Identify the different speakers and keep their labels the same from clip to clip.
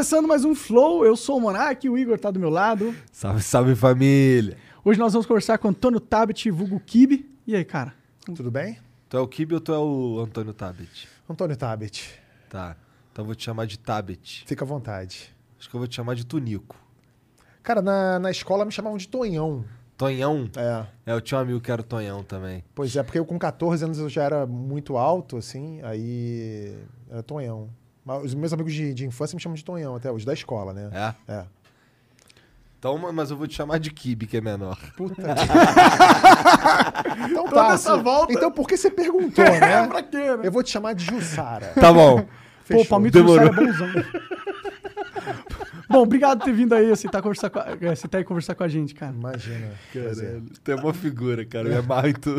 Speaker 1: Começando mais um Flow. Eu sou o Monark, o Igor tá do meu lado.
Speaker 2: Salve, salve família.
Speaker 1: Hoje nós vamos conversar com o Antônio Tabet, vulgo Kibe. E aí, cara?
Speaker 3: Tudo bem?
Speaker 2: Tu é o Kibe ou tu é o Antônio Tabet?
Speaker 3: Antônio Tabet,
Speaker 2: Tá. Então eu vou te chamar de Tabet.
Speaker 3: fica à vontade.
Speaker 2: Acho que eu vou te chamar de Tunico.
Speaker 3: Cara, na, na escola me chamavam de Tonhão.
Speaker 2: Tonhão?
Speaker 3: É.
Speaker 2: É, eu tinha um amigo que era o Tonhão também.
Speaker 3: Pois é, porque eu com 14 anos eu já era muito alto, assim, aí era Tonhão. Mas os meus amigos de, de infância me chamam de Tonhão até hoje, da escola, né?
Speaker 2: É?
Speaker 3: É.
Speaker 2: Então, mas eu vou te chamar de Kibe, que é menor.
Speaker 3: Puta. então
Speaker 1: Toda
Speaker 3: tá.
Speaker 1: essa
Speaker 3: se-
Speaker 1: volta.
Speaker 3: Então por que você perguntou, né?
Speaker 1: pra quê, né?
Speaker 3: Eu vou te chamar de Jussara.
Speaker 2: Tá bom.
Speaker 1: Pô,
Speaker 3: Fechou.
Speaker 1: o Palmito
Speaker 2: Demorou.
Speaker 1: é bonzão. Bom, obrigado por ter vindo aí, aceitar conversar com a, é, aceitar aí conversar com a gente, cara.
Speaker 3: Imagina.
Speaker 2: Caralho, tu é uma figura, cara. Eu me amarro em tu.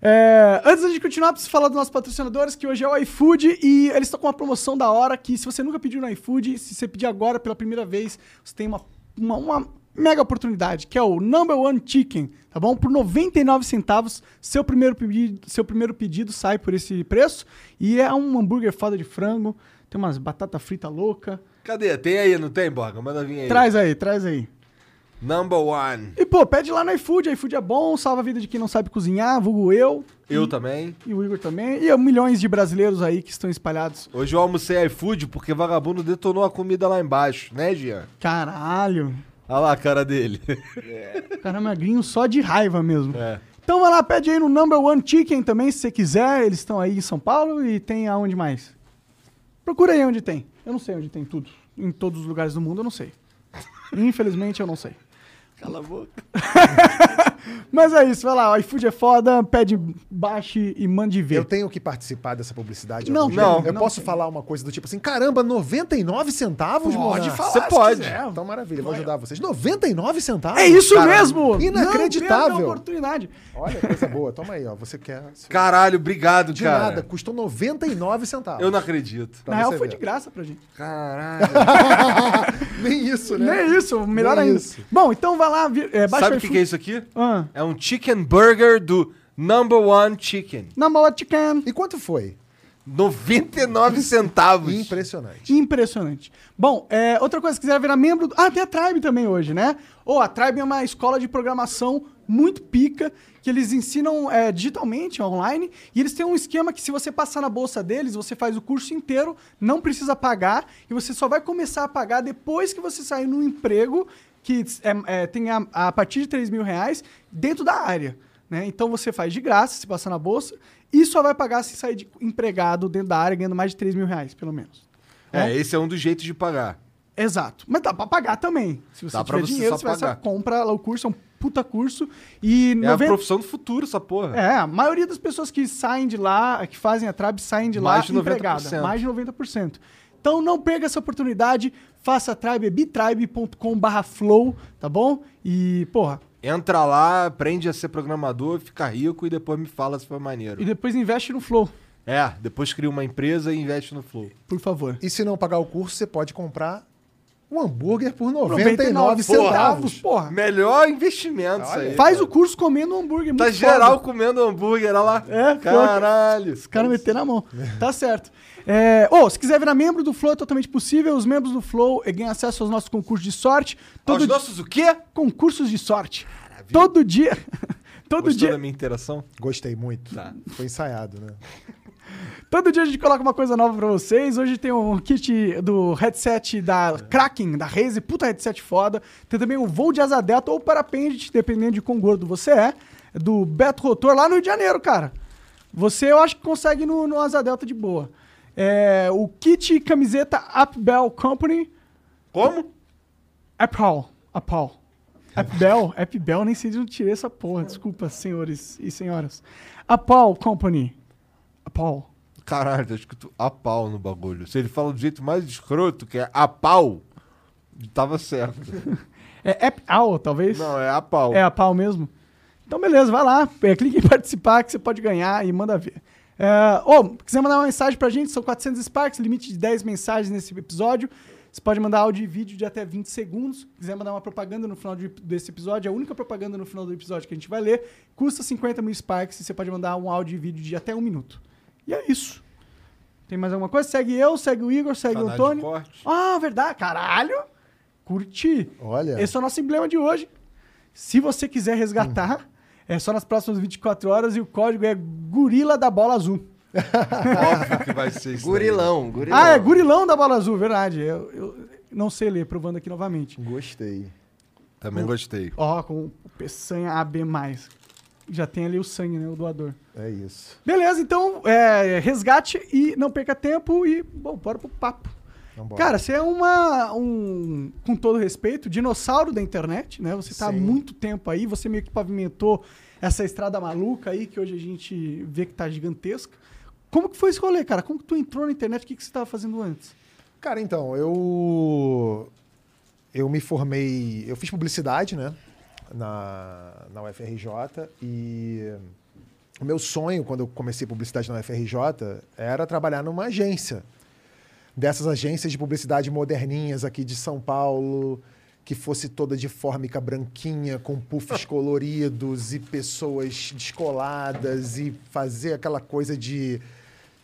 Speaker 1: É, antes da gente continuar, preciso falar dos nossos patrocinadores, que hoje é o iFood e eles estão com uma promoção da hora que se você nunca pediu no iFood, se você pedir agora pela primeira vez, você tem uma, uma, uma mega oportunidade, que é o Number One Chicken, tá bom? Por 99 centavos, seu primeiro pedido, seu primeiro pedido sai por esse preço e é um hambúrguer foda de frango, tem umas batata frita louca.
Speaker 2: Cadê? Tem aí, não tem, Borga? Manda vir aí.
Speaker 1: Traz aí, traz aí.
Speaker 2: Number one.
Speaker 1: E pô, pede lá no iFood, iFood é bom, salva a vida de quem não sabe cozinhar, vulgo eu.
Speaker 2: Eu
Speaker 1: e,
Speaker 2: também.
Speaker 1: E o Igor também. E milhões de brasileiros aí que estão espalhados.
Speaker 2: Hoje eu almocei iFood porque vagabundo detonou a comida lá embaixo, né, Jean?
Speaker 1: Caralho.
Speaker 2: Olha lá a cara dele.
Speaker 1: O cara é magrinho só de raiva mesmo.
Speaker 2: É.
Speaker 1: Então vai lá, pede aí no Number One Chicken também, se você quiser. Eles estão aí em São Paulo e tem aonde mais? Procura aí onde tem. Eu não sei onde tem tudo. Em todos os lugares do mundo eu não sei. Infelizmente eu não sei.
Speaker 2: Cala a boca.
Speaker 1: Mas é isso, vai lá. O iFood é foda, pede, baixe e mande ver.
Speaker 3: Eu tenho que participar dessa publicidade?
Speaker 1: Não,
Speaker 2: não?
Speaker 3: Eu
Speaker 1: não
Speaker 3: posso falar uma coisa do tipo assim, caramba, 99 centavos,
Speaker 1: Pode falar
Speaker 2: Você pode.
Speaker 1: quiser.
Speaker 3: Então, maravilha, vou ajudar vocês. 99 centavos?
Speaker 1: É isso
Speaker 3: Cara,
Speaker 1: mesmo!
Speaker 3: Inacreditável.
Speaker 1: Não a oportunidade.
Speaker 3: Olha, coisa boa. Toma aí, ó. Você quer...
Speaker 2: Caralho, obrigado,
Speaker 3: De
Speaker 2: cara.
Speaker 3: nada, custou 99 centavos.
Speaker 2: Eu não acredito.
Speaker 3: Pra
Speaker 1: Na real
Speaker 3: você
Speaker 1: foi
Speaker 3: ver.
Speaker 1: de graça pra gente.
Speaker 2: Caralho.
Speaker 3: Nem isso, né?
Speaker 1: Nem isso, melhor
Speaker 3: Nem
Speaker 1: ainda.
Speaker 3: isso.
Speaker 1: Bom, então vai lá, vi- é, baixa
Speaker 2: Sabe o que, que é isso aqui?
Speaker 1: Ah,
Speaker 2: É um chicken burger do Number One Chicken.
Speaker 1: na boa chicken.
Speaker 3: E quanto foi?
Speaker 2: 99 centavos.
Speaker 3: Impressionante.
Speaker 1: Impressionante. Bom, é, outra coisa, se quiser virar membro... do- Ah, tem a Tribe também hoje, né? Ou a Tribe é uma escola de programação muito pica, que eles ensinam é, digitalmente, online, e eles têm um esquema que se você passar na bolsa deles, você faz o curso inteiro, não precisa pagar, e você só vai começar a pagar depois que você sair no emprego, que é, é, tem a, a partir de 3 mil reais, dentro da área. Né? Então você faz de graça se passar na bolsa, e só vai pagar se sair de empregado dentro da área, ganhando mais de 3 mil reais, pelo menos.
Speaker 2: É, esse é um dos jeitos de pagar.
Speaker 1: Exato. Mas dá pra pagar também. Se você
Speaker 2: Dá
Speaker 1: tiver
Speaker 2: você
Speaker 1: dinheiro, você vai
Speaker 2: pagar.
Speaker 1: só compra lá o curso, é um puta curso. E
Speaker 2: É a
Speaker 1: 90
Speaker 2: profissão do futuro, essa porra.
Speaker 1: É, a maioria das pessoas que saem de lá, que fazem a Trab, saem de lá
Speaker 2: Mais de 90%.
Speaker 1: empregada. Mais de 90%. Então não perca essa oportunidade, faça a Tribe, é bitribe.com.br flow, tá bom? E, porra,
Speaker 2: Entra lá, aprende a ser programador, fica rico e depois me fala se foi maneiro.
Speaker 1: e depois investe no flow,
Speaker 2: É, depois cria uma empresa e investe no Flow.
Speaker 1: por favor.
Speaker 3: E se não pagar o curso, você pode comprar um hambúrguer por 99
Speaker 1: porra.
Speaker 3: centavos.
Speaker 1: Porra.
Speaker 2: Melhor investimento isso aí.
Speaker 1: Faz o curso comendo hambúrguer
Speaker 2: Tá
Speaker 1: muito
Speaker 2: geral
Speaker 1: foda.
Speaker 2: comendo hambúrguer, olha lá.
Speaker 1: É,
Speaker 2: Caralho.
Speaker 1: Os caras meteram a mão. Tá certo. É, ô, se quiser virar membro do Flow, é totalmente possível. Os membros do Flow eh, ganham acesso aos nossos concursos de sorte. Todo
Speaker 2: Aos
Speaker 1: di-
Speaker 2: nossos o quê?
Speaker 1: Concursos de sorte. Todo dia. Todo
Speaker 2: Gostou
Speaker 1: dia.
Speaker 2: da minha interação?
Speaker 3: Gostei muito.
Speaker 2: Tá.
Speaker 3: Foi ensaiado, né?
Speaker 1: Todo dia a gente coloca uma coisa nova pra vocês. Hoje tem um kit do headset da Kraken, da Razer, puta headset foda. Tem também o voo de asa delta ou parapente, dependendo de quão gordo você é, do Beto Rotor, lá no Rio de Janeiro, cara. Você eu acho que consegue no, no asa delta de boa. É, o kit camiseta Upbell Company.
Speaker 2: Como?
Speaker 1: Apple. Apple. Appbell, Appbell, nem sei de onde tirei essa porra. Desculpa, senhores e senhoras. Apple Company. Apple.
Speaker 2: Caralho, tá escrito a pau no bagulho. Se ele fala do jeito mais escroto, que é a pau, tava certo.
Speaker 1: É Apple, talvez?
Speaker 2: Não, é a pau.
Speaker 1: É a pau mesmo? Então, beleza, vai lá, é, clique em participar que você pode ganhar e manda ver. É, ô, quiser mandar uma mensagem pra gente, são 400 Sparks, limite de 10 mensagens nesse episódio. Você pode mandar áudio e vídeo de até 20 segundos. quiser mandar uma propaganda no final de- desse episódio, é a única propaganda no final do episódio que a gente vai ler, custa 50 mil Sparks e você pode mandar um áudio e vídeo de até um minuto. E é isso. Tem mais alguma coisa? Segue eu, segue o Igor, segue o Antônio. Ah, verdade. Caralho! Curti.
Speaker 3: Olha.
Speaker 1: Esse é o nosso emblema de hoje. Se você quiser resgatar, é só nas próximas 24 horas e o código é Gorila da Bola Azul.
Speaker 2: Óbvio que vai ser isso. daí.
Speaker 4: Gurilão, gurilão.
Speaker 1: Ah, é Gurilão da Bola Azul, verdade. Eu, eu não sei ler, provando aqui novamente.
Speaker 3: Gostei.
Speaker 2: Também gostei.
Speaker 1: Ó, com o Peçanha AB+. Já tem ali o sangue, né? O doador.
Speaker 3: É isso.
Speaker 1: Beleza, então, é, resgate e não perca tempo e, bom, bora pro papo.
Speaker 3: Vambora.
Speaker 1: Cara, você é uma, um, com todo respeito, dinossauro da internet, né? Você tá há
Speaker 3: Sim.
Speaker 1: muito tempo aí, você meio que pavimentou essa estrada maluca aí, que hoje a gente vê que tá gigantesca. Como que foi esse rolê, cara? Como que tu entrou na internet? O que, que você tava fazendo antes?
Speaker 3: Cara, então, eu. Eu me formei. Eu fiz publicidade, né? Na, na UFRJ. E o meu sonho, quando eu comecei publicidade na UFRJ, era trabalhar numa agência. Dessas agências de publicidade moderninhas aqui de São Paulo, que fosse toda de fórmica branquinha, com puffs coloridos e pessoas descoladas, e fazer aquela coisa de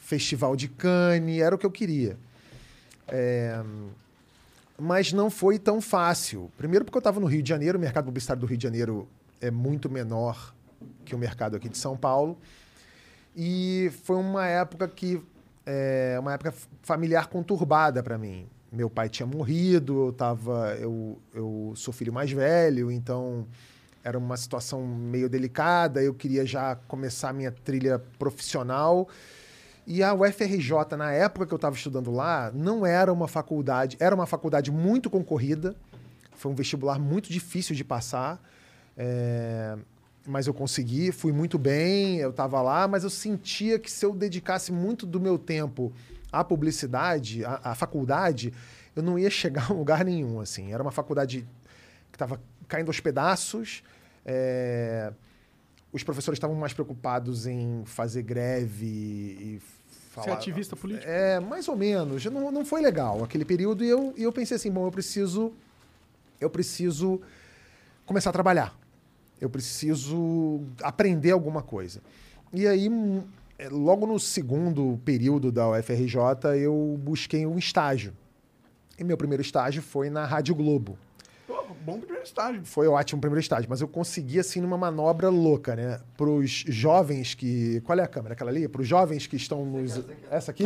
Speaker 3: festival de Cannes. Era o que eu queria. É, mas não foi tão fácil. Primeiro porque eu estava no Rio de Janeiro, o mercado publicitário do Rio de Janeiro é muito menor que o mercado aqui de São Paulo. E foi uma época que é, uma época familiar conturbada para mim. Meu pai tinha morrido, eu tava, eu, eu sou filho mais velho, então era uma situação meio delicada. Eu queria já começar a minha trilha profissional. E a UFRJ, na época que eu estava estudando lá, não era uma faculdade, era uma faculdade muito concorrida, foi um vestibular muito difícil de passar, é, mas eu consegui, fui muito bem, eu estava lá, mas eu sentia que se eu dedicasse muito do meu tempo à publicidade, à, à faculdade, eu não ia chegar a lugar nenhum, assim. Era uma faculdade que estava caindo aos pedaços, é, os professores estavam mais preocupados em fazer greve e falar...
Speaker 1: Ser ativista político?
Speaker 3: É, mais ou menos. Não, não foi legal aquele período e eu, eu pensei assim, bom, eu preciso, eu preciso começar a trabalhar. Eu preciso aprender alguma coisa. E aí, hum, é, logo no segundo período da UFRJ, eu busquei um estágio. E meu primeiro estágio foi na Rádio Globo.
Speaker 1: Pô, bom primeiro estágio.
Speaker 3: Foi ótimo o primeiro estágio, mas eu consegui, assim, numa manobra louca, né? Para os jovens que. Qual é a câmera? Aquela ali? Para os jovens que estão nos. Essa aqui?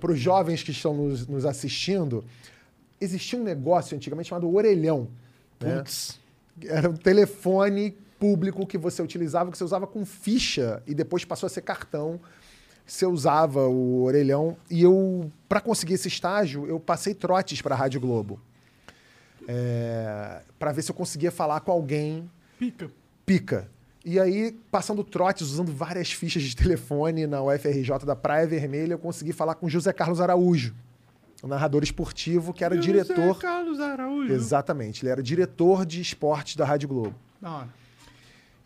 Speaker 3: Para os jovens que estão nos, nos assistindo, existia um negócio antigamente chamado orelhão. Né? Era um telefone público que você utilizava, que você usava com ficha e depois passou a ser cartão. Você usava o orelhão. E eu, para conseguir esse estágio, eu passei trotes para a Rádio Globo. É, para ver se eu conseguia falar com alguém
Speaker 1: Pica.
Speaker 3: pica. E aí, passando trotes, usando várias fichas de telefone na UFRJ da Praia Vermelha, eu consegui falar com José Carlos Araújo, o narrador esportivo, que era diretor.
Speaker 2: Carlos Araújo.
Speaker 3: Exatamente, ele era diretor de esportes da Rádio Globo.
Speaker 1: Da hora.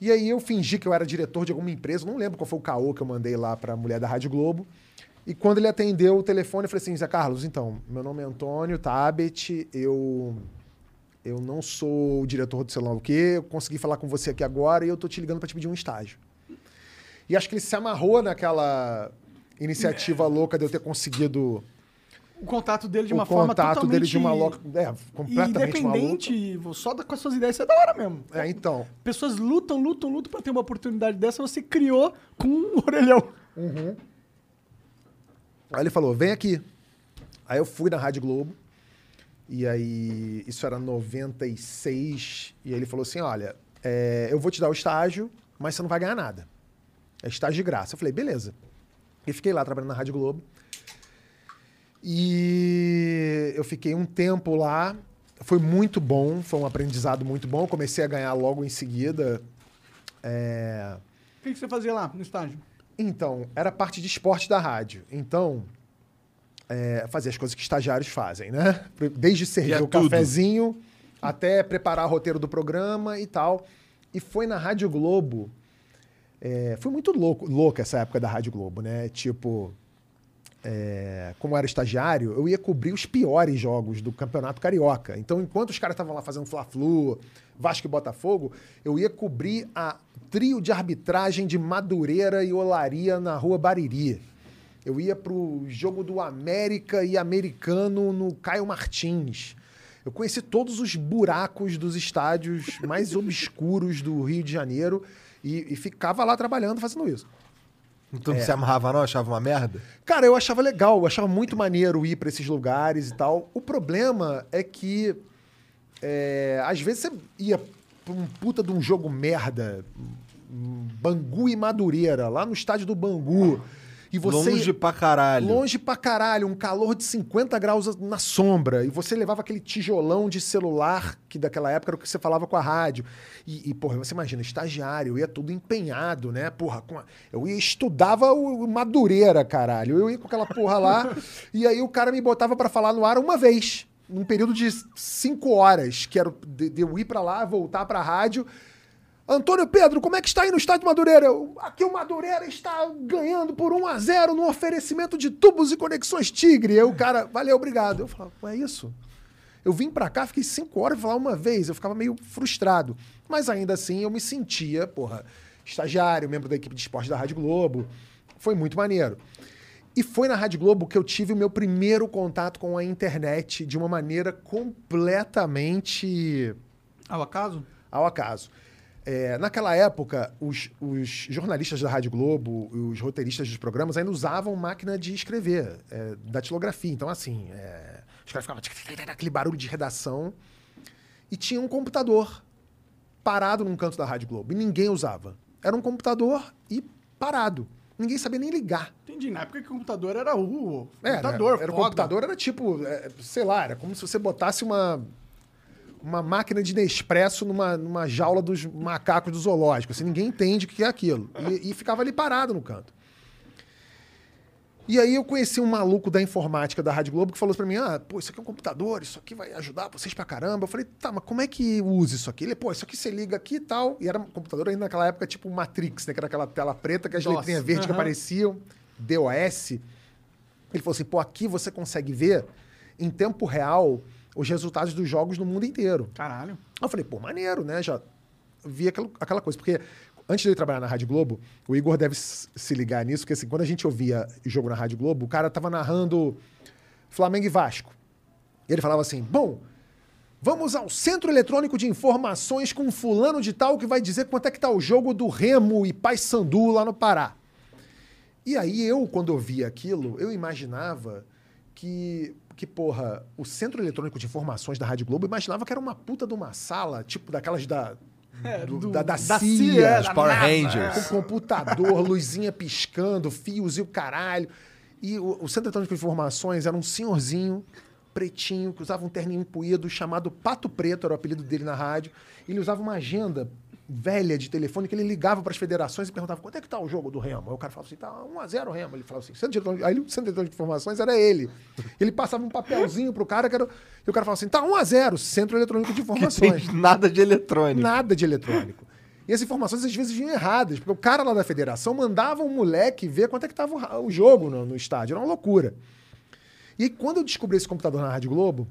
Speaker 3: E aí eu fingi que eu era diretor de alguma empresa, não lembro qual foi o caô que eu mandei lá para a mulher da Rádio Globo. E quando ele atendeu o telefone, eu falei assim, Zé Carlos, então, meu nome é Antônio Tabet, eu eu não sou o diretor do sei lá o quê, eu consegui falar com você aqui agora e eu tô te ligando para te pedir um estágio. E acho que ele se amarrou naquela iniciativa louca de eu ter conseguido
Speaker 1: O contato dele de
Speaker 3: o
Speaker 1: uma forma
Speaker 3: contato
Speaker 1: totalmente...
Speaker 3: dele de uma louca, é, completamente maluca.
Speaker 1: Independente, só da, com as suas ideias, isso é da hora mesmo.
Speaker 3: É, então,
Speaker 1: Pessoas lutam, lutam, lutam pra ter uma oportunidade dessa, você criou com um orelhão.
Speaker 3: Aí ele falou, vem aqui. Aí eu fui na Rádio Globo. E aí, isso era 96. E ele falou assim: olha, é, eu vou te dar o estágio, mas você não vai ganhar nada. É estágio de graça. Eu falei, beleza. E fiquei lá trabalhando na Rádio Globo. E eu fiquei um tempo lá. Foi muito bom, foi um aprendizado muito bom. Eu comecei a ganhar logo em seguida. É,
Speaker 1: O que, que você fazia lá no estágio?
Speaker 3: Então, era parte de esporte da rádio. Então, é, fazia as coisas que estagiários fazem, né? Desde servir
Speaker 2: é
Speaker 3: o
Speaker 2: tudo.
Speaker 3: cafezinho até preparar o roteiro do programa e tal. E foi na Rádio Globo. é, foi muito louco, louca essa época da Rádio Globo, né? Tipo, é, como eu era estagiário, eu ia cobrir os piores jogos do Campeonato Carioca. Então, enquanto os caras estavam lá fazendo Fla-Flu, Vasco e Botafogo, eu ia cobrir a trio de arbitragem de Madureira e Olaria na Rua Bariri. Eu ia pro jogo do América e Americano no Caio Martins. Eu conheci todos os buracos dos estádios mais obscuros do Rio de Janeiro e, e ficava lá trabalhando fazendo isso.
Speaker 2: Então
Speaker 3: É.
Speaker 2: não se amarrava, não? Achava uma merda?
Speaker 3: Cara, eu achava legal, eu achava muito maneiro ir pra esses lugares e tal. O problema é que é, às vezes você ia pra um puta de um jogo merda, Bangu e Madureira, lá no estádio do Bangu. E você
Speaker 2: Longe pra caralho.
Speaker 3: Longe pra caralho, um calor de 50 graus na sombra. E você levava aquele tijolão de celular, que daquela época era o que você falava com a rádio. E, e porra, você imagina, estagiário, eu ia tudo empenhado, né? Porra, a- eu ia, estudava o, o Madureira, caralho. Eu ia com aquela porra lá, e aí o cara me botava pra falar no ar uma vez. Num período de cinco horas, que era de, de eu ir pra lá, voltar pra rádio. Antônio Pedro, como é que está aí no estádio Madureira? Aqui o Madureira está ganhando por 1 a 0 no oferecimento de tubos e conexões Tigre. Aí o cara, valeu, obrigado. Eu falava, é isso? Eu vim pra cá, fiquei cinco horas falar uma vez. Eu ficava meio frustrado. Mas ainda assim, eu me sentia, porra, estagiário, membro da equipe de esporte da Rádio Globo. Foi muito maneiro. E foi na Rádio Globo que eu tive o meu primeiro contato com a internet de uma maneira completamente
Speaker 1: Ao acaso?
Speaker 3: ao acaso. É, naquela época, os, os jornalistas da Rádio Globo, os roteiristas dos programas ainda usavam máquina de escrever, é, datilografia. Então, assim, é, os caras ficavam aquele barulho de redação e tinha um computador parado num canto da Rádio Globo e ninguém usava. Era um computador e parado. Ninguém sabia nem ligar.
Speaker 1: Entendi. Na época que o computador era o computador.
Speaker 3: Era, era o
Speaker 1: foda.
Speaker 3: computador, era tipo, é, sei lá, era como se você botasse uma, uma máquina de Nespresso numa, numa jaula dos macacos do zoológico. Assim, ninguém entende o que é aquilo. E, e ficava ali parado no canto. E aí eu conheci um maluco da informática da Rádio Globo que falou pra mim: ah, pô, isso aqui é um computador, isso aqui vai ajudar vocês pra caramba. Eu falei, tá, mas como é que usa isso aqui? Ele, pô, isso aqui você liga aqui e tal. E era um computador ainda naquela época, tipo Matrix, né? Que era aquela tela preta que as
Speaker 1: DOS.
Speaker 3: letrinhas verdes que apareciam, DOS. Ele falou assim: pô, aqui você consegue ver em tempo real os resultados dos jogos no mundo inteiro.
Speaker 1: Caralho.
Speaker 3: Eu falei, pô, maneiro, né? Já vi aquela, aquela coisa. Porque antes de eu trabalhar na Rádio Globo, o Igor deve se ligar nisso, porque assim, quando a gente ouvia jogo na Rádio Globo, o cara tava narrando Flamengo e Vasco. E ele falava assim: bom. Vamos ao Centro Eletrônico de Informações com fulano de tal que vai dizer quanto é que tá o jogo do Remo e Paysandu lá no Pará. E aí eu, quando eu via aquilo, eu imaginava que, que, porra, o Centro Eletrônico de Informações da Rádio Globo, eu imaginava que era uma puta de uma sala, tipo daquelas da,
Speaker 1: É,
Speaker 3: do-
Speaker 1: do-
Speaker 3: da, da,
Speaker 1: da
Speaker 3: CIA,
Speaker 1: CIA,
Speaker 2: Os
Speaker 1: da
Speaker 2: Power
Speaker 1: NASA,
Speaker 2: Rangers.
Speaker 3: com computador, luzinha piscando, fios e o caralho. E o, o Centro Eletrônico de Informações era um senhorzinho pretinho que usava um terninho empuído chamado Pato Preto, era o apelido dele na rádio. Ele usava uma agenda velha de telefone que ele ligava para as federações e perguntava quanto é que tá o jogo do Remo. Aí o cara falava assim, tá 1x0 Remo. Ele falava assim, Centro Eletrônico... aí o Centro Eletrônico de Informações era ele. Ele passava um papelzinho pro cara que era... e o cara falava assim, tá 1x0 Centro Eletrônico de Informações.
Speaker 2: Nada de eletrônico.
Speaker 3: Nada de eletrônico. E as informações às vezes vinham erradas, porque o cara lá da federação mandava um moleque ver quanto é que estava o, jogo no, no estádio. Era uma loucura. E aí, quando eu descobri esse computador na Rádio Globo,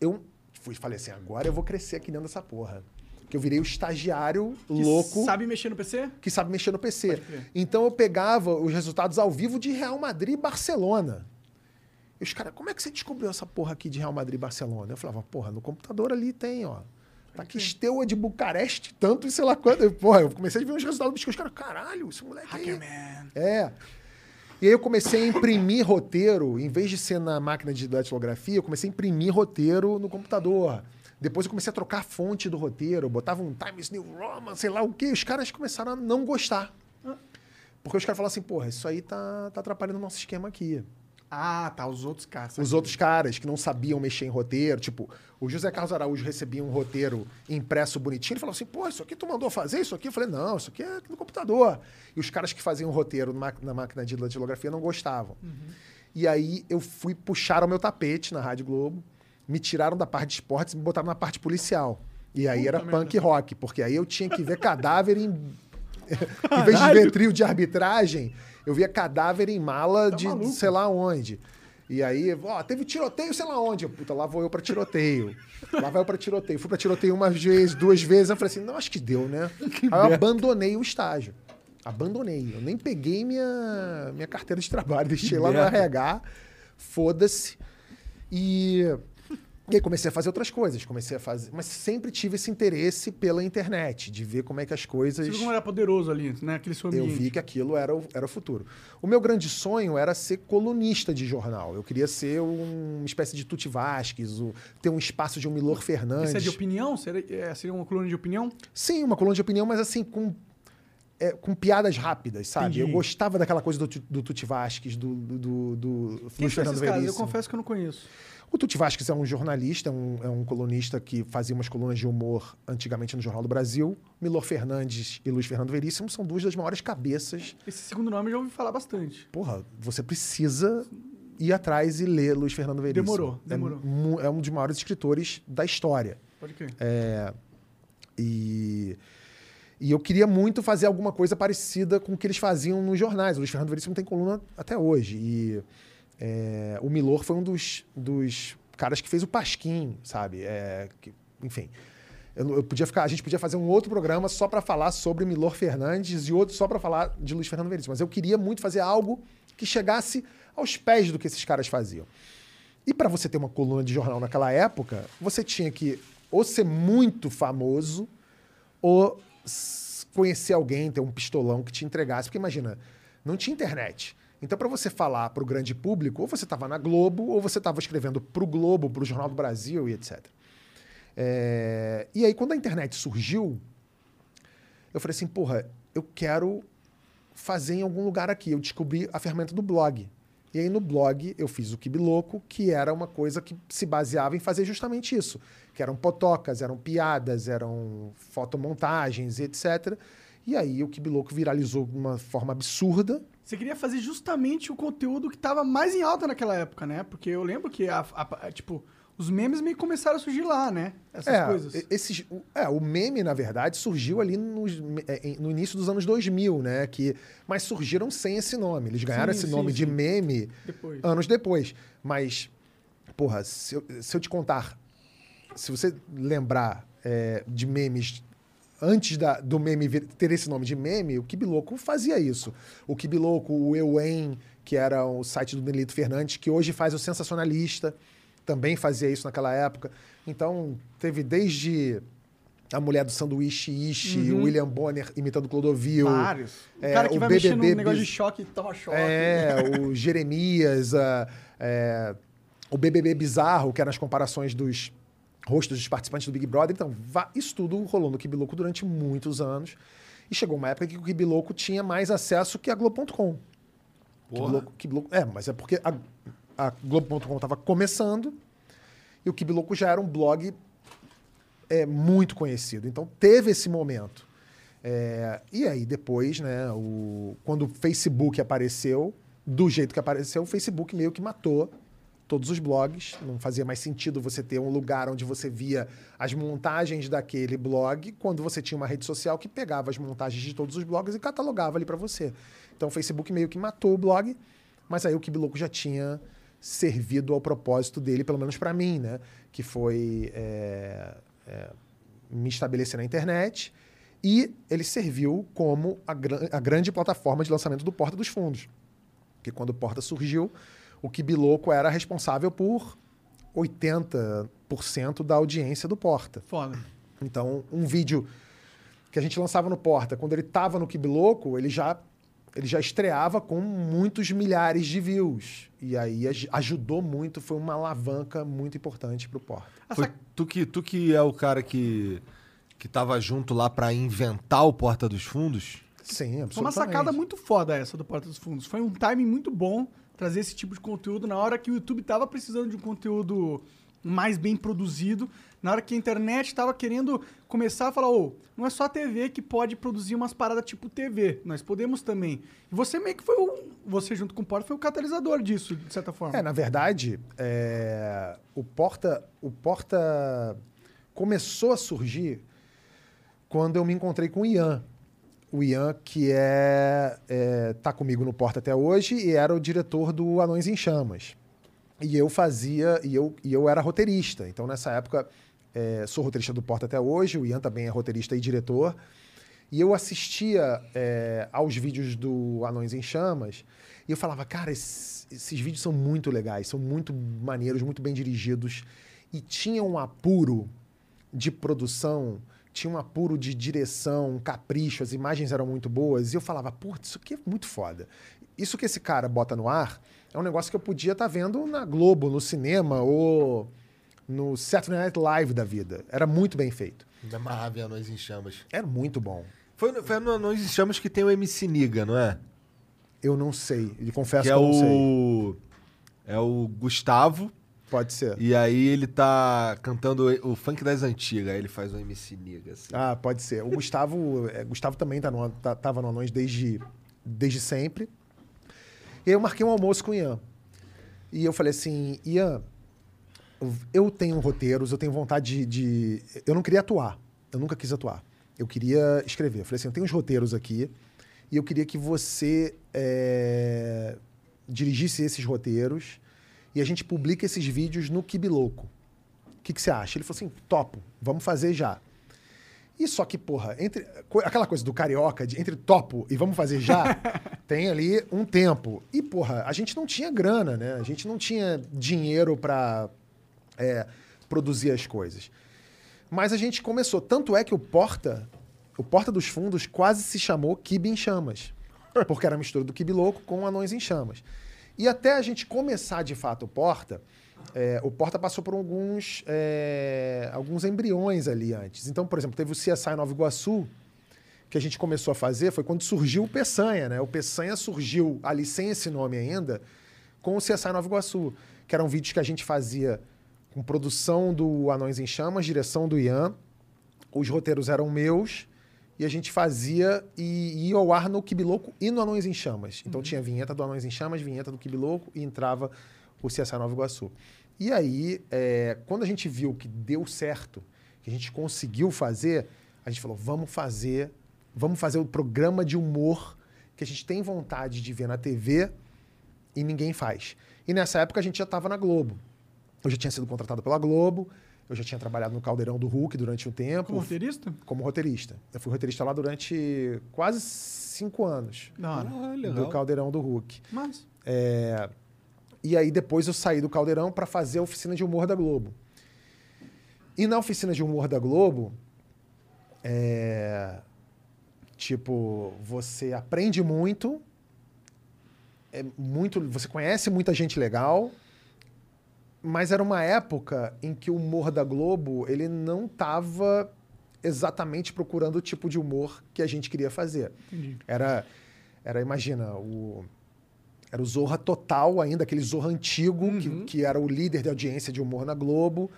Speaker 3: eu fui, falei assim: agora eu vou crescer aqui dentro dessa porra. Que eu virei o estagiário
Speaker 1: Que
Speaker 3: louco
Speaker 1: Sabe mexer no PC?
Speaker 3: que sabe mexer no PC. Então eu pegava os resultados ao vivo de Real Madrid e Barcelona. E os caras, como é que você descobriu essa porra aqui de Real Madrid e Barcelona? Eu falava, porra, no computador ali tem, ó. Tá aqui Steaua de Bucareste, tanto e sei lá quanto. Eu, Porra, eu comecei a ver uns resultados dos caras, caralho, esse moleque aí.
Speaker 1: Hackerman.
Speaker 3: É. E aí eu comecei a imprimir roteiro, em vez de ser na máquina de datilografia, eu comecei a imprimir roteiro no computador. Depois eu comecei a trocar a fonte do roteiro, botava um Times New Roman, sei lá o quê. Os caras começaram a não gostar. Porque os caras falaram assim, porra, isso aí tá, tá atrapalhando o nosso esquema aqui.
Speaker 1: Ah, tá. Os outros caras.
Speaker 3: Os outros caras que não sabiam mexer em roteiro, tipo, o José Carlos Araújo recebia um roteiro impresso bonitinho, ele falava assim, pô, isso aqui tu mandou fazer isso aqui? Eu falei, não, isso aqui é no computador. E os caras que faziam roteiro na, na máquina de datilografia não gostavam. E aí eu fui puxar o meu tapete na Rádio Globo, me tiraram da parte de esportes e me botaram na parte policial. E aí era punk rock, porque aí eu tinha que ver cadáver em. em vez de ver trio de arbitragem, eu via cadáver em mala de
Speaker 1: maluco.
Speaker 3: sei lá onde. E aí, ó, teve tiroteio, sei lá onde. Puta, lá vou eu pra tiroteio. Lá vai eu pra tiroteio. Fui pra tiroteio uma vez, duas vezes. Eu falei assim, não, acho que deu, né? Aí eu abandonei o estágio. Abandonei. Eu nem peguei minha, minha carteira de trabalho. Deixei lá no
Speaker 2: merda.
Speaker 3: RH. Foda-se. E, e aí comecei a fazer outras coisas. Comecei a fazer. Mas sempre tive esse interesse pela internet, de ver como é que as coisas.
Speaker 1: Você como era poderoso ali, né? Aquele seu
Speaker 3: Eu
Speaker 1: ambiente.
Speaker 3: vi que aquilo era o, era o futuro. O meu grande sonho era ser colunista de jornal. Eu queria ser um- uma espécie de Tuti Vasquez, o- ter um espaço de um Milor Fernandes.
Speaker 1: Isso é de opinião? Seria, é, seria uma coluna de opinião?
Speaker 3: Sim, uma coluna de opinião, mas assim, com, é, com piadas rápidas, sabe?
Speaker 1: Entendi.
Speaker 3: Eu gostava daquela coisa do, do Tuti Vasquez, do, do, do, do
Speaker 1: Quem
Speaker 3: Fernando
Speaker 1: caras? Eu
Speaker 3: Veríssimo.
Speaker 1: confesso que eu não conheço.
Speaker 3: O Tuti Vasquez é um jornalista, é um, é um colunista que fazia umas colunas de humor antigamente no Jornal do Brasil. Milor Fernandes e Luiz Fernando Veríssimo são duas das maiores cabeças
Speaker 1: Esse segundo nome eu já ouvi falar bastante.
Speaker 3: porra, você precisa ir atrás e ler Luiz Fernando Veríssimo.
Speaker 1: Demorou, demorou.
Speaker 3: É, é um dos maiores escritores da história.
Speaker 1: Pode crer.
Speaker 3: É, e, e eu queria muito fazer alguma coisa parecida com o que eles faziam nos jornais. O Luiz Fernando Veríssimo tem coluna até hoje. E é, o Milor foi um dos, dos caras que fez o Pasquim, sabe? É, que- enfim. Eu, eu podia ficar, a gente podia fazer um outro programa só para falar sobre Milor Fernandes e outro só para falar de Luiz Fernando Veríssimo. Mas eu queria muito fazer algo que chegasse aos pés do que esses caras faziam. E para você ter uma coluna de jornal naquela época, você tinha que ou ser muito famoso ou conhecer alguém, ter um pistolão que te entregasse. Porque imagina, não tinha internet. Então, para você falar para o grande público, ou você estava na Globo, ou você estava escrevendo para o Globo, para o Jornal do Brasil e etc. É, E aí, quando a internet surgiu, eu falei assim, porra, eu quero fazer em algum lugar aqui. Eu descobri a ferramenta do blog. E aí no blog eu fiz o Kibiloco, que era uma coisa que se baseava em fazer justamente isso. Que eram potocas, eram piadas, eram fotomontagens etc. E aí o Kibiloco viralizou de uma forma absurda.
Speaker 1: Você queria fazer justamente o conteúdo que tava mais em alta naquela época, né? Porque eu lembro que, a, a- a- tipo, os memes meio começaram a surgir lá, né? Essas
Speaker 3: é,
Speaker 1: coisas.
Speaker 3: Esses, é, o meme, na verdade, surgiu ali nos- é, no início dos anos 2000, né? Que, mas surgiram sem esse nome. Eles ganharam
Speaker 1: Sim,
Speaker 3: esse
Speaker 1: sim,
Speaker 3: nome de
Speaker 1: sim.
Speaker 3: meme
Speaker 1: Depois.
Speaker 3: anos depois. Mas, porra, se eu, se eu te contar, se você lembrar é, de memes antes da- do meme ter esse nome de meme, o Kibiloco fazia isso. O Kibiloco, o Euen, que era o site do Nelito Fernandes, que hoje faz o Sensacionalista, também fazia isso naquela época. Então, teve desde a mulher do sanduíche Ishi, o William Bonner imitando Clodovil.
Speaker 1: Vários. O
Speaker 3: é,
Speaker 1: cara que
Speaker 3: o
Speaker 1: vai mexer num
Speaker 3: BBB
Speaker 1: negócio de choque e toma choque.
Speaker 3: é, o Jeremias, a- é, o BBB Bizarro, que eram as comparações dos rostos dos participantes do Big Brother. Então, isso tudo rolou no Kibiloco durante muitos anos. E chegou uma época que o Kibiloco tinha mais acesso que a Globo.com. Kibiloco, Kibiloco, é, mas é porque a, a Globo.com estava começando e o Kibiloco já era um blog é, muito conhecido. Então, teve esse momento. É, e aí, depois, né, o, quando o Facebook apareceu, do jeito que apareceu, o Facebook meio que matou todos os blogs. Não fazia mais sentido você ter um lugar onde você via as montagens daquele blog, quando você tinha uma rede social que pegava as montagens de todos os blogs e catalogava ali para você. Então, o Facebook meio que matou o blog, mas aí o Kibiloco já tinha servido ao propósito dele, pelo menos para mim, né? Que foi é, é, me estabelecer na internet e ele serviu como a, gran- a grande plataforma de lançamento do Porta dos Fundos. Porque quando o Porta surgiu, o Kibiloco era responsável por 80% da audiência do Porta.
Speaker 1: Foda.
Speaker 3: Então, um vídeo que a gente lançava no Porta, quando ele estava no Kibiloco, ele já ele já estreava com muitos milhares de views. E aí aj- ajudou muito, foi uma alavanca muito importante pro Porta.
Speaker 2: Foi tu, que, tu que é o cara que, que tava junto lá pra inventar o Porta dos Fundos?
Speaker 3: Sim, absolutamente.
Speaker 1: Foi uma sacada muito foda essa do Porta dos Fundos. Foi um timing muito bom trazer esse tipo de conteúdo na hora que o YouTube tava precisando de um conteúdo mais bem produzido, na hora que a internet tava querendo começar a falar, ô, não é só a TV que pode produzir umas paradas tipo TV, nós podemos também. E você meio que foi o, você junto com o Porta foi o catalisador disso, de certa forma.
Speaker 3: É, na verdade, é, o Porta, o Porta começou a surgir quando eu me encontrei com o Ian. O Ian, que é, é tá comigo no Porta até hoje e era o diretor do Anões em Chamas. E eu fazia, e eu, e eu era roteirista. Então, nessa época, é, sou roteirista do Porta até hoje, o Ian também é roteirista e diretor. E eu assistia é, aos vídeos do Anões em Chamas e eu falava, cara, esses, esses vídeos são muito legais, são muito maneiros, muito bem dirigidos. E tinha um apuro de produção, tinha um apuro de direção, um capricho, as imagens eram muito boas. E eu falava, putz, isso aqui é muito foda. Isso que esse cara bota no ar é um negócio que eu podia estar vendo na Globo, no cinema ou no Saturday Night Live da vida. Era muito bem feito.
Speaker 2: Da Marravia Anões em Chamas.
Speaker 3: Era muito bom.
Speaker 2: Foi, no- foi no Anões em Chamas que tem o MC Niga, não é?
Speaker 3: Eu não sei, eu confesso
Speaker 2: que
Speaker 3: que,
Speaker 2: é
Speaker 3: eu não sei.
Speaker 2: o. É o Gustavo.
Speaker 3: Pode ser.
Speaker 2: E aí ele tá cantando o funk das antigas. Aí ele faz um MC Niga, assim.
Speaker 3: Ah, pode ser. O Gustavo, é, Gustavo também tá no, tá, tava no Anões desde, desde sempre. E aí eu marquei um almoço com o Ian. E eu falei assim, Ian, eu tenho roteiros, eu tenho vontade de, de- Eu não queria atuar. Eu nunca quis atuar. Eu queria escrever. Eu falei assim, eu tenho uns roteiros aqui e eu queria que você é, dirigisse esses roteiros e a gente publica esses vídeos no Kibiloco. O que, que você acha? Ele falou assim, topo, vamos fazer já. E só que, porra, entre aquela coisa do carioca, de entre topo e vamos fazer já, tem ali um tempo. E, porra, a gente não tinha grana, né? A gente não tinha dinheiro pra é, produzir as coisas. Mas a gente começou. Tanto é que o Porta, o Porta dos Fundos quase se chamou Kibe em Chamas. Porque era a mistura do Kibe Louco com Anões em Chamas. E até a gente começar de fato o Porta, é, o Porta passou por alguns, é, alguns embriões ali antes. Então, por exemplo, teve o CSI Nova Iguaçu, que a gente começou a fazer, foi quando surgiu o Peçanha, né? O Peçanha surgiu ali sem esse nome ainda, com o CSI Nova Iguaçu, que eram vídeos que a gente fazia com produção do Anões em Chamas, direção do Ian. Os roteiros eram meus e a gente fazia e ia ao ar no Kibiloco e no Anões em Chamas. Então tinha vinheta do Anões em Chamas, vinheta do Kibiloco e entrava o CSI Nova Iguaçu. E aí, é, quando a gente viu que deu certo, que a gente conseguiu fazer, a gente falou, vamos fazer, vamos fazer o programa de humor que a gente tem vontade de ver na TV e ninguém faz. E nessa época a gente já estava na Globo. Eu já tinha sido contratado pela Globo, eu já tinha trabalhado no Caldeirão do Hulk durante um tempo.
Speaker 1: Como roteirista?
Speaker 3: Como roteirista. Eu fui roteirista lá durante quase cinco anos.
Speaker 1: Hora.
Speaker 2: Ah,
Speaker 3: Do
Speaker 2: legal.
Speaker 3: Caldeirão do Hulk.
Speaker 1: Mas,
Speaker 3: É, E aí depois eu saí do Caldeirão para fazer a oficina de humor da Globo. E na oficina de humor da Globo, é, tipo, você aprende muito, é muito, você conhece muita gente legal, mas era uma época em que o humor da Globo ele não estava exatamente procurando o tipo de humor que a gente queria fazer.
Speaker 1: entendi.
Speaker 3: Era, era imagina, o, era o Zorra Total ainda, aquele Zorra antigo, que, que era o líder de audiência de humor na Globo.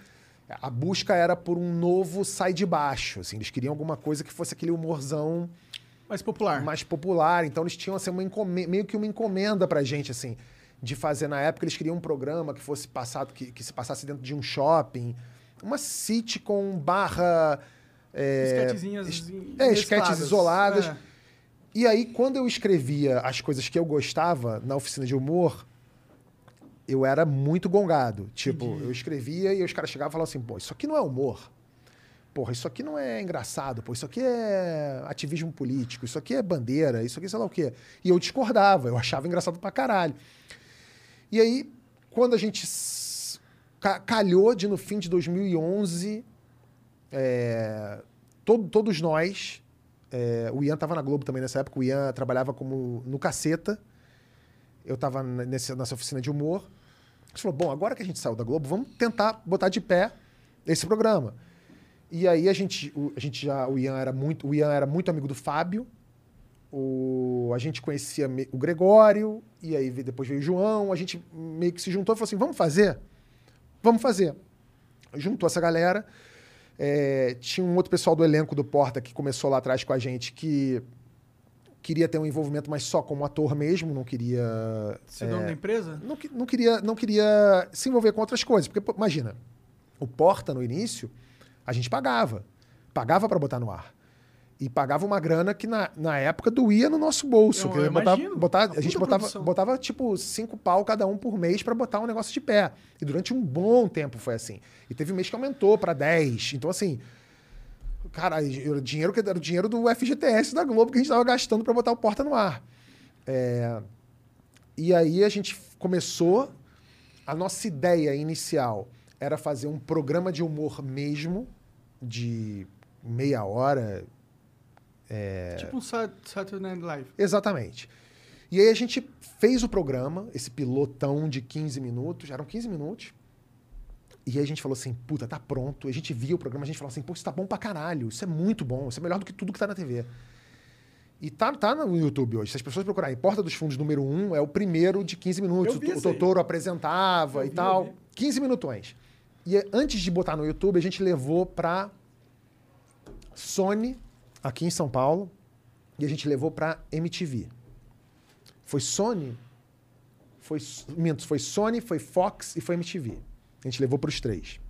Speaker 3: A busca era por um novo sai de baixo, assim, eles queriam alguma coisa que fosse aquele humorzão
Speaker 1: Mais popular.
Speaker 3: mais popular, então eles tinham assim, uma meio que uma encomenda pra gente, assim, de fazer na época, eles queriam um programa que fosse passado, que, que se passasse dentro de um shopping, uma sitcom barra... É,
Speaker 1: Esquetezinhas
Speaker 3: é, esquetes isoladas.
Speaker 1: É.
Speaker 3: E aí, quando eu escrevia as coisas que eu gostava na oficina de humor, eu era muito gongado. Tipo,
Speaker 1: Entendi.
Speaker 3: eu escrevia e os caras chegavam e falavam assim, pô, isso aqui não é humor. Porra, isso aqui não é engraçado, pô, isso aqui é ativismo político, isso aqui é bandeira, isso aqui sei lá o quê. E eu discordava, eu achava engraçado pra caralho. E aí, quando a gente calhou de no fim de 2011, é, todo- todos nós É, o Ian tava na Globo também nessa época. O Ian trabalhava como no Caceta. Eu tava n- nesse, nessa oficina de humor. A gente falou, bom, agora que a gente saiu da Globo, vamos tentar botar de pé esse programa. E aí a gente, a gente já, o Ian era muito, o Ian era muito amigo do Fábio. O, a gente conhecia o Gregório, e aí depois veio o João. A gente meio que se juntou e falou assim: vamos fazer? Vamos fazer. Juntou essa galera. É, tinha um outro pessoal do elenco do Porta que começou lá atrás com a gente que queria ter um envolvimento, mas só como ator mesmo, não queria.
Speaker 1: Ser dono da empresa?
Speaker 3: Não, não queria, não queria se envolver com outras coisas. Porque, imagina, o Porta no início, a gente pagava. Pagava para botar no ar. E pagava uma grana que na, na época doía no nosso bolso.
Speaker 1: Eu- eu
Speaker 3: botava- botar-
Speaker 1: Uma
Speaker 3: a gente botava,
Speaker 1: produção.
Speaker 3: botava, tipo, cinco pau cada um por mês para botar um negócio de pé. E durante um bom tempo foi assim. E teve um mês que aumentou para 10. Então, assim, cara, era dinheiro que era o dinheiro do FGTS da Globo que a gente estava gastando para botar o Porta no ar. É, e aí a gente começou. A nossa ideia inicial era fazer um programa de humor mesmo, de meia hora. É.
Speaker 1: Tipo um Sat- Saturday Night Live.
Speaker 3: Exatamente. E aí a gente fez o programa, esse pilotão de 15 minutos, eram 15 minutos. E aí a gente falou assim, puta, tá pronto. A gente via o programa, a gente falou assim, pô, isso tá bom pra caralho, isso é muito bom, isso é melhor do que tudo que tá na TV. E tá, tá no YouTube hoje. Se as pessoas procurarem Porta dos Fundos número 1, é o primeiro de 15 minutos. O. Totoro apresentava
Speaker 1: Eu
Speaker 3: e
Speaker 1: vi,
Speaker 3: tal.
Speaker 1: eu vi.
Speaker 3: 15 minutões. E é, antes de botar no YouTube, a gente levou pra Sony, aqui em São Paulo, e a gente levou pra MTV. Foi Sony, foi, minto, foi Sony, foi Fox e foi MTV. A gente levou para os três.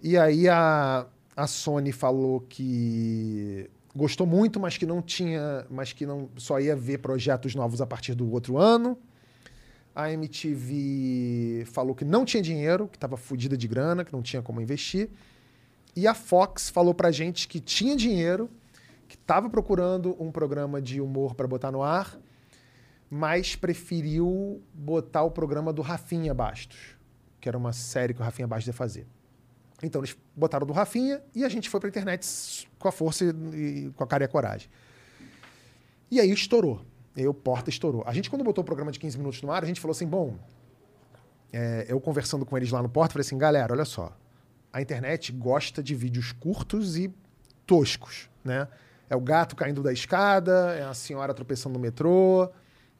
Speaker 3: E aí a, a Sony falou que gostou muito, mas que não tinha, mas que não só ia ver projetos novos a partir do outro ano. A MTV falou que não tinha dinheiro, que estava fodida de grana, que não tinha como investir. E a Fox falou pra gente que tinha dinheiro, que estava procurando um programa de humor para botar no ar, mas preferiu botar o programa do Rafinha Bastos, que era uma série que o Rafinha Bastos ia fazer. Então eles botaram do Rafinha e a gente foi pra internet com a força e, com a cara e a coragem. E aí estourou. E o Porta estourou. A gente, quando botou o programa de 15 minutos no ar, a gente falou assim: bom, é, eu conversando com eles lá no Porta, falei assim: galera, olha só. A internet gosta de vídeos curtos e toscos, né? É o gato caindo da escada, é a senhora tropeçando no metrô,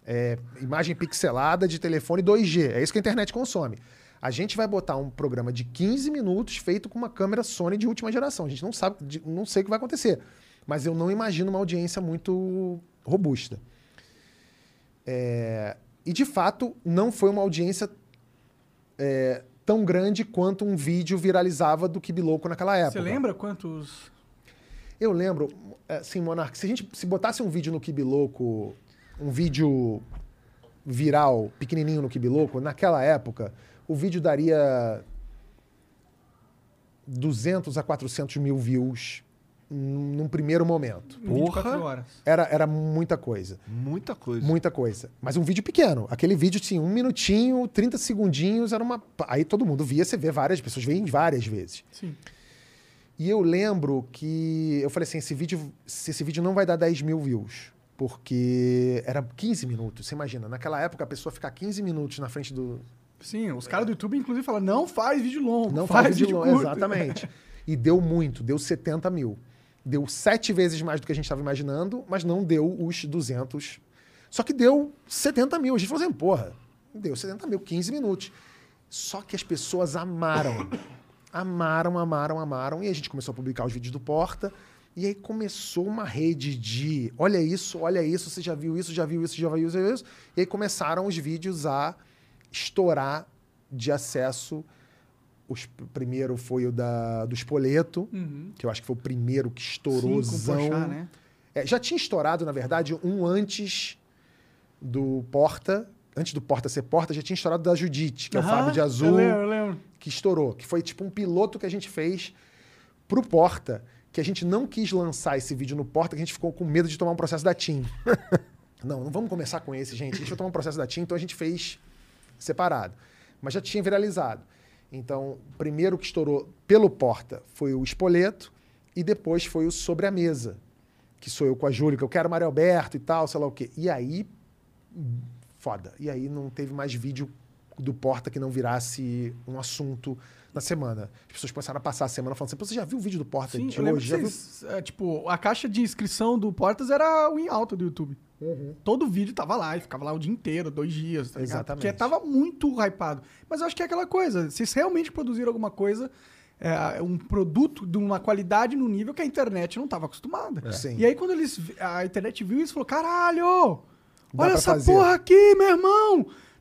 Speaker 3: é imagem pixelada de telefone 2G. É isso que a internet consome. A gente vai botar um programa de 15 minutos feito com uma câmera Sony de última geração. A gente não sabe, não sei o que vai acontecer. Mas eu não imagino uma audiência muito robusta. É, e de fato, não foi uma audiência é, tão grande quanto um vídeo viralizava do Kibiloco naquela época.
Speaker 1: Você lembra quantos.
Speaker 3: Eu lembro, assim, Monark, se a gente se botasse um vídeo no Kibiloco, um vídeo viral, pequenininho no Kibiloco, naquela época, o vídeo daria 200 a 400 mil views num primeiro momento.
Speaker 1: em 24
Speaker 2: Porra.
Speaker 1: horas?
Speaker 3: Era, era muita coisa.
Speaker 2: Muita coisa.
Speaker 3: Muita coisa. Mas um vídeo pequeno. Aquele vídeo, assim, um minutinho, 30 segundinhos, era uma. Aí todo mundo via, você vê várias pessoas, veem várias vezes.
Speaker 1: Sim.
Speaker 3: E eu lembro que eu falei assim: esse vídeo, se esse vídeo não vai dar 10 mil views. Porque era 15 minutos. Você imagina, naquela época a pessoa ficar 15 minutos na frente do.
Speaker 1: Sim, os caras do YouTube, inclusive, falam: não faz vídeo longo.
Speaker 3: Não faz, vídeo longo.
Speaker 1: curto."
Speaker 3: Exatamente. E deu muito, deu 70 mil. Deu sete vezes mais do que a gente estava imaginando, mas não deu os 200. Só que deu 70 mil. A gente falou assim, porra, deu 70 mil, 15 minutos. Só que as pessoas amaram. Amaram, amaram, amaram. E a gente começou a publicar os vídeos do Porta. E aí começou uma rede de olha isso, olha isso, você já viu isso, já viu isso, já viu isso, já viu isso. E aí começaram os vídeos a estourar de acesso. Os, o primeiro foi o da, do Espoleto,
Speaker 1: Uhum.
Speaker 3: que eu acho que foi o primeiro que estourou.
Speaker 1: Sim, com né?
Speaker 3: É, já tinha estourado, na verdade, um antes do Porta. Antes do Porta ser Porta, já tinha estourado da Judite, que é o Fábio de
Speaker 1: Eu
Speaker 3: Azul,
Speaker 1: lembro, eu lembro.
Speaker 3: que estourou. Que foi tipo um piloto que a gente fez pro Porta, que a gente não quis lançar esse vídeo no Porta, que a gente ficou com medo de tomar um processo da TIM. não, não vamos começar com esse, gente. A gente tomar um processo da TIM, então a gente fez separado. Mas já tinha viralizado. Então, primeiro que estourou pelo Porta foi o Espoleto e depois foi o Sobre a Mesa, que sou eu com a Júlia, que eu quero Mário Alberto e tal, sei lá o quê. E aí, foda. E aí não teve mais vídeo do Porta que não virasse um assunto na semana. As pessoas começaram a passar a semana falando assim, "Pô, você já viu o vídeo do Porta
Speaker 1: Sim,
Speaker 3: de hoje? Já viu?
Speaker 1: vocês, é, tipo, a caixa de inscrição do Portas era o em alta do YouTube.
Speaker 3: Uhum.
Speaker 1: Todo vídeo tava lá, e ficava lá o dia inteiro, dois dias, tá?
Speaker 3: Exatamente.
Speaker 1: Porque tava muito hypado. Mas eu acho que é aquela coisa, vocês realmente produziram alguma coisa, é, um produto de uma qualidade no nível que a internet não tava acostumada.
Speaker 3: Sim.
Speaker 1: E aí quando eles, a internet viu isso, falou, caralho,
Speaker 3: Dá
Speaker 1: olha essa
Speaker 3: fazer."
Speaker 1: porra aqui, meu irmão!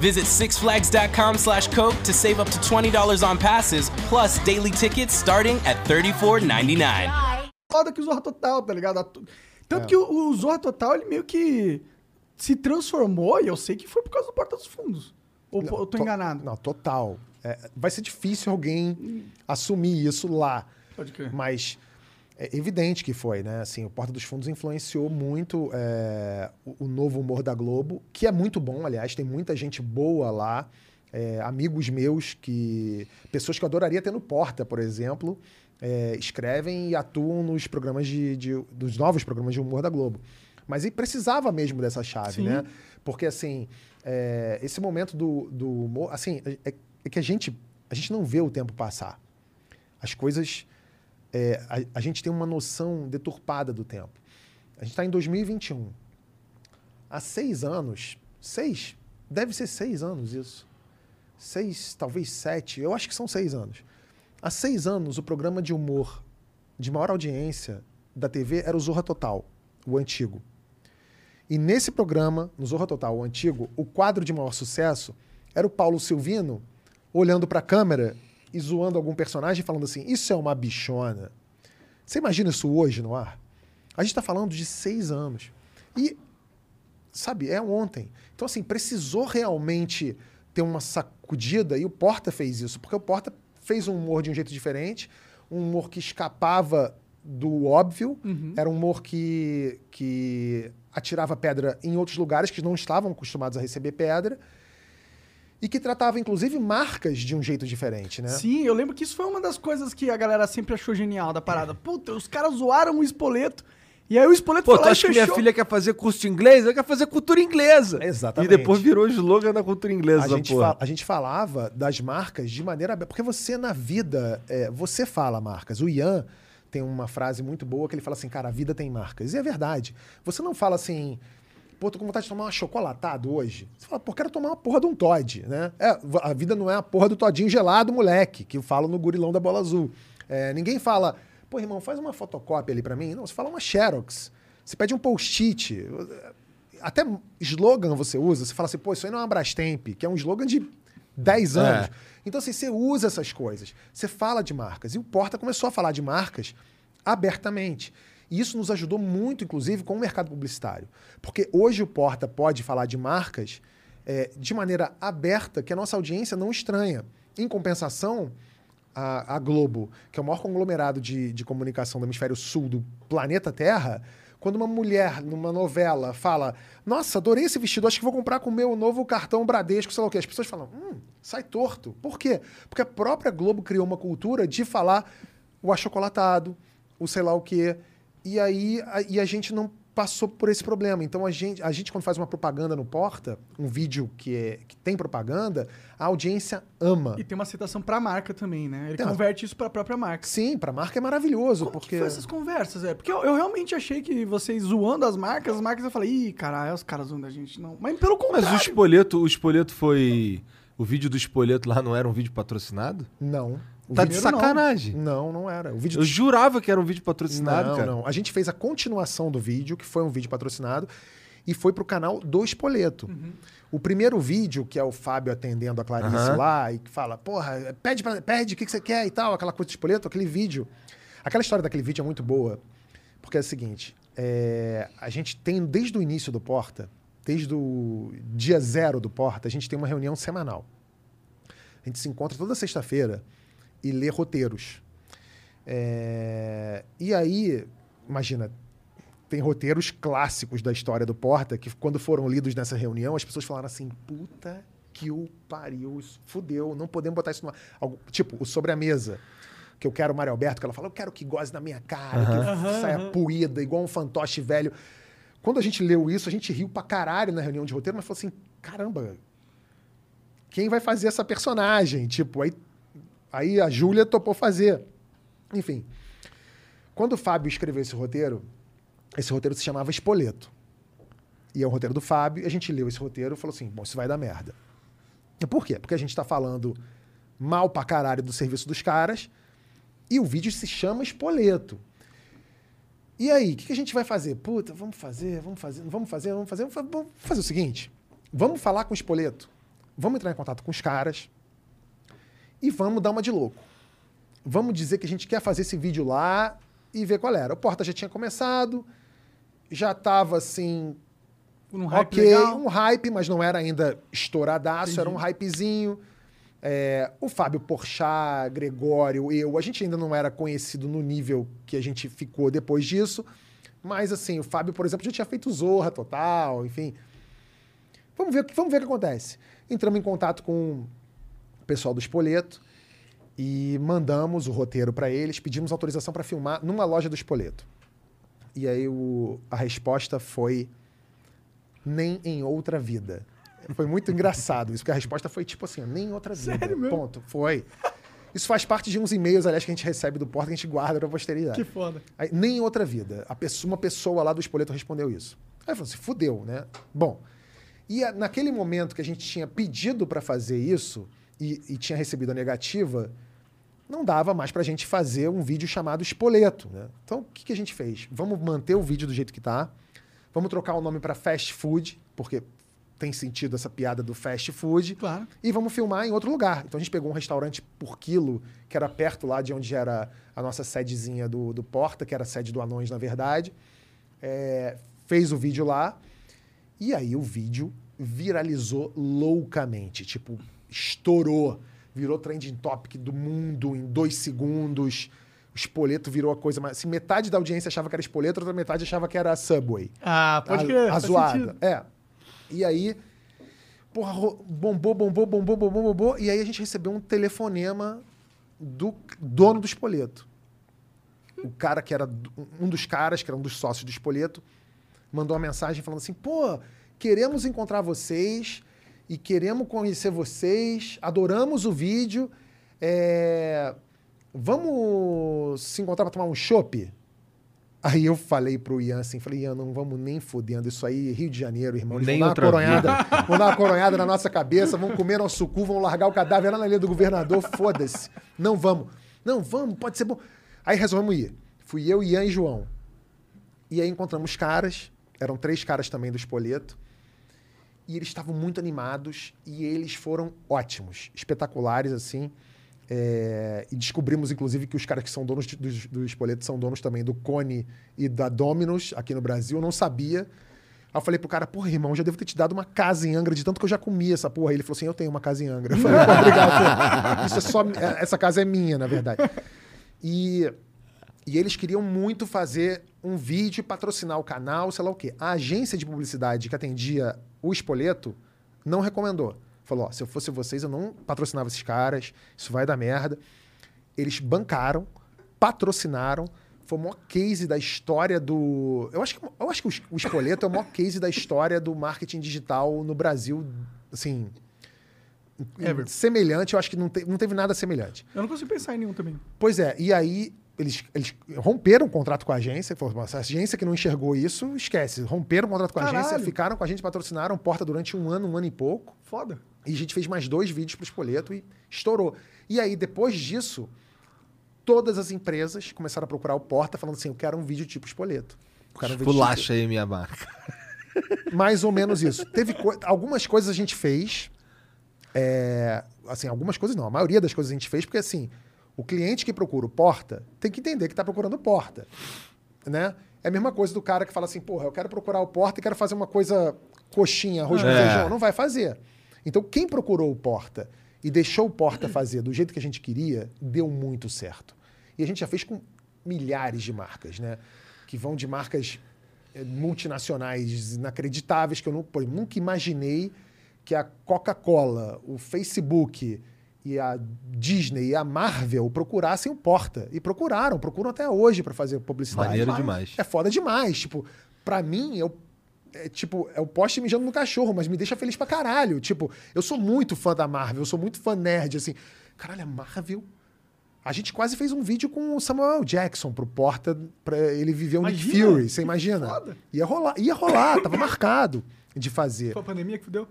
Speaker 5: Visit sixflags.com slash Coke to save up to $20 on passes, plus daily tickets starting at $34.99.
Speaker 1: foda que o Zorra Total, tá ligado? Tanto
Speaker 3: É.
Speaker 1: que o, o Zorra Total, ele meio que se transformou, e eu sei que foi por causa do Porta dos Fundos. Ou
Speaker 3: Não,
Speaker 1: eu tô
Speaker 3: to-
Speaker 1: enganado?
Speaker 3: Não, total. É, vai ser difícil alguém assumir isso lá.
Speaker 1: Pode crer.
Speaker 3: Mas é evidente que foi, né? Assim, o Porta dos Fundos influenciou muito é, o, o novo humor da Globo, que é muito bom, aliás, tem muita gente boa lá. é, amigos meus que. Pessoas que eu adoraria ter no Porta, por exemplo, é, escrevem e atuam nos programas de, de- dos novos programas de humor da Globo. Mas ele precisava mesmo dessa chave,
Speaker 1: Sim.
Speaker 3: né? Porque, assim, esse momento do, do humor. Assim, é, é que a gente, a gente não vê o tempo passar. As coisas. É, a, a gente tem uma noção deturpada do tempo. A gente está em 2021. Há seis anos, seis, deve ser seis anos isso. Seis, talvez sete, eu acho que são seis anos. Há seis anos, o programa de humor de maior audiência da TV era o Zorra Total, o antigo. E nesse programa, no Zorra Total, o antigo, o quadro de maior sucesso era o Paulo Silvino olhando para a câmera e zoando algum personagem e falando assim: Isso é uma bichona. Você imagina isso hoje no ar? A gente está falando de seis anos. E, sabe, é ontem. Então, assim, precisou realmente ter uma sacudida e o Porta fez isso, porque o Porta fez um humor de um jeito diferente, um humor que escapava do óbvio, era um humor que, que atirava pedra em outros lugares que não estavam acostumados a receber pedra e que tratava, inclusive, marcas de um jeito diferente, né?
Speaker 1: Sim, eu lembro que isso foi uma das coisas que a galera sempre achou genial da parada. Puta, os caras zoaram o Espoleto, e aí o Espoleto
Speaker 2: Pô, tu acha que minha filha quer fazer curso de inglês? Ela quer fazer cultura inglesa.
Speaker 3: Exatamente.
Speaker 2: E depois virou slogan da cultura inglesa,
Speaker 3: a gente, fa- a gente falava das marcas de maneira aberta. Porque você, na vida, é, você fala marcas. O Ian tem uma frase muito boa que ele fala assim, cara, a vida tem marcas. E é verdade. Você não fala assim, pô, tô com vontade de tomar um achocolatado hoje. Você fala, pô, quero tomar uma porra de um Todd, né? É, a vida não é a porra do Todinho gelado, moleque, que eu falo no gurilão da bola azul. É, ninguém fala, pô, irmão, faz uma fotocópia ali pra mim. Não, você fala uma Xerox. Você pede um post-it. Até slogan você usa. Você fala assim, pô, isso aí não é uma Brastemp, que é um slogan de 10 anos.
Speaker 2: É.
Speaker 3: Então, assim, você usa essas coisas. Você fala de marcas. E o Porta começou a falar de marcas abertamente. E isso nos ajudou muito, inclusive, com o mercado publicitário. Porque hoje o Porta pode falar de marcas eh, de maneira aberta que a nossa audiência não estranha. Em compensação, a, a Globo, que é o maior conglomerado de, de comunicação do hemisfério sul do planeta Terra, quando uma mulher numa novela fala: Nossa, adorei esse vestido, acho que vou comprar com o meu novo cartão Bradesco, sei lá o quê. As pessoas falam: Hum, sai torto. Por quê? Porque a própria Globo criou uma cultura de falar o achocolatado, o sei lá o quê. E aí a, e a gente não passou por esse problema. Então a gente, a gente quando faz uma propaganda no Porta, um vídeo que, é, que tem propaganda, a audiência ama.
Speaker 1: E tem uma citação pra marca também, né? Ele
Speaker 3: Tem uma-
Speaker 1: converte isso pra própria marca.
Speaker 3: Sim, pra marca é maravilhoso,
Speaker 1: Como
Speaker 3: porque
Speaker 1: que foi essas conversas, é? Porque eu, eu realmente achei que vocês zoando as marcas, as marcas eu falei, ih, caralho, os caras zoando a gente, não. Mas pelo
Speaker 2: Mas
Speaker 1: contrário.
Speaker 2: o espoleto, o espoleto foi. O vídeo do espoleto lá não era um vídeo patrocinado?
Speaker 3: não. O
Speaker 2: Tá de sacanagem.
Speaker 3: Não, não era. O vídeo
Speaker 2: Eu jurava que era um vídeo patrocinado,
Speaker 3: não,
Speaker 2: cara.
Speaker 3: não. A gente fez a continuação do vídeo, que foi um vídeo patrocinado, e foi pro canal do Espoleto. O primeiro vídeo, que é o Fábio atendendo a Clarice
Speaker 2: Aham.
Speaker 3: lá, e que fala, porra, pede, pra, pede o que, que você quer e tal, aquela coisa do Espoleto, aquele vídeo. Aquela história daquele vídeo é muito boa, porque é o seguinte, é, a gente tem, desde o início do Porta, desde o dia zero do Porta, a gente tem uma reunião semanal. A gente se encontra toda sexta-feira e lê roteiros. É, E aí, imagina, tem roteiros clássicos da história do Porta que, quando foram lidos nessa reunião, as pessoas falaram assim: puta que o pariu, isso fudeu, não podemos botar isso no. ar." Algo- Tipo, o sobre a mesa. Que eu quero o Mário Alberto, que ela fala, eu quero que goze na minha cara, que saia puída, igual um fantoche velho. Quando a gente leu isso, a gente riu pra caralho na reunião de roteiro, mas falou assim: caramba, quem vai fazer essa personagem? Tipo, aí, aí a Júlia topou fazer. Enfim. Quando o Fábio escreveu esse roteiro, esse roteiro se chamava Espoleto. E é o roteiro do Fábio, a gente leu esse roteiro e falou assim: bom, isso vai dar merda. E por quê? Porque a gente tá falando mal pra caralho do serviço dos caras, e o vídeo se chama Espoleto. E aí, o que, que a gente vai fazer? Puta, vamos fazer, vamos fazer, vamos fazer, vamos fazer. Vamos fa- Vamos fazer o seguinte: vamos falar com o Espoleto, vamos entrar em contato com os caras e vamos dar uma de louco. Vamos dizer que a gente quer fazer esse vídeo lá e ver qual era. O Porta já tinha começado, já tava assim,
Speaker 1: Um hype
Speaker 3: ok,
Speaker 1: legal.
Speaker 3: um hype, mas não era ainda estouradaço, era um hypezinho. É, o Fábio Porchat, Gregório, eu, a gente ainda não era conhecido no nível que a gente ficou depois disso. Mas, assim, o Fábio, por exemplo, já tinha feito Zorra total, enfim. Vamos ver, vamos ver o que acontece. Entramos em contato com o pessoal do Espoleto e mandamos o roteiro para eles, pedimos autorização para filmar numa loja do Espoleto. E aí o- a resposta foi nem em outra vida. Foi muito engraçado isso, porque a resposta foi tipo assim, nem em outra vida.
Speaker 1: Sério mesmo?
Speaker 3: Ponto. Foi. Isso faz parte de uns e-mails, aliás, que a gente recebe do Porta, que a gente guarda pra posteridade.
Speaker 1: Que foda.
Speaker 3: Aí, nem em outra vida. A pessoa, uma pessoa lá do Espoleto respondeu isso. Aí falou assim, fudeu, né? Bom, e a- naquele momento que a gente tinha pedido para fazer isso e, e tinha recebido a negativa, não dava mais pra gente fazer um vídeo chamado Espoleto, né? Então, o que, que a gente fez? Vamos manter o vídeo do jeito que tá. Vamos trocar o nome para Fast Food, porque tem sentido essa piada do fast food.
Speaker 1: Claro.
Speaker 3: E vamos filmar em outro lugar. Então a gente pegou um restaurante por quilo, que era perto lá de onde era a nossa sedezinha do, do Porta, que era a sede do Anões, na verdade. É, fez o vídeo lá. E aí o vídeo viralizou loucamente. Tipo, estourou. Virou trending topic do mundo em dois segundos. O espoleto virou a coisa mais. Assim, metade da audiência achava que era espoleto, outra metade achava que era Subway.
Speaker 1: Ah, pode
Speaker 3: a,
Speaker 1: crer.
Speaker 3: a zoada. É. E aí, porra, bombou, bombou, bombou, bombou, bombou. E aí a gente recebeu um telefonema do dono do espoleto. O cara que era um dos caras, que era um dos sócios do espoleto, mandou uma mensagem falando assim: pô, queremos encontrar vocês e queremos conhecer vocês, adoramos o vídeo. é, Vamos se encontrar para tomar um chopp? Aí eu falei pro Ian assim, falei, Ian, não vamos nem fodendo isso aí, Rio de Janeiro, irmão. Eles
Speaker 2: Nem
Speaker 3: vão dar uma coronhada, vão dar uma coronhada na nossa cabeça, vão comer nosso cu, vão largar o cadáver lá na linha do governador, foda-se. Não vamos. Não, vamos, pode ser bom. Aí resolvemos ir. Fui eu, Ian e João. E aí encontramos os caras, eram três caras também do Espoleto, e eles estavam muito animados e eles foram ótimos, espetaculares, assim. É, e descobrimos, inclusive, que os caras que são donos de- do, do Espoleto são donos também do Cone e da Dominus aqui no Brasil. Eu não sabia. Aí eu falei pro cara, porra, irmão, já devo ter te dado uma casa em Angra, de tanto que eu já comi essa porra. Aí ele falou assim: eu tenho uma casa em Angra. Eu falei, obrigado. pô. Isso é só. é- Essa casa é minha, na verdade. E, e eles queriam muito fazer um vídeo, patrocinar o canal, sei lá o quê. A agência de publicidade que atendia o Espoleto não recomendou. Falou, ó, se eu fosse vocês, eu não patrocinava esses caras, isso vai dar merda. Eles bancaram, patrocinaram, foi o maior case da história do... Eu acho que, eu acho que o Espoleto é o maior case da história do marketing digital no Brasil, assim...
Speaker 1: Ever.
Speaker 3: Semelhante, eu acho que não, te- não teve nada semelhante.
Speaker 1: Eu não consigo pensar em nenhum também.
Speaker 3: Pois é, e aí eles, eles romperam o contrato com a agência, falou, "Nossa, a agência que não enxergou isso, esquece. Romperam o contrato com a agência,
Speaker 1: Caralho.
Speaker 3: ficaram com a gente, patrocinaram porta durante um ano, um ano e pouco.
Speaker 1: Foda.
Speaker 3: E a gente fez mais dois vídeos pro Espoleto e estourou. E aí, depois disso, todas as empresas começaram a procurar o Porta, falando assim: eu quero um vídeo tipo Espoleto. Eu quero um vídeo tipo-
Speaker 2: Pulacha aí minha marca.
Speaker 3: mais ou menos isso. Teve co- algumas coisas a gente fez. é, assim, algumas coisas não. A maioria das coisas a gente fez porque assim, o cliente que procura o porta tem que entender que está procurando o porta, né? É a mesma coisa do cara que fala assim, porra, eu quero procurar o porta e quero fazer uma coisa coxinha, arroz com
Speaker 2: É.
Speaker 3: feijão, não vai fazer. Então, quem procurou o Porta e deixou o Porta fazer do jeito que a gente queria, deu muito certo. E a gente já fez com milhares de marcas, né? Que vão de marcas eh, multinacionais inacreditáveis que eu eu nunca imaginei que a Coca-Cola, o Facebook e a Disney e a Marvel procurassem o Porta. E procuraram, procuram até hoje para fazer publicidade.
Speaker 2: Maneiro
Speaker 3: Mas
Speaker 2: demais.
Speaker 3: É foda demais. Tipo, pra mim, eu, é, tipo, é o poste mijando no cachorro, mas me deixa feliz pra caralho. Tipo, eu sou muito fã da Marvel, eu sou muito fã nerd, assim. Caralho, a Marvel. A gente quase fez um vídeo com o Samuel Jackson pro Porta pra ele viver um Nick
Speaker 1: Imagina,
Speaker 3: Fury. Você imagina?
Speaker 1: foda.
Speaker 3: Ia rolar, ia rolar, tava marcado de fazer.
Speaker 1: Foi a pandemia que fudeu?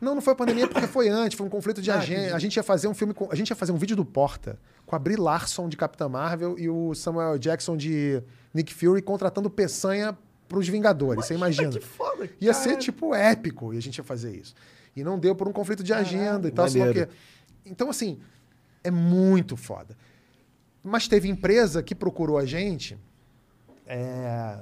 Speaker 3: Não, não foi a pandemia porque foi antes, foi um conflito de
Speaker 1: Ah,
Speaker 3: agenda. A gente ia fazer um filme com, a gente ia fazer um vídeo do Porta com a Brie Larson de Capitã Marvel e o Samuel Jackson de Nick Fury contratando Peçanha pros Vingadores, você imagina.
Speaker 1: Que foda.
Speaker 3: Ia
Speaker 1: cara.
Speaker 3: ser tipo épico e a gente ia fazer isso. E não deu por um conflito de agenda e tal, sei lá o
Speaker 2: maneiro.
Speaker 3: quê. Então assim, é muito foda. Mas teve empresa que procurou a gente é,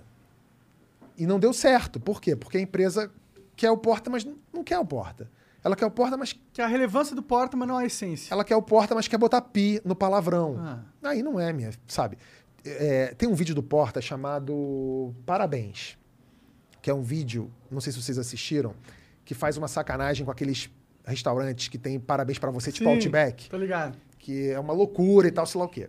Speaker 3: e não deu certo. Por quê? Porque a empresa quer o porta, mas não quer o porta. Ela quer o porta, mas
Speaker 1: Que é a relevância do porta, mas não a essência.
Speaker 3: ela quer o porta, mas quer botar pi no palavrão.
Speaker 1: Ah.
Speaker 3: Aí não é, minha, sabe? É, tem um vídeo do Porta chamado Parabéns, que é um vídeo, não sei se vocês assistiram, que faz uma sacanagem com aqueles restaurantes que tem parabéns pra você, tipo
Speaker 1: Sim,
Speaker 3: Outback,
Speaker 1: Tô ligado.
Speaker 3: que é uma loucura e tal, sei lá o quê.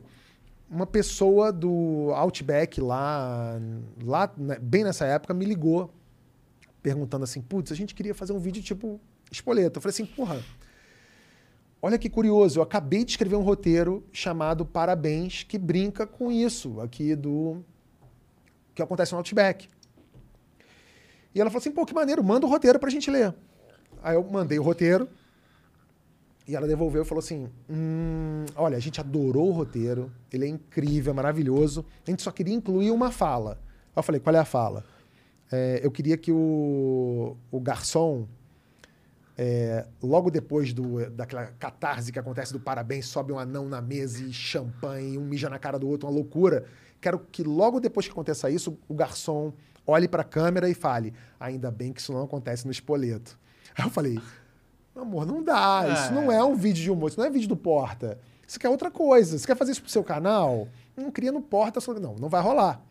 Speaker 3: Uma pessoa do Outback lá, lá né, bem nessa época, me ligou perguntando assim: putz, a gente queria fazer um vídeo tipo espoleta. Eu falei assim: porra, olha que curioso, eu acabei de escrever um roteiro chamado Parabéns, que brinca com isso aqui do. que acontece no Outback. E ela falou assim: pô, que maneiro, manda o roteiro pra gente ler. Aí eu mandei o roteiro. E ela devolveu e falou assim: hum, olha, a gente adorou o roteiro, ele é incrível, é maravilhoso. A gente só queria incluir uma fala. Aí eu falei: qual é a fala? É, eu queria que o, o garçom, é, logo depois do, daquela catarse que acontece do parabéns, sobe um anão na mesa e champanhe, um mija na cara do outro, uma loucura. Quero que logo depois que aconteça isso, o garçom olhe para a câmera e fale: ainda bem que isso não acontece no espoleto. Aí eu falei: amor, não dá, isso não é um vídeo de humor, isso não é vídeo do Porta. Isso quer outra coisa. Você quer fazer isso pro seu canal? Não cria no Porta. Não, não vai rolar.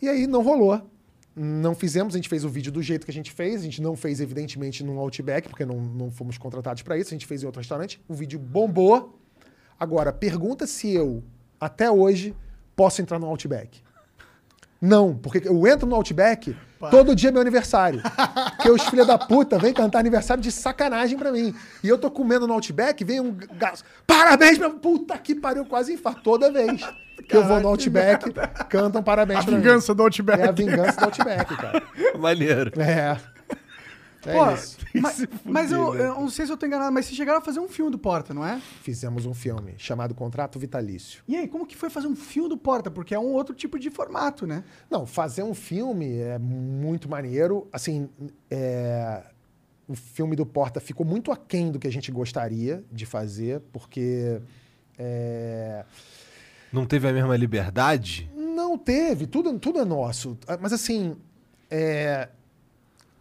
Speaker 3: E aí não rolou. Não fizemos, a gente fez o vídeo do jeito que a gente fez. A gente não fez, evidentemente, num Outback, porque não, não fomos contratados para isso. A gente fez em outro restaurante. O vídeo bombou. Agora, pergunta se eu, até hoje, posso entrar no Outback. Não, porque eu entro no Outback todo dia é meu aniversário. Porque os filha da puta vêm cantar aniversário de sacanagem pra mim. E eu tô comendo no Outback, vem um gato. Parabéns, meu. Puta que pariu, quase infarto toda vez. Que eu vou no Outback, cantam parabéns
Speaker 1: A
Speaker 3: pra mim.
Speaker 1: vingança do Outback.
Speaker 3: É a vingança do Outback, cara.
Speaker 2: Maneiro.
Speaker 3: É. É
Speaker 1: Pô,
Speaker 3: isso.
Speaker 1: mas, mas eu, eu não sei se eu tô enganado, mas vocês chegaram a fazer um filme do Porta, não é?
Speaker 3: Fizemos um filme chamado Contrato Vitalício.
Speaker 1: E aí, como que foi fazer um filme do Porta? Porque é um outro tipo de formato, né?
Speaker 3: Não, fazer um filme é muito maneiro. Assim, é, o filme do Porta ficou muito aquém do que a gente gostaria de fazer, porque é,
Speaker 2: Não teve a mesma liberdade?
Speaker 3: não teve, tudo, tudo é nosso. Mas assim, é,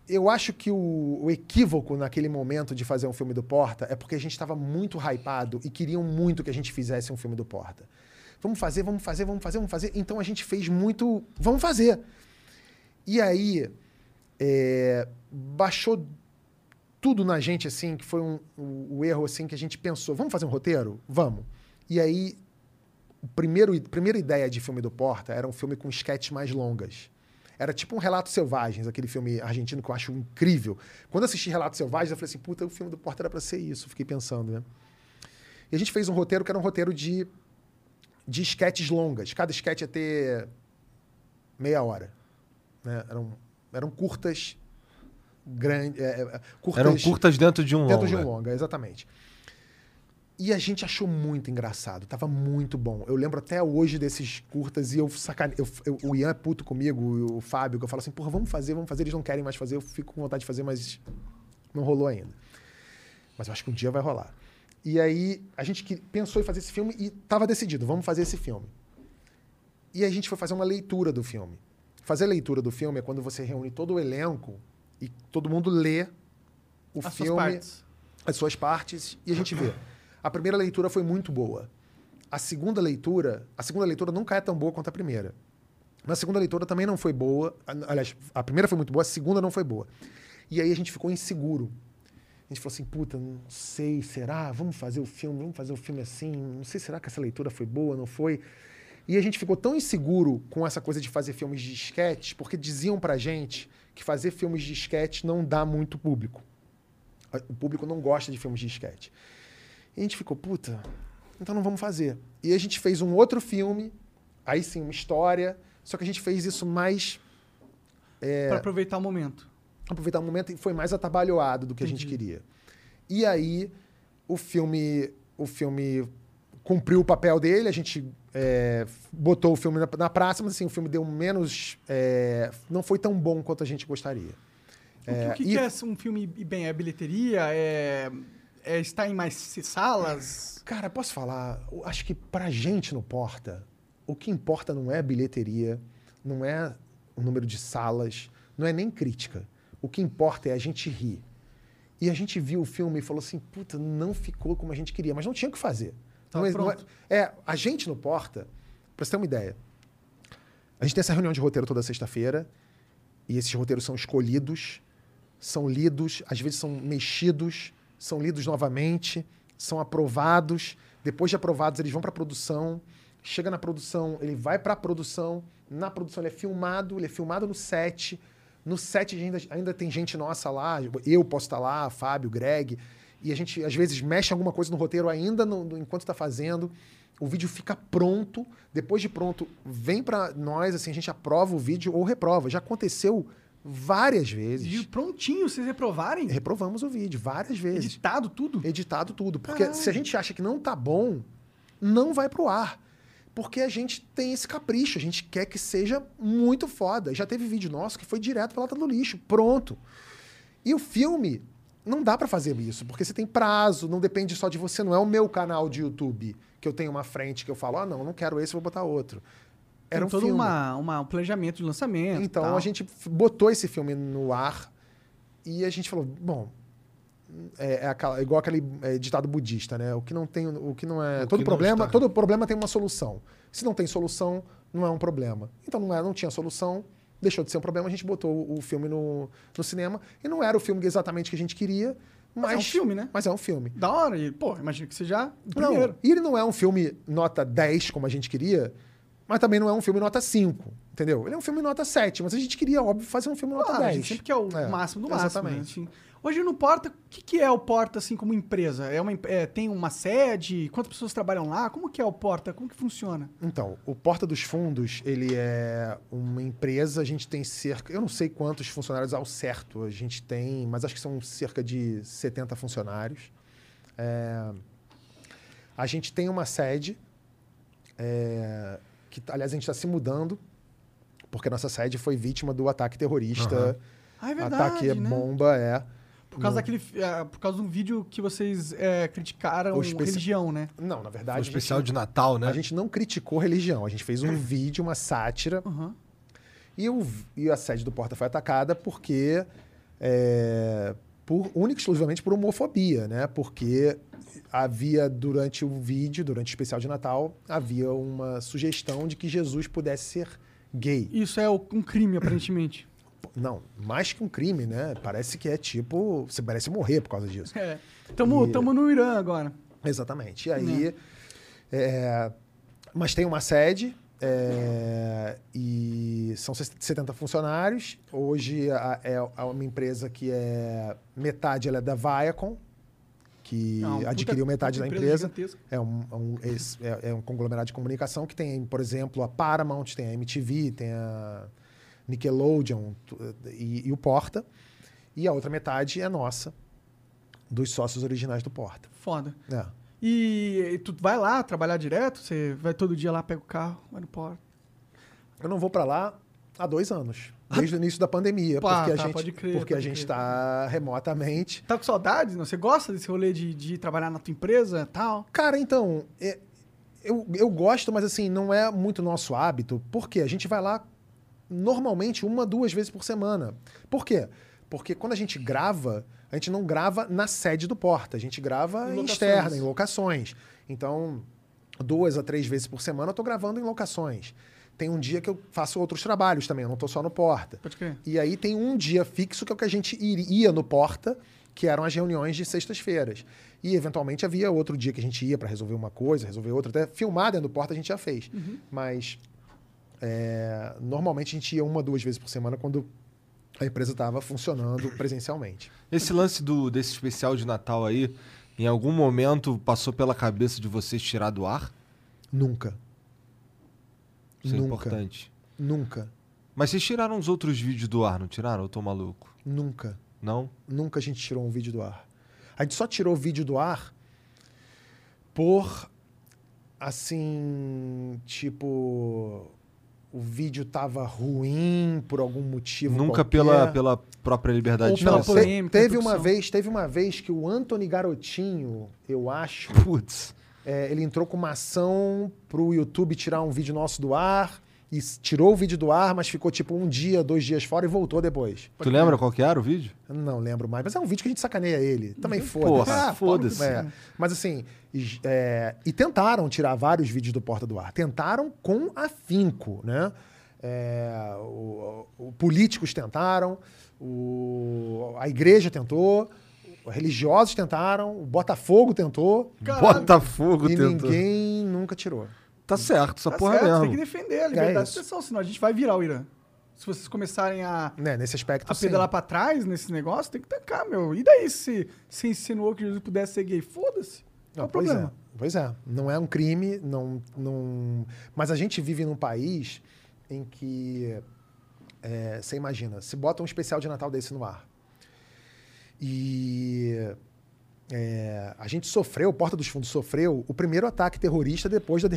Speaker 3: eu acho que o, o equívoco naquele momento de fazer um filme do Porta é porque a gente estava muito hypado e queriam muito que a gente fizesse um filme do Porta. Vamos fazer, vamos fazer, vamos fazer, vamos fazer. Então a gente fez muito. Vamos fazer. E aí é, baixou tudo na gente, assim, que foi um, o erro assim que a gente pensou. Vamos fazer um roteiro? Vamos. E aí, o primeiro, a primeira ideia de filme do Porta era um filme com sketches mais longas. Era tipo um Relatos Selvagens, aquele filme argentino que eu acho incrível. Quando eu assisti Relatos Selvagens, eu falei assim, puta, o filme do Porta era pra ser isso. Fiquei pensando, né? E a gente fez um roteiro que era um roteiro de, de sketches longas. Cada sketch ia ter meia hora. Né? Eram, eram curtas, grandes... curtas,
Speaker 2: Eram curtas dentro de um
Speaker 3: Dentro
Speaker 2: longa.
Speaker 3: de um longa, exatamente. E a gente achou muito engraçado, tava muito bom. Eu lembro até hoje desses curtas e eu sacane... eu, eu- o Ian é puto comigo, o Fábio, que eu falo assim, porra, vamos fazer, vamos fazer, eles não querem mais fazer, eu fico com vontade de fazer, mas não rolou ainda. Mas eu acho que um dia vai rolar. E aí a gente que- pensou em fazer esse filme e tava decidido, vamos fazer esse filme. E a gente foi fazer uma leitura do filme. Fazer a leitura do filme é quando você reúne todo o elenco e todo mundo lê o
Speaker 1: As suas
Speaker 3: filme,
Speaker 1: partes.
Speaker 3: as suas partes, e a gente vê. A primeira leitura foi muito boa. A segunda leitura, a segunda leitura nunca é tão boa quanto a primeira. Na segunda leitura também não foi boa. Aliás, a primeira foi muito boa, a segunda não foi boa. E aí a gente ficou inseguro. A gente falou assim, puta, não sei, será? Vamos fazer o filme, vamos fazer o filme assim. Não sei, será que essa leitura foi boa, não foi? E a gente ficou tão inseguro com essa coisa de fazer filmes de sketch, porque diziam pra gente que fazer filmes de sketch não dá muito público. O público não gosta de filmes de sketch. E a gente ficou, puta, então não vamos fazer. E a gente fez um outro filme, aí sim, uma história, só que a gente fez isso mais É.
Speaker 1: Pra aproveitar o momento.
Speaker 3: aproveitar o momento e foi mais atabalhoado do que a gente queria. E aí o filme, o filme cumpriu o papel dele, a gente é, botou o filme na, na praça, mas assim, o filme deu menos. é, não foi tão bom quanto a gente gostaria.
Speaker 1: O que- o que,
Speaker 3: e-
Speaker 1: que é um filme bem? É bilheteria? É, é estar em mais salas?
Speaker 3: Cara, posso falar? Eu acho que pra gente no Porta, o que importa não é a bilheteria, não é o número de salas, não é nem crítica. O que importa é a gente rir. E a gente viu o filme e falou assim: puta, não ficou como a gente queria, mas não tinha o que fazer.
Speaker 1: Tá
Speaker 3: Não é, não é- é, a gente no Porta, pra você ter uma ideia, a gente tem essa reunião de roteiro toda sexta-feira, e esses roteiros são escolhidos, são lidos, às vezes são mexidos, são lidos novamente, são aprovados. Depois de aprovados, eles vão para produção. Chega na produção, ele vai para a produção. Na produção, ele é filmado, ele é filmado no set. No set ainda, ainda tem gente nossa lá. Eu posso estar lá, Fábio, Greg. E a gente, às vezes, mexe alguma coisa no roteiro ainda no- no- enquanto está fazendo. O vídeo fica pronto. Depois de pronto, vem para nós, assim, a gente aprova o vídeo ou reprova. Já aconteceu várias vezes.
Speaker 1: E prontinho, vocês reprovarem?
Speaker 3: Reprovamos o vídeo várias vezes.
Speaker 1: Editado tudo?
Speaker 3: Editado tudo. Porque se a gente acha que não tá bom, não vai pro ar. Porque a gente tem esse capricho, a gente quer que seja muito foda. Já teve vídeo nosso que foi direto pra lata do lixo, pronto. E o filme, não dá pra fazer isso, porque você tem prazo, não depende só de você, não é o meu canal de YouTube que eu tenho uma frente que eu falo, ah, não, não quero esse, vou botar outro. Era um
Speaker 1: todo
Speaker 3: filme.
Speaker 1: uma, uma- um planejamento de lançamento.
Speaker 3: Então
Speaker 1: tal.
Speaker 3: a gente botou esse filme no ar e a gente falou, bom, é, é aquela- é igual aquele é, ditado budista, né? O que não tem, o que não é,
Speaker 2: O
Speaker 3: todo problema,
Speaker 2: está.
Speaker 3: todo problema tem uma solução. Se não tem solução, não é um problema. Então não, é, não tinha solução, deixou de ser um problema, a gente botou o, o filme no, no cinema e não era o filme exatamente que a gente queria, mas,
Speaker 1: é um filme, né?
Speaker 3: Mas é um filme.
Speaker 1: Da hora. E, pô, imagina que seja o
Speaker 3: Não,
Speaker 1: primeiro.
Speaker 3: e ele não é um filme nota 10, como a gente queria, mas também não é um filme nota 5, entendeu? Ele é um filme nota 7, mas a gente queria, óbvio, fazer um filme nota
Speaker 1: Claro, a
Speaker 3: 10.
Speaker 1: gente sempre quer o
Speaker 3: É,
Speaker 1: máximo do máximo.
Speaker 3: Exatamente.
Speaker 1: Né? Assim, hoje no Porta, o que, que é o Porta, assim, como empresa? É uma, é, tem uma sede? Quantas pessoas trabalham lá? Como que é o Porta? Como que funciona?
Speaker 3: Então, o Porta dos Fundos, ele é uma empresa, a gente tem cerca, eu não sei quantos funcionários ao certo a gente tem, mas acho que são cerca de 70 funcionários. É, a gente tem uma sede, é, que, aliás, a gente está se mudando, porque a nossa sede foi vítima do ataque terrorista.
Speaker 1: Ah, é verdade,
Speaker 3: ataque
Speaker 1: né?
Speaker 3: bomba, é.
Speaker 1: Por causa daquele... é, por causa de um vídeo que vocês é, criticaram
Speaker 3: especi-
Speaker 1: religião, né?
Speaker 3: Não, na verdade.
Speaker 2: o
Speaker 3: gente
Speaker 2: especial
Speaker 3: não-
Speaker 2: de Natal, né?
Speaker 3: A gente não criticou religião, a gente fez um vídeo, uma sátira,
Speaker 1: Uhum.
Speaker 3: e, o, e a sede do Porta foi atacada porque. É, por, única e exclusivamente por homofobia, né? Porque havia, durante o vídeo, durante o especial de Natal, havia uma sugestão de que Jesus pudesse ser gay.
Speaker 1: Isso é um crime, aparentemente.
Speaker 3: Não, mais que um crime, né? Parece que é tipo. Você merece morrer por causa disso.
Speaker 1: É. Tamo,
Speaker 3: E-
Speaker 1: tamo no Irã agora.
Speaker 3: Exatamente. E aí. é, mas tem uma sede. é, e são 70 funcionários. Hoje a- é é uma empresa que é. Metade ela é da Viacom, que
Speaker 1: É uma puta-
Speaker 3: adquiriu metade
Speaker 1: puta
Speaker 3: da
Speaker 1: empresa
Speaker 3: empresa. É um, é um- é- é um conglomerado de comunicação que tem, por exemplo, a Paramount, tem a MTV, tem a Nickelodeon e, e o Porta. E a outra metade é nossa, dos sócios originais do Porta.
Speaker 1: Foda.
Speaker 3: É.
Speaker 1: E, e tu vai lá trabalhar direto? Você vai todo dia lá, pega o carro, vai no Porta?
Speaker 3: Eu não vou para lá há dois anos, desde o início da pandemia,
Speaker 1: Pá,
Speaker 3: porque a
Speaker 1: tá,
Speaker 3: gente,
Speaker 1: pode crer,
Speaker 3: porque a gente está remotamente.
Speaker 1: Tá com saudades? Não? Você gosta desse rolê de, de trabalhar na tua empresa e tal?
Speaker 3: Cara, então, é- eu, eu gosto, mas assim, não é muito nosso hábito, porque a gente vai lá normalmente uma, duas vezes por semana. Por quê? Porque quando a gente grava, a gente não grava na sede do Porta, a gente grava
Speaker 1: Em
Speaker 3: em externa, em locações. Então, duas a três vezes por semana eu tô gravando em locações. Tem um dia que eu faço outros trabalhos também, eu não tô só no Porta.
Speaker 1: Pode crer.
Speaker 3: E aí tem um dia fixo que é o que a gente iria no Porta, que eram as reuniões de sextas-feiras. E eventualmente havia outro dia que a gente ia para resolver uma coisa, resolver outra. Até filmar dentro do Porta a gente já fez. Mas é, normalmente a gente ia uma, duas vezes por semana quando a empresa estava funcionando presencialmente.
Speaker 2: Esse lance do, desse especial de Natal aí, em algum momento passou pela cabeça de vocês tirar do ar?
Speaker 3: Nunca.
Speaker 2: Isso é
Speaker 3: Nunca.
Speaker 2: importante.
Speaker 3: Nunca.
Speaker 2: Mas vocês tiraram os outros vídeos do ar, não tiraram? Eu tô maluco.
Speaker 3: Nunca.
Speaker 2: Não?
Speaker 3: Nunca a gente tirou um vídeo do ar. A gente só tirou o vídeo do ar por, assim, tipo, o vídeo tava ruim por algum motivo
Speaker 2: Nunca
Speaker 3: qualquer.
Speaker 2: pela, pela própria liberdade
Speaker 1: Ou
Speaker 2: de
Speaker 3: Não,
Speaker 2: expressão.
Speaker 1: polêmica,
Speaker 3: teve uma vez, teve uma vez que o Anthony Garotinho, eu acho,
Speaker 2: Putz.
Speaker 3: É, ele entrou com uma ação pro YouTube tirar um vídeo nosso do ar e tirou o vídeo do ar, mas ficou tipo um dia, dois dias fora e voltou depois.
Speaker 2: Tu lembra qual que era o vídeo?
Speaker 3: Não lembro mais, mas é um vídeo que a gente sacaneia ele. Também foda-se.
Speaker 2: Porra,
Speaker 3: Ah,
Speaker 2: foda-se.
Speaker 3: é. Mas assim, e, é, e tentaram tirar vários vídeos do Porta do Ar. Tentaram com afinco, né? É, o- o- políticos tentaram, o- a igreja tentou, religiosos tentaram, o Botafogo tentou
Speaker 1: Caralho.
Speaker 2: Botafogo
Speaker 3: e
Speaker 2: tentou.
Speaker 3: ninguém nunca tirou.
Speaker 2: Tá certo, essa
Speaker 1: Tá
Speaker 2: porra
Speaker 1: certo,
Speaker 2: é
Speaker 1: tem que
Speaker 2: mesmo.
Speaker 1: defender a liberdade de
Speaker 3: isso.
Speaker 1: expressão, senão a gente vai virar o Irã. Se vocês começarem a,
Speaker 3: Né, nesse aspecto,
Speaker 1: a
Speaker 3: sim.
Speaker 1: pedalar pra trás nesse negócio, tem que tancar, meu. E daí se se insinuou que Jesus pudesse ser gay? Foda-se.
Speaker 3: Não,
Speaker 1: o
Speaker 3: pois
Speaker 1: problema?
Speaker 3: é, pois é. Não é um crime, não, não... mas a gente vive num país em que é, você imagina, se bota um especial de Natal desse no ar e é, a gente sofreu, Porta dos Fundos sofreu o primeiro ataque terrorista depois da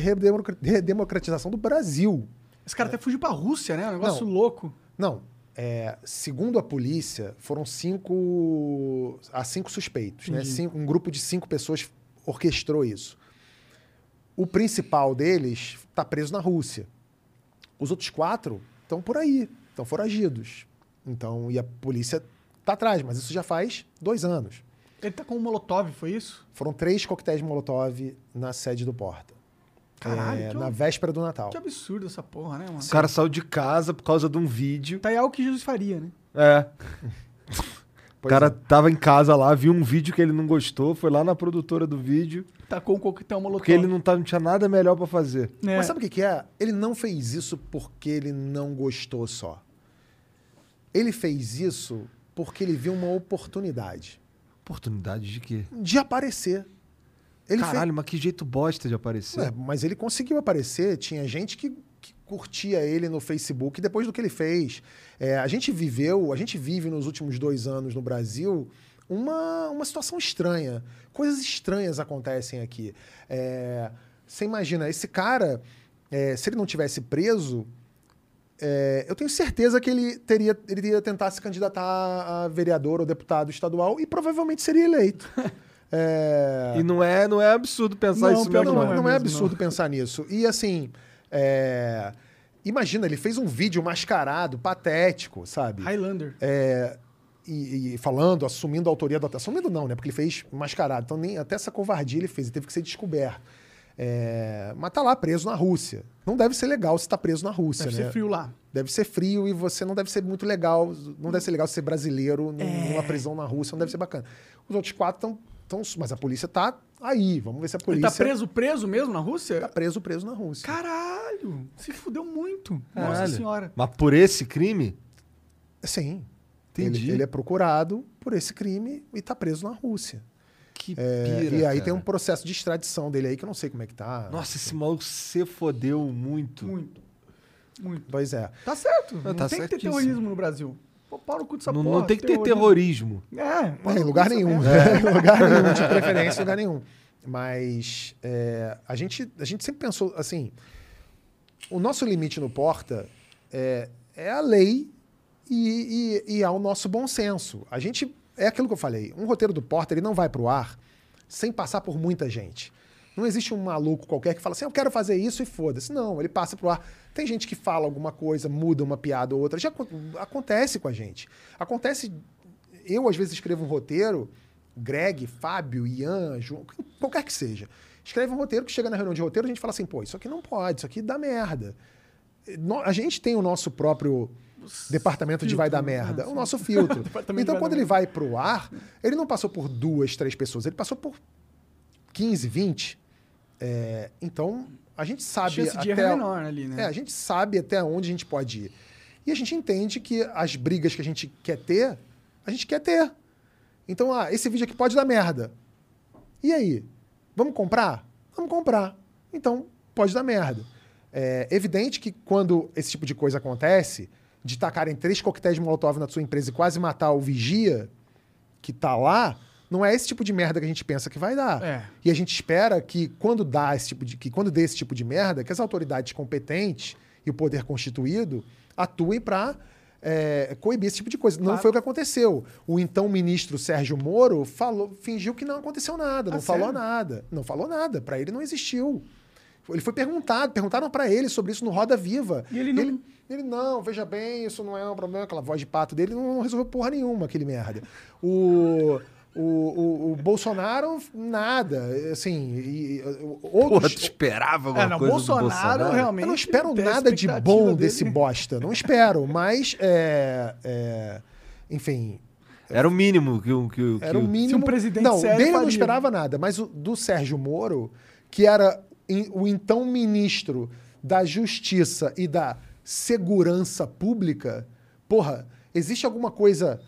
Speaker 3: redemocratização do Brasil.
Speaker 1: Esse cara até fugiu pra Rússia, né? Um negócio
Speaker 3: Não.
Speaker 1: louco.
Speaker 3: Não, é, segundo a polícia, foram cinco. Há cinco suspeitos, né?
Speaker 1: Entendi.
Speaker 3: Cinco- um grupo de cinco pessoas orquestrou isso. O principal deles está preso na Rússia. Os outros quatro estão por aí, estão foragidos. Então, e a polícia tá atrás, mas isso já faz dois anos.
Speaker 1: Ele tá com um molotov, foi isso?
Speaker 3: Foram três coquetéis Molotov na sede do Porta.
Speaker 1: Caralho,
Speaker 3: É,
Speaker 1: que,
Speaker 3: na
Speaker 1: ab-
Speaker 3: véspera do Natal.
Speaker 1: que absurdo essa porra, né, mano?
Speaker 2: O cara saiu de casa por causa de um vídeo.
Speaker 1: Tá aí algo que Jesus faria, né?
Speaker 2: É. O cara
Speaker 3: é.
Speaker 2: tava em casa lá, viu um vídeo que ele não gostou, foi lá na produtora do vídeo,
Speaker 1: Tacou um coquetel molotov.
Speaker 2: porque ele não, tá, não tinha nada melhor pra fazer.
Speaker 1: É.
Speaker 3: Mas sabe o que, que é? Ele não fez isso porque ele não gostou só. Ele fez isso porque ele viu uma oportunidade
Speaker 2: Oportunidade de quê?
Speaker 3: de aparecer. Ele
Speaker 2: Caralho, mas que jeito bosta de aparecer.
Speaker 3: fez... Ué, mas ele conseguiu aparecer. Tinha gente que, que curtia ele no Facebook depois do que ele fez. É, a gente viveu, a gente vive nos últimos dois anos no Brasil uma, uma situação estranha. Coisas estranhas acontecem aqui. É, você imagina, esse cara, é, se ele não tivesse preso, é, eu tenho certeza que ele teria, ele iria tentar se candidatar a vereador ou deputado estadual e provavelmente seria eleito. É,
Speaker 2: E não é, não é absurdo pensar
Speaker 1: Não,
Speaker 2: isso mesmo.
Speaker 3: não,
Speaker 1: não é
Speaker 3: não é
Speaker 1: mesmo,
Speaker 3: absurdo pensar nisso. E assim, é, imagina, ele fez um vídeo mascarado, patético, sabe?
Speaker 1: Highlander.
Speaker 3: É, e, e falando, assumindo a autoria do ataque. Assumindo não, né? Porque ele fez mascarado. Então nem até essa covardia ele fez, ele teve que ser descoberto. É, mas tá lá preso na Rússia. Não deve ser legal se tá preso na Rússia,
Speaker 1: Deve
Speaker 3: né?
Speaker 1: ser frio lá.
Speaker 3: Deve ser frio e você não deve ser muito legal. Não deve ser legal ser brasileiro
Speaker 1: É.
Speaker 3: numa prisão na Rússia, não deve ser bacana. Os outros quatro estão. Tão, mas a polícia tá aí. Vamos ver se a
Speaker 1: Ele
Speaker 3: polícia.
Speaker 1: tá preso, preso mesmo na Rússia?
Speaker 3: Tá preso, preso na Rússia.
Speaker 1: Caralho! Se fudeu muito. Nossa
Speaker 2: Caralho.
Speaker 1: senhora.
Speaker 2: Mas por esse crime?
Speaker 3: Sim.
Speaker 2: Entendi.
Speaker 3: Ele, ele é procurado por esse crime e tá preso na Rússia.
Speaker 2: Que
Speaker 3: É,
Speaker 2: pira,
Speaker 3: e aí
Speaker 2: cara.
Speaker 3: tem um processo de extradição dele aí que eu não sei como é que tá.
Speaker 2: Nossa, esse maluco se fodeu muito.
Speaker 1: Muito. Muito.
Speaker 3: Pois é.
Speaker 1: Tá certo. Não
Speaker 2: tá
Speaker 1: tem que ter terrorismo no Brasil. Pô, pau no cu dessa
Speaker 2: Não,
Speaker 1: porra.
Speaker 2: não tem que ter terrorismo.
Speaker 1: É,
Speaker 3: É, em lugar nenhum.
Speaker 1: merda.
Speaker 3: em lugar nenhum, de preferência, em lugar nenhum. Mas é, a, gente, a gente sempre pensou assim: o nosso limite no Porta é, é a lei e, e, e ao nosso bom senso. A gente. É aquilo que eu falei: um roteiro do Porta ele não vai pro ar sem passar por muita gente. Não existe um maluco qualquer que fala assim, eu quero fazer isso e foda-se. Não, ele passa pro ar. Tem gente que fala alguma coisa, muda uma piada ou outra. Já acon- acontece com a gente. Acontece eu, às vezes, escrevo um roteiro, Greg, Fábio, Ian, João, qualquer que seja. Escreve um roteiro que chega na reunião de roteiro, a gente fala assim, pô, isso aqui não pode, isso aqui dá merda. A gente tem o nosso próprio departamento de vai dar
Speaker 1: filtro,
Speaker 3: merda, o nosso filtro. Então, quando ele vai pro ar, ele não passou por duas, três pessoas, ele passou por 15, 20. É, então, a gente sabe até
Speaker 1: é menor ali, né?
Speaker 3: é, a gente sabe até onde a gente pode ir. E a gente entende que as brigas que a gente quer ter, a gente quer ter. Então, ah, esse vídeo aqui pode dar merda. E aí? Vamos comprar? Vamos comprar. Então, pode dar merda. É evidente que quando esse tipo de coisa acontece, de tacarem três coquetéis de molotov na sua empresa e quase matar o vigia que tá lá, não é esse tipo de merda que a gente pensa que vai dar.
Speaker 1: É.
Speaker 3: E a gente espera que quando dá esse tipo de que quando dê esse tipo de merda, que as autoridades competentes e o poder constituído atuem para coibir esse tipo de coisa. Não
Speaker 1: Claro.
Speaker 3: foi o que aconteceu. O então ministro Sérgio Moro falou, fingiu que não aconteceu nada,
Speaker 1: Ah,
Speaker 3: não falou
Speaker 1: sério?
Speaker 3: nada, não falou nada. Para ele não existiu. Ele foi perguntado, perguntaram para ele sobre isso no Roda Viva.
Speaker 1: E ele não-
Speaker 3: Ele, ele, não, veja bem, isso não é um problema, aquela voz de pato dele não resolveu porra nenhuma, aquele merda. O, o, o, o Bolsonaro, nada. Assim, e, e,
Speaker 2: Porra,
Speaker 3: outros.
Speaker 2: tu esperava alguma
Speaker 1: É, não,
Speaker 2: coisa
Speaker 1: Bolsonaro,
Speaker 2: do Bolsonaro?
Speaker 1: realmente.
Speaker 3: Eu não espero nada de bom
Speaker 1: dele.
Speaker 3: desse bosta. Não espero, mas. é, é, enfim,
Speaker 2: Era o mínimo que o... Que, que
Speaker 3: era o mínimo.
Speaker 1: Se um presidente
Speaker 3: não,
Speaker 1: sério
Speaker 3: dele eu não esperava nada, mas o, do Sérgio Moro, que era o então ministro da Justiça e da Segurança Pública, porra, existe alguma coisa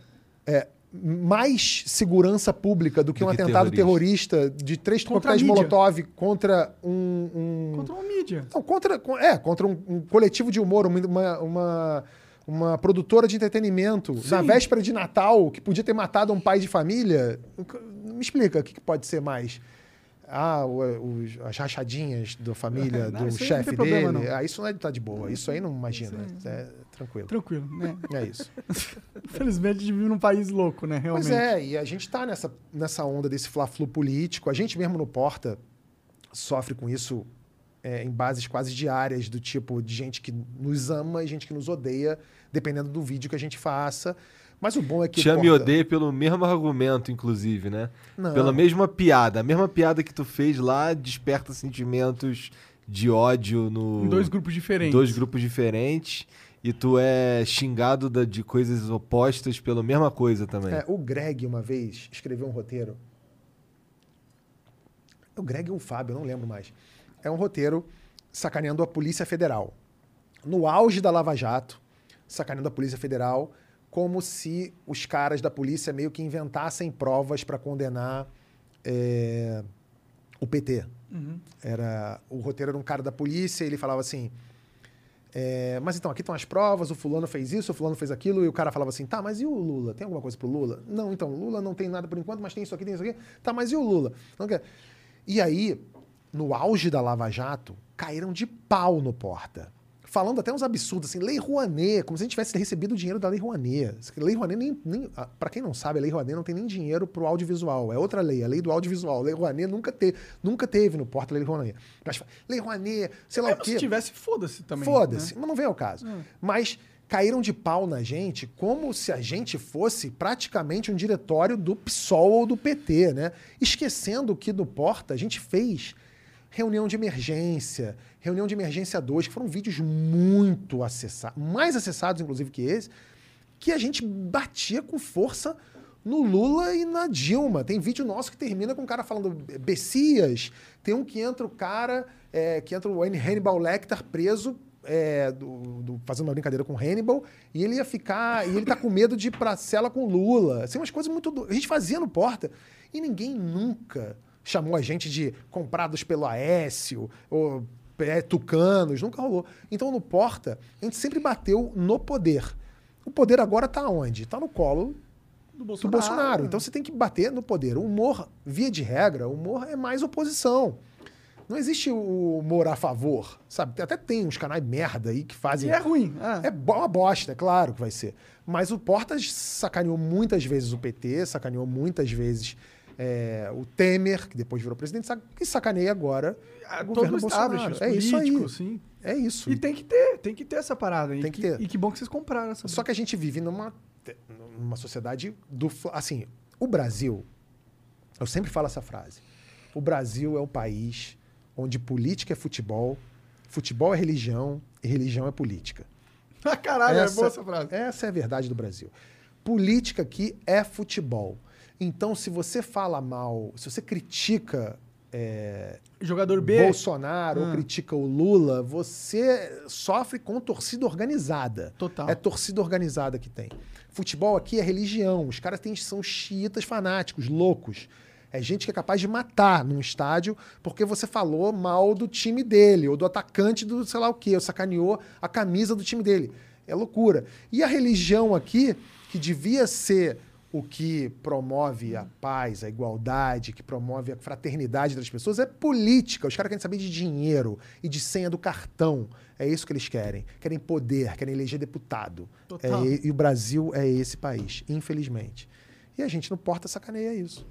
Speaker 3: é, mais segurança pública do que
Speaker 2: Do
Speaker 3: um
Speaker 2: que
Speaker 3: atentado
Speaker 2: terrorista.
Speaker 3: terrorista, de três coquetéis. Molotov contra um- um,
Speaker 1: Contra uma mídia.
Speaker 3: não, contra, co- é, contra um, um coletivo de humor, uma, uma, uma, produtora de entretenimento, na véspera de Natal, que podia ter matado um pai de família. Me explica, o que, que pode ser mais? Ah, os- as rachadinhas da família,
Speaker 1: Não,
Speaker 3: do
Speaker 1: aí
Speaker 3: chefe
Speaker 1: problema,
Speaker 3: dele.
Speaker 1: não.
Speaker 3: Ah, isso não é de tá de boa. Isso aí não imagina. É tranquilo.
Speaker 1: Tranquilo, né?
Speaker 3: É isso.
Speaker 1: Infelizmente, a gente vive num país louco, né? Realmente.
Speaker 3: Pois é, e a gente tá nessa, nessa onda desse fla-flu político. A gente mesmo no Porta sofre com isso é, em bases quase diárias, do tipo de gente que nos ama e gente que nos odeia, dependendo do vídeo que a gente faça. Mas o bom é que. o
Speaker 2: Te ama e
Speaker 3: Porta-
Speaker 2: odeia pelo mesmo argumento, inclusive, né?
Speaker 3: Não.
Speaker 2: Pela mesma piada. A mesma piada que tu fez lá desperta sentimentos de ódio no...
Speaker 1: Em dois grupos diferentes.
Speaker 2: dois grupos diferentes. E tu é xingado da- de coisas opostas pela mesma coisa também.
Speaker 3: É, o Greg, uma vez, escreveu um roteiro. O Greg ou o Fábio, eu não lembro mais. É um roteiro sacaneando a Polícia Federal. No auge da Lava Jato, sacaneando a Polícia Federal, como se os caras da polícia meio que inventassem provas para condenar é, o PT. Era, o roteiro era um cara da polícia, ele falava assim. é, mas então, aqui estão as provas, o fulano fez isso, o fulano fez aquilo, e o cara falava assim, tá, mas e o Lula? Tem alguma coisa pro Lula? Não, então, o Lula não tem nada por enquanto, mas tem isso aqui, tem isso aqui. Tá, mas e o Lula? Não quer. E aí, no auge da Lava Jato, caíram de pau no Porta. Falando até uns absurdos, assim, Lei Rouanet, como se a gente tivesse recebido o dinheiro da Lei Rouanet. Lei Rouanet, nem, nem, ah, pra quem não sabe, a Lei Rouanet não tem nem dinheiro pro audiovisual. É outra lei, a lei do audiovisual. Lei Rouanet nunca, te, nunca teve no Porta Lei Rouanet. Mas, Lei Rouanet, sei lá o
Speaker 1: Mesmo
Speaker 3: quê.
Speaker 1: se tivesse, foda-se também.
Speaker 3: Foda-se,
Speaker 1: né?
Speaker 3: mas não vem ao caso. Mas caíram de pau na gente como se a gente fosse praticamente um diretório do PSOL ou do PT, né? Esquecendo que do Porta a gente fez reunião de emergência, reunião de emergência 2, que foram vídeos muito acessados, mais acessados inclusive que esse, que a gente batia com força no Lula e na Dilma. Tem vídeo nosso que termina com o cara falando Bessias, tem um que entra o cara, é, que entra o Hannibal Lecter preso, é, do- do- fazendo uma brincadeira com o Hannibal, e ele ia ficar, e ele tá com medo de ir pra cela com Lula. Assim, umas coisas muito... do- A gente fazia no Porta, e ninguém nunca chamou a gente de comprados pelo Aécio, ou é, tucanos, nunca rolou. Então, no Porta, a gente sempre bateu no poder. O poder agora tá onde? Tá no colo
Speaker 1: Do
Speaker 3: do
Speaker 1: Bolsonaro.
Speaker 3: Bolsonaro. Então você tem que bater no poder. O humor, via de regra, o humor é mais oposição. Não existe o humor a favor, sabe? Até tem uns canais merda aí que
Speaker 1: E
Speaker 3: fazem.
Speaker 1: é ruim.
Speaker 3: É bo- uma bosta, é claro que vai ser. Mas o Portas sacaneou muitas vezes o PT, sacaneou muitas vezes é, o Temer, que depois virou presidente, sac- e sacaneia agora O
Speaker 1: todo o establishment,
Speaker 3: É isso aí.
Speaker 1: sim.
Speaker 3: É isso.
Speaker 1: E tem que ter, tem que ter essa parada.
Speaker 3: Tem
Speaker 1: e
Speaker 3: que ter.
Speaker 1: E que bom que vocês compraram essa.
Speaker 3: Só que a gente vive numa numa sociedade do. Assim, o Brasil, eu sempre falo essa frase. O Brasil é um país onde política é futebol, futebol é religião e religião é política.
Speaker 1: Ah, caralho, é boa essa frase.
Speaker 3: Essa é a verdade do Brasil. Política aqui é futebol. Então, se você fala mal, se você critica é,
Speaker 1: Jogador B.
Speaker 3: Bolsonaro ou
Speaker 1: Ah.
Speaker 3: critica o Lula, você sofre com torcida organizada.
Speaker 1: Total.
Speaker 3: É torcida organizada que tem. Futebol aqui é religião. Os caras têm, são xiitas fanáticos, loucos. É gente que é capaz de matar num estádio porque você falou mal do time dele, ou do atacante do sei lá o quê, ou sacaneou a camisa do time dele. É loucura. E a religião aqui, que devia ser o que promove a paz, a igualdade, que promove a fraternidade das pessoas, é política. Os caras querem saber de dinheiro e de senha do cartão. É isso que eles querem. Querem poder, querem eleger deputado.
Speaker 1: Total.
Speaker 3: É, e, o Brasil é esse país, infelizmente. E a gente não porta sacaneia isso.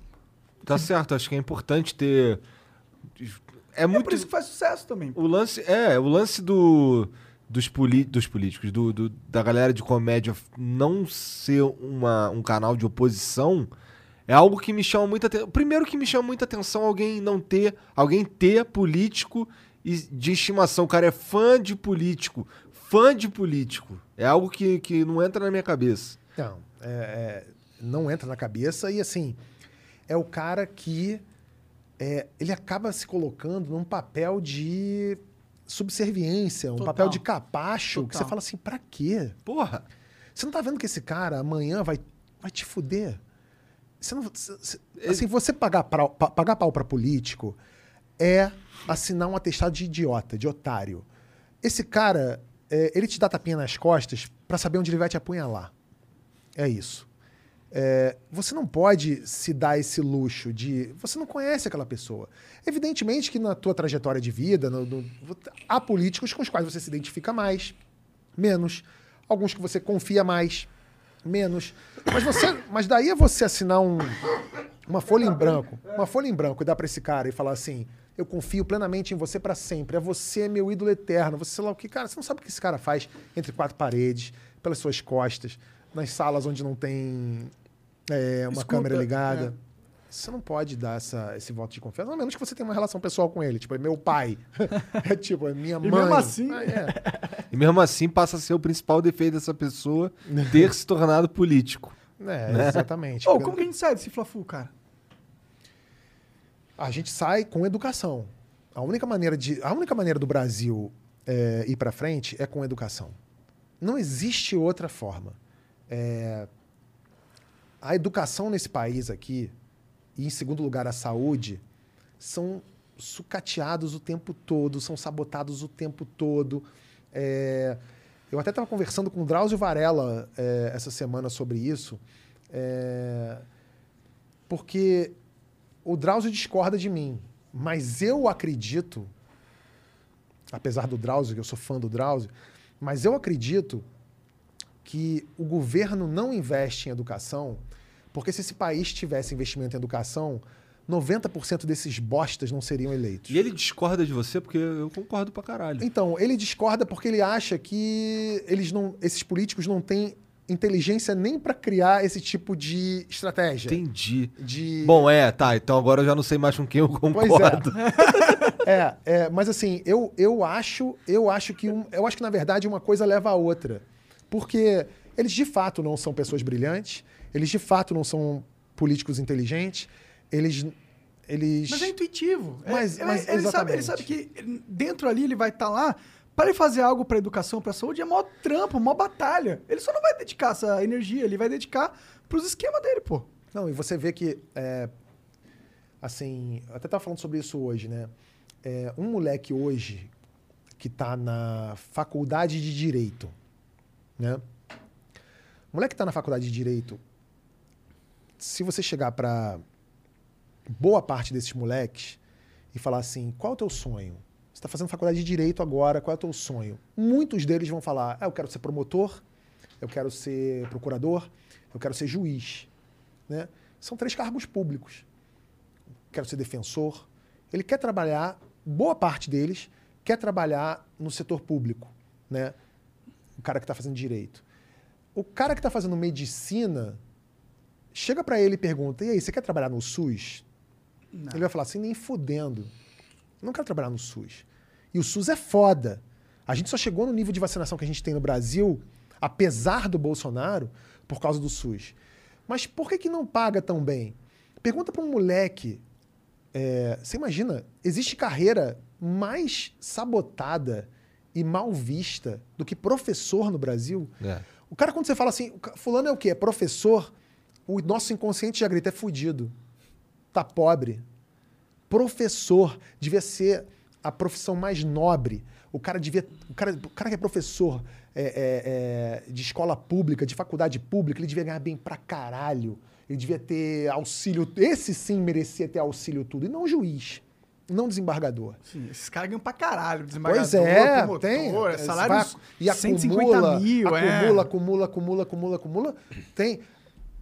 Speaker 2: Tá certo, acho que é importante ter. É
Speaker 1: É
Speaker 2: muito.
Speaker 1: por isso que faz sucesso também.
Speaker 2: O lance. É, o lance do. Dos, dos políticos, do, do- da galera de comédia não ser uma, um canal de oposição é algo que me chama muita atenção. Primeiro que me chama muita atenção alguém não ter. Alguém ter político de estimação. O cara é fã de político. Fã de político. É algo que, que não entra na minha cabeça.
Speaker 3: Não, é- é, não entra na cabeça e assim, é o cara que é, ele acaba se colocando num papel de subserviência, um
Speaker 1: Total.
Speaker 3: papel de capacho, que você
Speaker 1: Total.
Speaker 3: fala assim, pra quê?
Speaker 2: Porra!
Speaker 3: Você não tá vendo que esse cara amanhã vai, vai te fuder? Você não, cê- cê- assim, você pagar, pa- pagar pau pra político é assinar um atestado de idiota, de otário. Esse cara, é, ele te dá tapinha nas costas pra saber onde ele vai te apunhalar. É isso. É, você não pode se dar esse luxo de. Você não conhece aquela pessoa. Evidentemente que na tua trajetória de vida, no- no- há políticos com os quais você se identifica mais, menos. Alguns que você confia mais, menos. Mas, você, mas daí é você assinar um, uma folha em branco, uma folha em branco e dar pra esse cara e falar assim: eu confio plenamente em você pra sempre. É você meu ídolo eterno. Você sei lá o que, cara. Você não sabe o que esse cara faz entre quatro paredes, pelas suas costas, nas salas onde não tem é, uma
Speaker 1: Escuta,
Speaker 3: câmera ligada.
Speaker 1: é.
Speaker 3: Você não pode dar essa, esse voto de confiança, a menos que você tenha uma relação pessoal com ele. Tipo, é meu pai. é tipo, é minha mãe.
Speaker 1: mesmo assim-
Speaker 3: Ah, é.
Speaker 2: E mesmo assim passa a ser o principal defeito dessa pessoa ter se tornado político.
Speaker 3: É, exatamente.
Speaker 1: Ô,
Speaker 3: Porque
Speaker 1: como que a gente sai desse Fla-Fu, cara?
Speaker 3: A gente sai com educação. A única maneira, de, a única maneira do Brasil é, ir para frente é com educação. Não existe outra forma. É, a educação nesse país aqui, e em segundo lugar a saúde, são sucateados o tempo todo, são sabotados o tempo todo. É, eu até estava conversando com o Drauzio Varela é, essa semana sobre isso, é, porque o Drauzio discorda de mim, mas eu acredito, apesar do Drauzio, que eu sou fã do Drauzio, mas eu acredito que o governo não investe em educação, porque se esse país tivesse investimento em educação, 90% desses bostas não seriam eleitos.
Speaker 2: E ele discorda de você porque eu concordo pra caralho.
Speaker 3: Então, ele discorda porque ele acha que eles não, esses políticos não têm inteligência nem para criar esse tipo de estratégia.
Speaker 2: Entendi.
Speaker 3: De...
Speaker 2: Bom, é, tá. Então agora eu já não sei mais com quem eu
Speaker 3: Pois
Speaker 2: concordo.
Speaker 3: é. é, é, mas assim, eu, eu acho, eu acho que um- eu acho que na verdade uma coisa leva a outra. Porque eles de fato não são pessoas brilhantes, eles de fato não são políticos inteligentes, eles eles
Speaker 1: Mas é intuitivo. É-
Speaker 3: Mas-
Speaker 1: ele,
Speaker 3: mas
Speaker 1: ele sabe, ele sabe que dentro ali ele vai estar lá. Para ele fazer algo para educação, para saúde, é mó trampo, mó batalha. Ele só não vai dedicar essa energia, ele vai dedicar pros esquemas dele, pô.
Speaker 3: Não, e você vê que, é, assim, eu até estava falando sobre isso hoje, né? É, um moleque hoje que está na faculdade de Direito, né? O moleque que está na faculdade de Direito, se você chegar para boa parte desses moleques e falar assim, qual é o teu sonho? Você está fazendo faculdade de Direito agora, qual é o teu sonho? Muitos deles vão falar, ah, eu quero ser promotor, eu quero ser procurador, eu quero ser juiz né? São três cargos públicos. Quero ser defensor. Ele quer trabalhar, boa parte deles quer trabalhar no setor público, né? O cara que está fazendo direito. O cara que está fazendo medicina chega para ele e pergunta: e aí, você quer trabalhar no SUS? Ele vai falar assim: nem fudendo. Não quero trabalhar no SUS. E o SUS é foda. A gente só chegou no nível de vacinação que a gente tem no Brasil, apesar do Bolsonaro, por causa do SUS. Mas por que, que não paga tão bem? Pergunta para um moleque. é, você imagina, existe carreira mais sabotada e mal vista do que professor no Brasil?
Speaker 2: É.
Speaker 3: O cara, quando você fala assim, fulano é o quê? É professor, o nosso inconsciente já grita, é fudido. Tá pobre. Professor devia ser a profissão mais nobre. O cara devia. O cara, o cara que é professor é, é, é, de escola pública, de faculdade pública, ele devia ganhar bem pra caralho. Ele devia ter auxílio. Esse sim merecia ter auxílio tudo. E não juiz. Não desembargador.
Speaker 1: Sim, esses caras ganham pra caralho. Desembargador,
Speaker 3: Pois é,
Speaker 1: promotor,
Speaker 3: tem.
Speaker 1: é
Speaker 3: vai- e
Speaker 1: 150
Speaker 3: acumula,
Speaker 1: mil, é.
Speaker 3: acumula, acumula, acumula, acumula, acumula. Tem.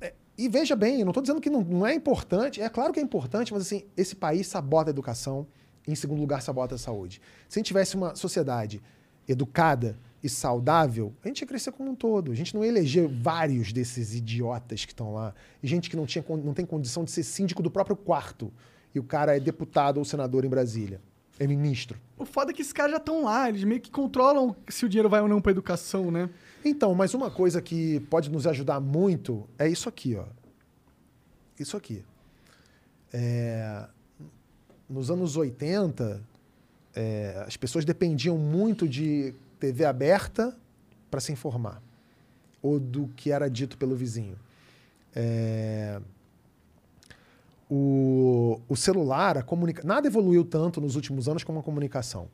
Speaker 3: É, E veja bem, não estou dizendo que não, não é importante. É claro que é importante, mas assim, esse país sabota a educação. Em segundo lugar, sabota a saúde. Se a gente tivesse uma sociedade educada e saudável, a gente ia crescer como um todo. A gente não ia eleger vários desses idiotas que estão lá. Gente que não, tinha, não tem condição de ser síndico do próprio quarto. E o cara é deputado ou senador em Brasília. É ministro.
Speaker 1: O foda é que esses caras já estão lá, eles meio que controlam se o dinheiro vai ou não pra educação, né?
Speaker 3: Então, mas uma coisa que pode nos ajudar muito é isso aqui, ó. Isso aqui. É, nos anos 80, é, as pessoas dependiam muito de TV aberta para se informar, ou do que era dito pelo vizinho. É, o, o celular, a comunica... nada evoluiu tanto nos últimos anos como a comunicação.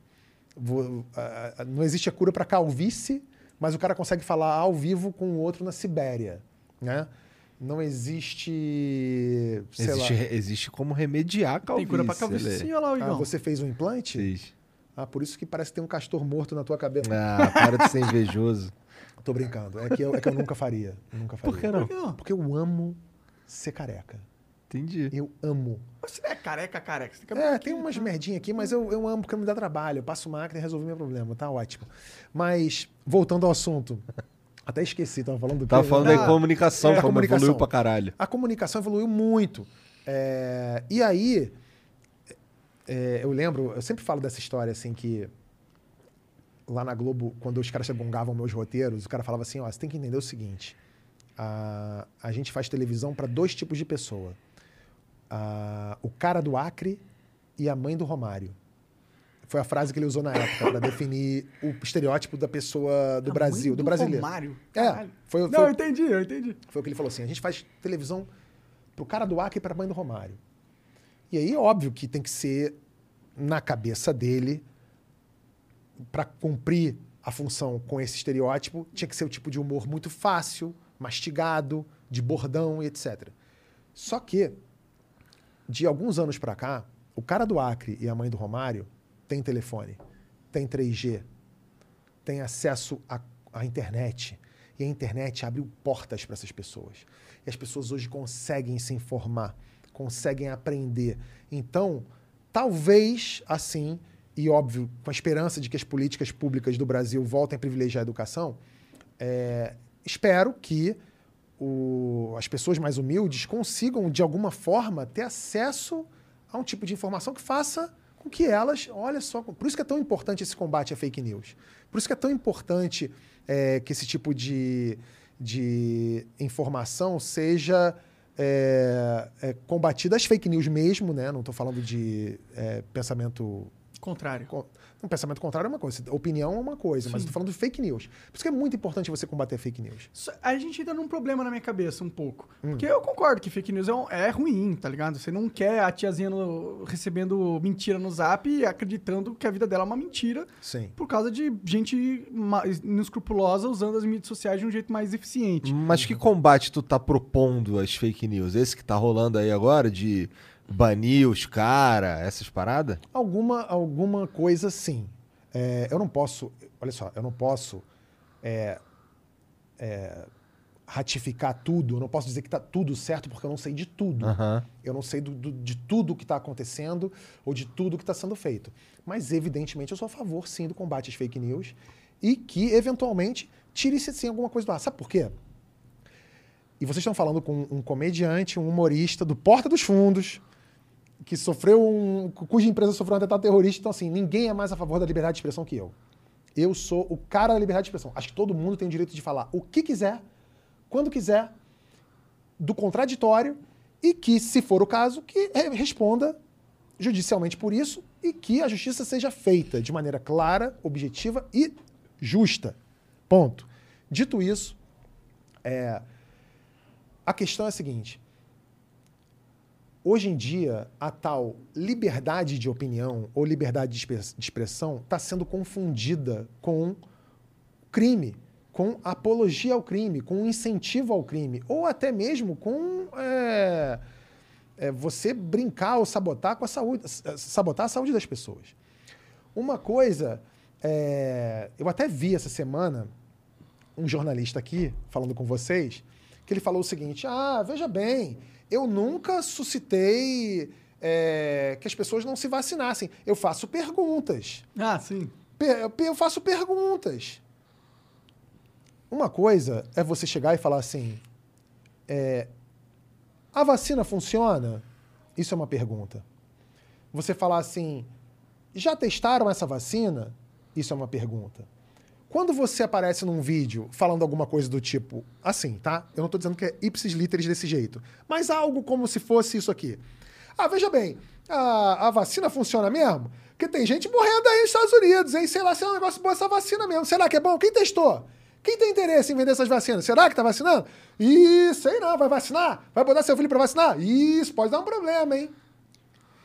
Speaker 3: Vo- a- a- Não existe a cura para calvície, mas o cara consegue falar ao vivo com o outro na Sibéria, né? Não existe, sei
Speaker 2: Existe,
Speaker 3: lá.
Speaker 2: existe como remediar a calvície.
Speaker 1: Tem cura pra calvície. Sim, olha lá o
Speaker 3: Ah,
Speaker 1: Igão.
Speaker 3: você fez um implante?
Speaker 2: Fiz.
Speaker 3: Ah, por isso que parece que tem um castor morto na tua cabeça.
Speaker 2: Ah, para de ser invejoso.
Speaker 3: Tô brincando. É que eu, é que eu nunca faria. Eu nunca faria.
Speaker 2: Por que não?
Speaker 3: Porque eu amo ser careca.
Speaker 2: Entendi.
Speaker 3: Eu amo.
Speaker 1: Mas Você é careca, careca. Você tem
Speaker 3: É,
Speaker 1: cabelo
Speaker 3: tem
Speaker 1: aqui,
Speaker 3: umas
Speaker 1: tá?
Speaker 3: merdinhas aqui, mas eu, eu amo porque me dá trabalho. Eu passo máquina e resolvi meu problema. Tá ótimo. Mas, voltando ao assunto. Até esqueci, tava falando do
Speaker 2: Tava
Speaker 3: quê?
Speaker 2: falando
Speaker 3: Ah,
Speaker 2: da comunicação,
Speaker 3: é,
Speaker 2: como
Speaker 3: comunicação.
Speaker 2: evoluiu pra caralho.
Speaker 3: A comunicação evoluiu muito. É, e aí, é, eu lembro, eu sempre falo dessa história assim que lá na Globo, quando os caras gongavam meus roteiros, o cara falava assim: ó, você tem que entender o seguinte. A, a gente faz televisão para dois tipos de pessoa. A- o cara do Acre e a mãe do Romário. Foi a frase que ele usou na época para definir o estereótipo da pessoa do
Speaker 1: A
Speaker 3: Brasil,
Speaker 1: mãe
Speaker 3: do, brasileiro.
Speaker 1: Romário.
Speaker 3: É,
Speaker 1: Caralho.
Speaker 3: foi-
Speaker 1: Não,
Speaker 3: foi-
Speaker 1: eu entendi, eu entendi.
Speaker 3: Foi o que ele falou assim: a gente faz televisão pro cara do Acre e pra mãe do Romário. E aí, óbvio que tem que ser na cabeça dele, para cumprir a função com esse estereótipo, tinha que ser o tipo de humor muito fácil, mastigado, de bordão e etc. Só que, de alguns anos para cá, o cara do Acre e a mãe do Romário tem telefone, tem 3G, tem acesso à, à internet. E a internet abriu portas para essas pessoas. E as pessoas hoje conseguem se informar, conseguem aprender. Então, talvez assim, e óbvio, com a esperança de que as políticas públicas do Brasil voltem a privilegiar a educação, é, espero que o- as pessoas mais humildes consigam, de alguma forma, ter acesso a um tipo de informação que faça com que elas, olha só, por isso que é tão importante esse combate à fake news. Por isso que é tão importante é, que esse tipo de, de informação seja é, é, combatida, as fake news mesmo, né? Não estou falando de é, pensamento
Speaker 1: Contrário.
Speaker 3: Con- Um pensamento contrário é uma coisa, opinião é uma coisa, mas eu tô falando de fake news. Por isso que é muito importante você combater fake news.
Speaker 1: A gente entra num problema na minha cabeça um pouco.
Speaker 3: Hum.
Speaker 1: Porque eu concordo que fake news é, um- é ruim, tá ligado? Você não quer a tiazinha no- recebendo mentira no zap e acreditando que a vida dela é uma mentira
Speaker 3: Sim.
Speaker 1: por causa de gente inescrupulosa usando as mídias sociais de um jeito mais eficiente.
Speaker 2: Mas que combate tu tá propondo às fake news? Esse que tá rolando aí agora de banir os cara, essas paradas?
Speaker 3: Alguma, alguma coisa sim. É, eu não posso, olha só, eu não posso é, é, ratificar tudo, eu não posso dizer que está tudo certo porque eu não sei de tudo.
Speaker 2: Aham.
Speaker 3: Eu não sei do- do- de tudo que está acontecendo ou de tudo que está sendo feito. Mas, evidentemente, eu sou a favor, sim, do combate às fake news e que, eventualmente, tire-se, sim, alguma coisa do ar. Sabe por quê? E vocês estão falando com um comediante, um humorista do Porta dos Fundos, que sofreu um. cuja empresa sofreu um atentado terrorista. Então, assim, ninguém é mais a favor da liberdade de expressão que eu. Eu sou o cara da liberdade de expressão. Acho que todo mundo tem o direito de falar o que quiser, quando quiser, do contraditório, e que, se for o caso, que responda judicialmente por isso e que a justiça seja feita de maneira clara, objetiva e justa. Ponto. Dito isso, é, a questão é a seguinte: hoje em dia, a tal liberdade de opinião ou liberdade de expre- de expressão está sendo confundida com crime, com apologia ao crime, com incentivo ao crime, ou até mesmo com é, é, você brincar ou sabotar com a saúde, sabotar a saúde das pessoas. Uma coisa, é, eu até vi essa semana um jornalista aqui falando com vocês, que ele falou o seguinte: ah, veja bem, eu nunca suscitei é, que as pessoas não se vacinassem. Eu faço perguntas.
Speaker 1: Ah, sim.
Speaker 3: Eu faço perguntas. Uma coisa é você chegar e falar assim: é, a vacina funciona? Isso é uma pergunta. Você falar assim: já testaram essa vacina? Isso é uma pergunta. Quando você aparece num vídeo falando alguma coisa do tipo, assim, tá? Eu não estou dizendo que é ipsis literis desse jeito, mas algo como se fosse isso aqui. Ah, veja bem, a, a vacina funciona mesmo? Porque tem gente morrendo aí nos Estados Unidos, hein? Sei lá se é um negócio bom essa vacina mesmo. Será que é bom? Quem testou? Quem tem interesse em vender essas vacinas? Será que tá vacinando? Ih, sei não, vai vacinar? Vai botar seu filho para vacinar? Isso pode dar um problema, hein?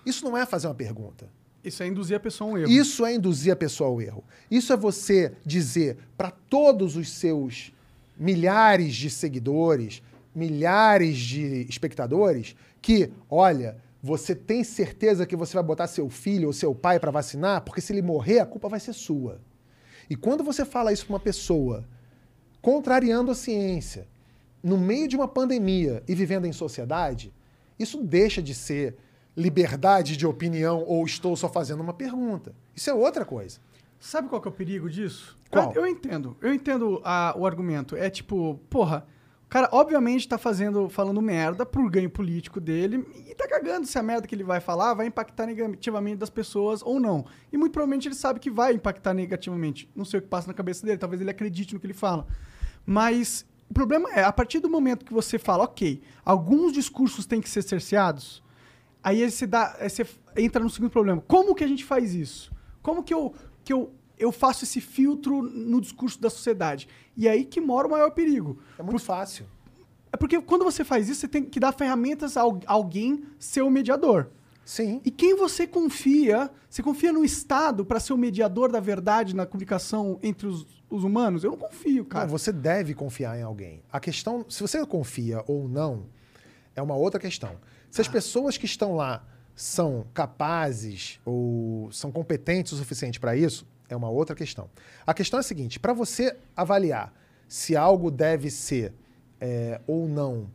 Speaker 3: Isso não é fazer uma pergunta.
Speaker 1: Isso é induzir a pessoa a um erro.
Speaker 3: Isso é induzir a pessoa ao erro. Isso é você dizer para todos os seus milhares de seguidores, milhares de espectadores, que, olha, você tem certeza que você vai botar seu filho ou seu pai para vacinar? Porque se ele morrer, a culpa vai ser sua. E quando você fala isso para uma pessoa contrariando a ciência, no meio de uma pandemia e vivendo em sociedade, isso deixa de ser liberdade de opinião ou estou só fazendo uma pergunta. Isso é outra coisa.
Speaker 1: Sabe qual que é o perigo disso?
Speaker 3: Qual?
Speaker 1: Eu, eu entendo. Eu entendo a- o argumento. É tipo, porra, o cara obviamente tá fazendo, falando merda pro ganho político dele e tá cagando se a merda que ele vai falar vai impactar negativamente das pessoas ou não. E muito provavelmente ele sabe que vai impactar negativamente. Não sei o que passa na cabeça dele, talvez ele acredite no que ele fala. Mas o problema é, a partir do momento que você fala, ok, alguns discursos têm que ser cerceados, Aí você, dá, aí você entra no segundo problema. Como que a gente faz isso? Como que eu, que eu, eu faço esse filtro no discurso da sociedade? E aí que mora o maior perigo.
Speaker 3: É muito fácil.
Speaker 1: É porque quando você faz isso, você tem que dar ferramentas a al- alguém ser o mediador.
Speaker 3: Sim.
Speaker 1: E quem você confia? Você confia no Estado para ser o mediador da verdade na comunicação entre os, os humanos? Eu não confio, cara.
Speaker 3: Não, você deve confiar em alguém. A questão, se você confia ou não, é uma outra questão. Se as pessoas que estão lá são capazes ou são competentes o suficiente para isso, é uma outra questão. A questão é a seguinte: para você avaliar se algo deve ser é, ou não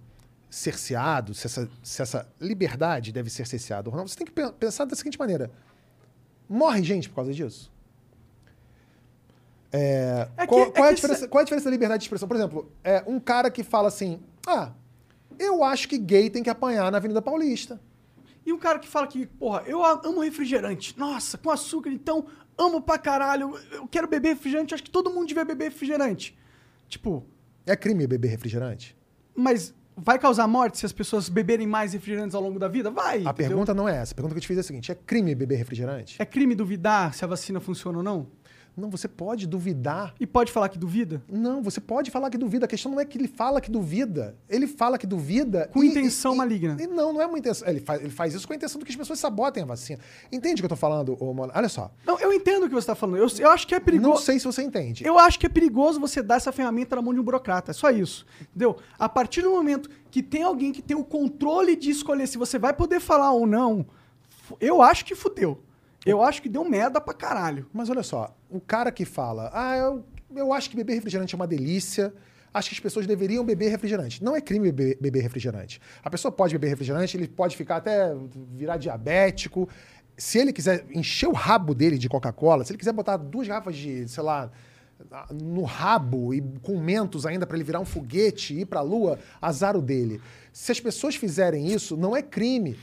Speaker 3: cerceado, se essa, se essa liberdade deve ser cerceada ou não, você tem que pe- pensar da seguinte maneira: morre gente por causa disso? É,
Speaker 1: É que-
Speaker 3: qual,
Speaker 1: é
Speaker 3: qual é a
Speaker 1: que
Speaker 3: diferença, qual é a diferença da liberdade de expressão? Por exemplo, é um cara que fala assim: ah, eu acho que gay tem que apanhar na Avenida Paulista.
Speaker 1: E um cara que fala que, porra, eu amo refrigerante. Nossa, com açúcar, então, amo pra caralho. Eu quero beber refrigerante, acho que todo mundo devia beber refrigerante. Tipo,
Speaker 3: É crime beber refrigerante?
Speaker 1: mas vai causar morte se as pessoas beberem mais refrigerantes ao longo da vida? Vai.
Speaker 3: A
Speaker 1: entendeu?
Speaker 3: pergunta não é essa. A pergunta que eu te fiz é a seguinte: é crime beber refrigerante?
Speaker 1: É crime duvidar se a vacina funciona ou não?
Speaker 3: Não, você pode duvidar.
Speaker 1: E pode falar que duvida?
Speaker 3: Não, você pode falar que duvida. A questão não é que ele fala que duvida. Ele fala que duvida.
Speaker 1: Com intenção maligna.
Speaker 3: e não, não é uma intenção. Ele faz, ele faz isso com a intenção de que as pessoas sabotem a vacina. Entende o que eu tô falando, ô, mano? Olha só.
Speaker 1: Não, eu entendo o que você tá falando. Eu, eu acho que é perigoso.
Speaker 3: Não sei se você entende.
Speaker 1: Eu acho que é perigoso você dar essa ferramenta na mão de um burocrata. É só isso. Entendeu? A partir do momento que tem alguém que tem o controle de escolher se você vai poder falar ou não, eu acho que fudeu. Eu acho que deu merda pra caralho.
Speaker 3: Mas olha só, o cara que fala, ah, eu, eu acho que beber refrigerante é uma delícia, acho que as pessoas deveriam beber refrigerante. Não é crime beber, beber refrigerante. A pessoa pode beber refrigerante, ele pode ficar até virar diabético. Se ele quiser encher o rabo dele de Coca-Cola, se ele quiser botar duas garrafas de, sei lá, no rabo e com mentos ainda para ele virar um foguete e ir para a lua, azar o dele. Se as pessoas fizerem isso, não é crime.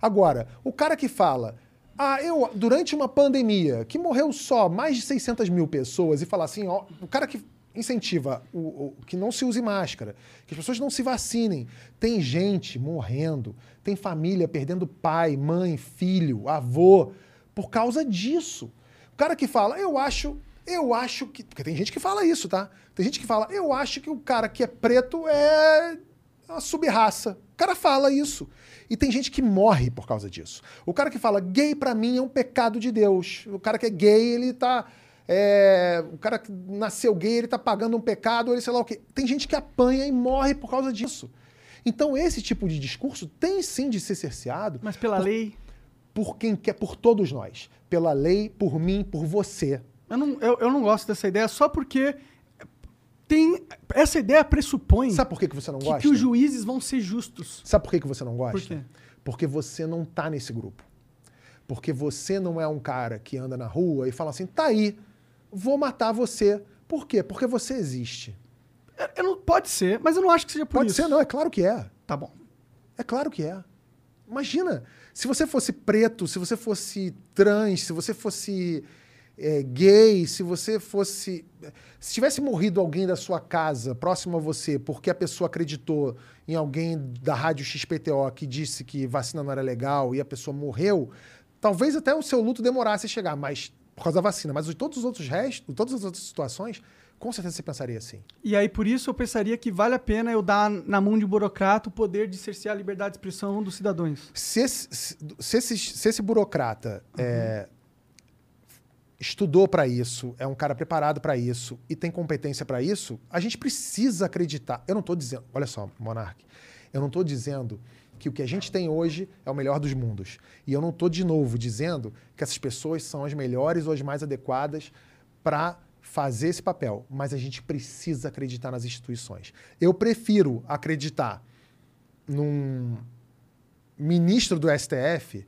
Speaker 3: Agora, o cara que fala, ah, eu, durante uma pandemia, que morreu só mais de 600 mil pessoas, e fala assim, ó, o cara que incentiva o, o, que não se use máscara, que as pessoas não se vacinem. Tem gente morrendo, tem família perdendo pai, mãe, filho, avô, por causa disso. O cara que fala, eu acho, eu acho que. Porque tem gente que fala isso, tá? Tem gente que fala, eu acho que o cara que é preto é uma subraça. O cara fala isso. E tem gente que morre por causa disso. O cara que fala gay para mim é um pecado de Deus. O cara que é gay, ele tá. É, o cara que nasceu gay, ele tá pagando um pecado, ele sei lá o quê. Tem gente que apanha e morre por causa disso. Então, esse tipo de discurso tem sim de ser cerceado.
Speaker 1: Mas pela
Speaker 3: por,
Speaker 1: lei.
Speaker 3: Por quem quer, por todos nós. Pela lei, por mim, por você.
Speaker 1: Eu não, eu, eu não gosto dessa ideia só porque tem. Essa ideia pressupõe.
Speaker 3: Sabe por que, que você não
Speaker 1: que,
Speaker 3: gosta?
Speaker 1: que os juízes vão ser justos.
Speaker 3: Sabe por que, que você não gosta?
Speaker 1: Por quê?
Speaker 3: Porque você não tá nesse grupo. Porque você não é um cara que anda na rua e fala assim, tá aí, vou matar você. Por quê? Porque você existe.
Speaker 1: Eu, eu não, pode ser, mas eu não acho que seja por
Speaker 3: Pode
Speaker 1: isso.
Speaker 3: ser, não, é claro que é.
Speaker 1: Tá bom.
Speaker 3: É claro que é. Imagina, se você fosse preto, se você fosse trans, se você fosse é, gay, se você fosse. Se tivesse morrido alguém da sua casa, próximo a você, porque a pessoa acreditou em alguém da rádio XPTO que disse que vacina não era legal e a pessoa morreu, talvez até o seu luto demorasse a chegar, mas por causa da vacina. Mas todos os outros restos, todas as outras situações, com certeza você pensaria assim.
Speaker 1: E aí, por isso, eu pensaria que vale a pena eu dar na mão de um burocrata o poder de cercear a liberdade de expressão dos cidadãos.
Speaker 3: Se esse, se, se esse, se esse burocrata é, estudou para isso, é um cara preparado para isso e tem competência para isso, a gente precisa acreditar. Eu não estou dizendo, olha só, Monark, eu não estou dizendo que o que a gente tem hoje é o melhor dos mundos. E eu não estou de novo dizendo que essas pessoas são as melhores ou as mais adequadas para fazer esse papel, mas a gente precisa acreditar nas instituições. Eu prefiro acreditar num ministro do STF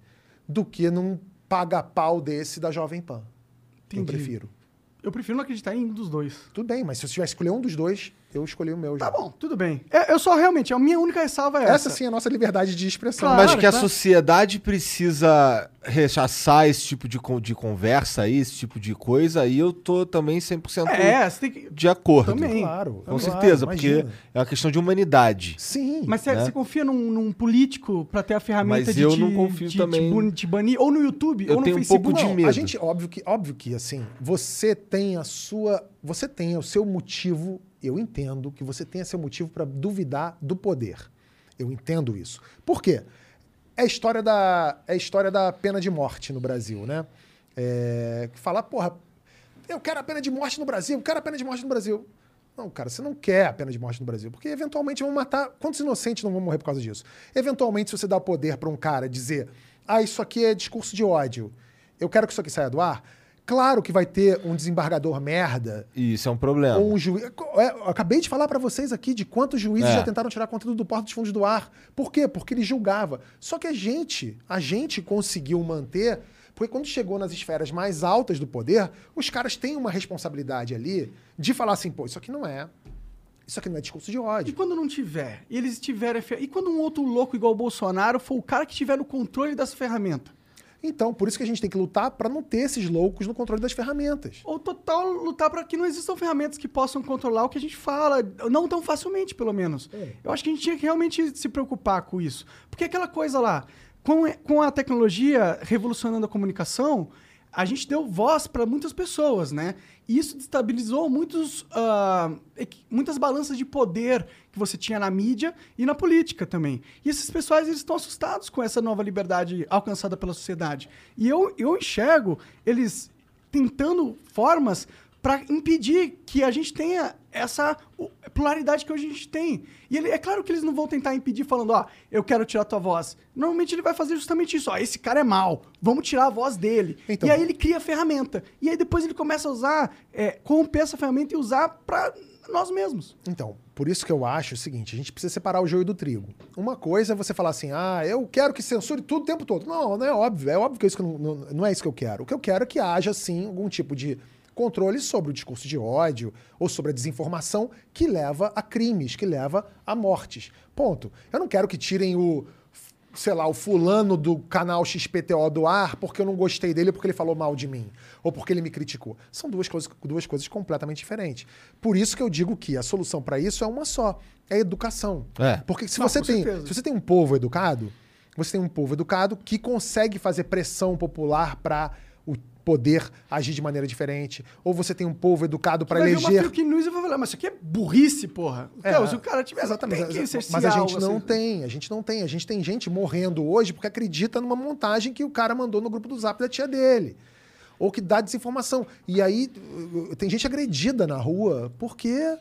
Speaker 3: do que num paga-pau desse da Jovem Pan. Eu
Speaker 1: Entendi.
Speaker 3: prefiro.
Speaker 1: Eu prefiro não acreditar em um dos dois.
Speaker 3: Tudo bem, mas se eu que escolher um dos dois, eu escolhi o meu.
Speaker 1: Tá
Speaker 3: já.
Speaker 1: bom, tudo bem. É, Eu só realmente, a minha única ressalva é essa.
Speaker 3: Essa sim é a nossa liberdade de expressão.
Speaker 1: Claro.
Speaker 2: Mas que a
Speaker 1: claro.
Speaker 2: sociedade precisa rechaçar esse tipo de, con- de conversa aí, esse tipo de coisa, aí eu tô também 100%
Speaker 1: É, você tem que.
Speaker 2: de acordo.
Speaker 1: Também.
Speaker 3: Claro.
Speaker 2: Com
Speaker 3: claro,
Speaker 2: certeza,
Speaker 3: imagina.
Speaker 2: porque é uma questão de humanidade.
Speaker 3: Sim.
Speaker 1: Mas você,
Speaker 2: né?
Speaker 1: você confia num, num político pra ter a ferramenta
Speaker 2: Mas
Speaker 1: de,
Speaker 2: eu
Speaker 1: te,
Speaker 2: não confio
Speaker 1: de
Speaker 2: também.
Speaker 1: Te, banir? Ou no YouTube,
Speaker 2: Eu
Speaker 1: ou no
Speaker 2: tenho um
Speaker 1: Facebook.
Speaker 2: pouco de
Speaker 3: Não,
Speaker 2: medo.
Speaker 3: A gente, óbvio que, óbvio que, assim, você tem a sua. Você tem o seu motivo. Eu entendo que você tem seu motivo para duvidar do poder. Eu entendo isso. Por quê? É a história da, é a história da pena de morte no Brasil, né? É, que fala, porra, eu quero a pena de morte no Brasil, eu quero a pena de morte no Brasil. Não, cara, você não quer a pena de morte no Brasil, porque eventualmente vão matar. Quantos inocentes não vão morrer por causa disso? Eventualmente, se você dá o poder para um cara dizer, ah, isso aqui é discurso de ódio, eu quero que isso aqui saia do ar, claro que vai ter um desembargador merda
Speaker 2: E isso é um problema.
Speaker 3: ou um juiz. É, acabei de falar para vocês aqui de quantos juízes
Speaker 2: É.
Speaker 3: já tentaram tirar conteúdo do porto dos fundos do ar. Por quê? Porque ele julgava. Só que a gente, a gente conseguiu manter, porque quando chegou nas esferas mais altas do poder, os caras têm uma responsabilidade ali de falar assim, pô, isso aqui não é. Isso aqui não é discurso de
Speaker 1: E
Speaker 3: ódio.
Speaker 1: quando não tiver? E eles tiverem. E quando um outro louco igual o Bolsonaro for o cara que tiver no controle dessa ferramenta?
Speaker 3: Então, por isso que a gente tem que lutar para não ter esses loucos no controle das ferramentas.
Speaker 1: Ou total lutar para que não existam ferramentas que possam controlar o que a gente fala, não tão facilmente, pelo menos. Eu acho que a gente tinha que realmente se preocupar com isso. Porque aquela coisa lá, com, com a tecnologia revolucionando a comunicação, a gente deu voz para muitas pessoas, né? E isso destabilizou muitos, equi- muitas balanças de poder que você tinha na mídia e na política também. E esses pessoais eles estão assustados com essa nova liberdade alcançada pela sociedade. E eu, eu enxergo eles tentando formas para impedir que a gente tenha essa pluralidade que hoje a gente tem. E ele, é claro que eles não vão tentar impedir falando, ó, eu quero tirar tua voz. Normalmente ele vai fazer justamente isso, ó, esse cara é mau, vamos tirar a voz dele.
Speaker 3: Então-
Speaker 1: e aí ele cria a ferramenta. E aí depois ele começa a usar, é, corromper essa ferramenta e usar para nós mesmos.
Speaker 3: Então, por isso que eu acho o seguinte: a gente precisa separar o joio do trigo. Uma coisa é você falar assim, ah, eu quero que censure tudo o tempo todo. Não, não é óbvio. É óbvio que, isso que não, não, não é isso que eu quero. O que eu quero é que haja, sim, algum tipo de controle sobre o discurso de ódio ou sobre a desinformação que leva a crimes, que leva a mortes. Ponto. Eu não quero que tirem o, sei lá, o fulano do canal XPTO do ar porque eu não gostei dele porque ele falou mal de mim ou porque ele me criticou. São duas coisas, duas coisas completamente diferentes. Por isso que eu digo que a solução para isso é uma só, é educação.
Speaker 2: É.
Speaker 3: Porque se
Speaker 1: Não,
Speaker 3: você tem,
Speaker 1: certeza.
Speaker 3: se você tem um povo educado, você tem um povo educado que consegue fazer pressão popular para poder agir de maneira diferente, ou você tem um povo educado para
Speaker 1: Vai ver uma
Speaker 3: eleger
Speaker 1: fake news e vai falar, mas isso aqui é burrice, porra.
Speaker 3: É,
Speaker 1: Então, se o cara tiver...
Speaker 3: Exatamente.
Speaker 1: tem que
Speaker 3: Mas a gente não
Speaker 1: assim.
Speaker 3: tem, a gente não tem. A gente tem gente morrendo hoje porque acredita numa montagem que o cara mandou no grupo do zap da tia dele. Ou que dá desinformação. E aí tem gente agredida na rua porque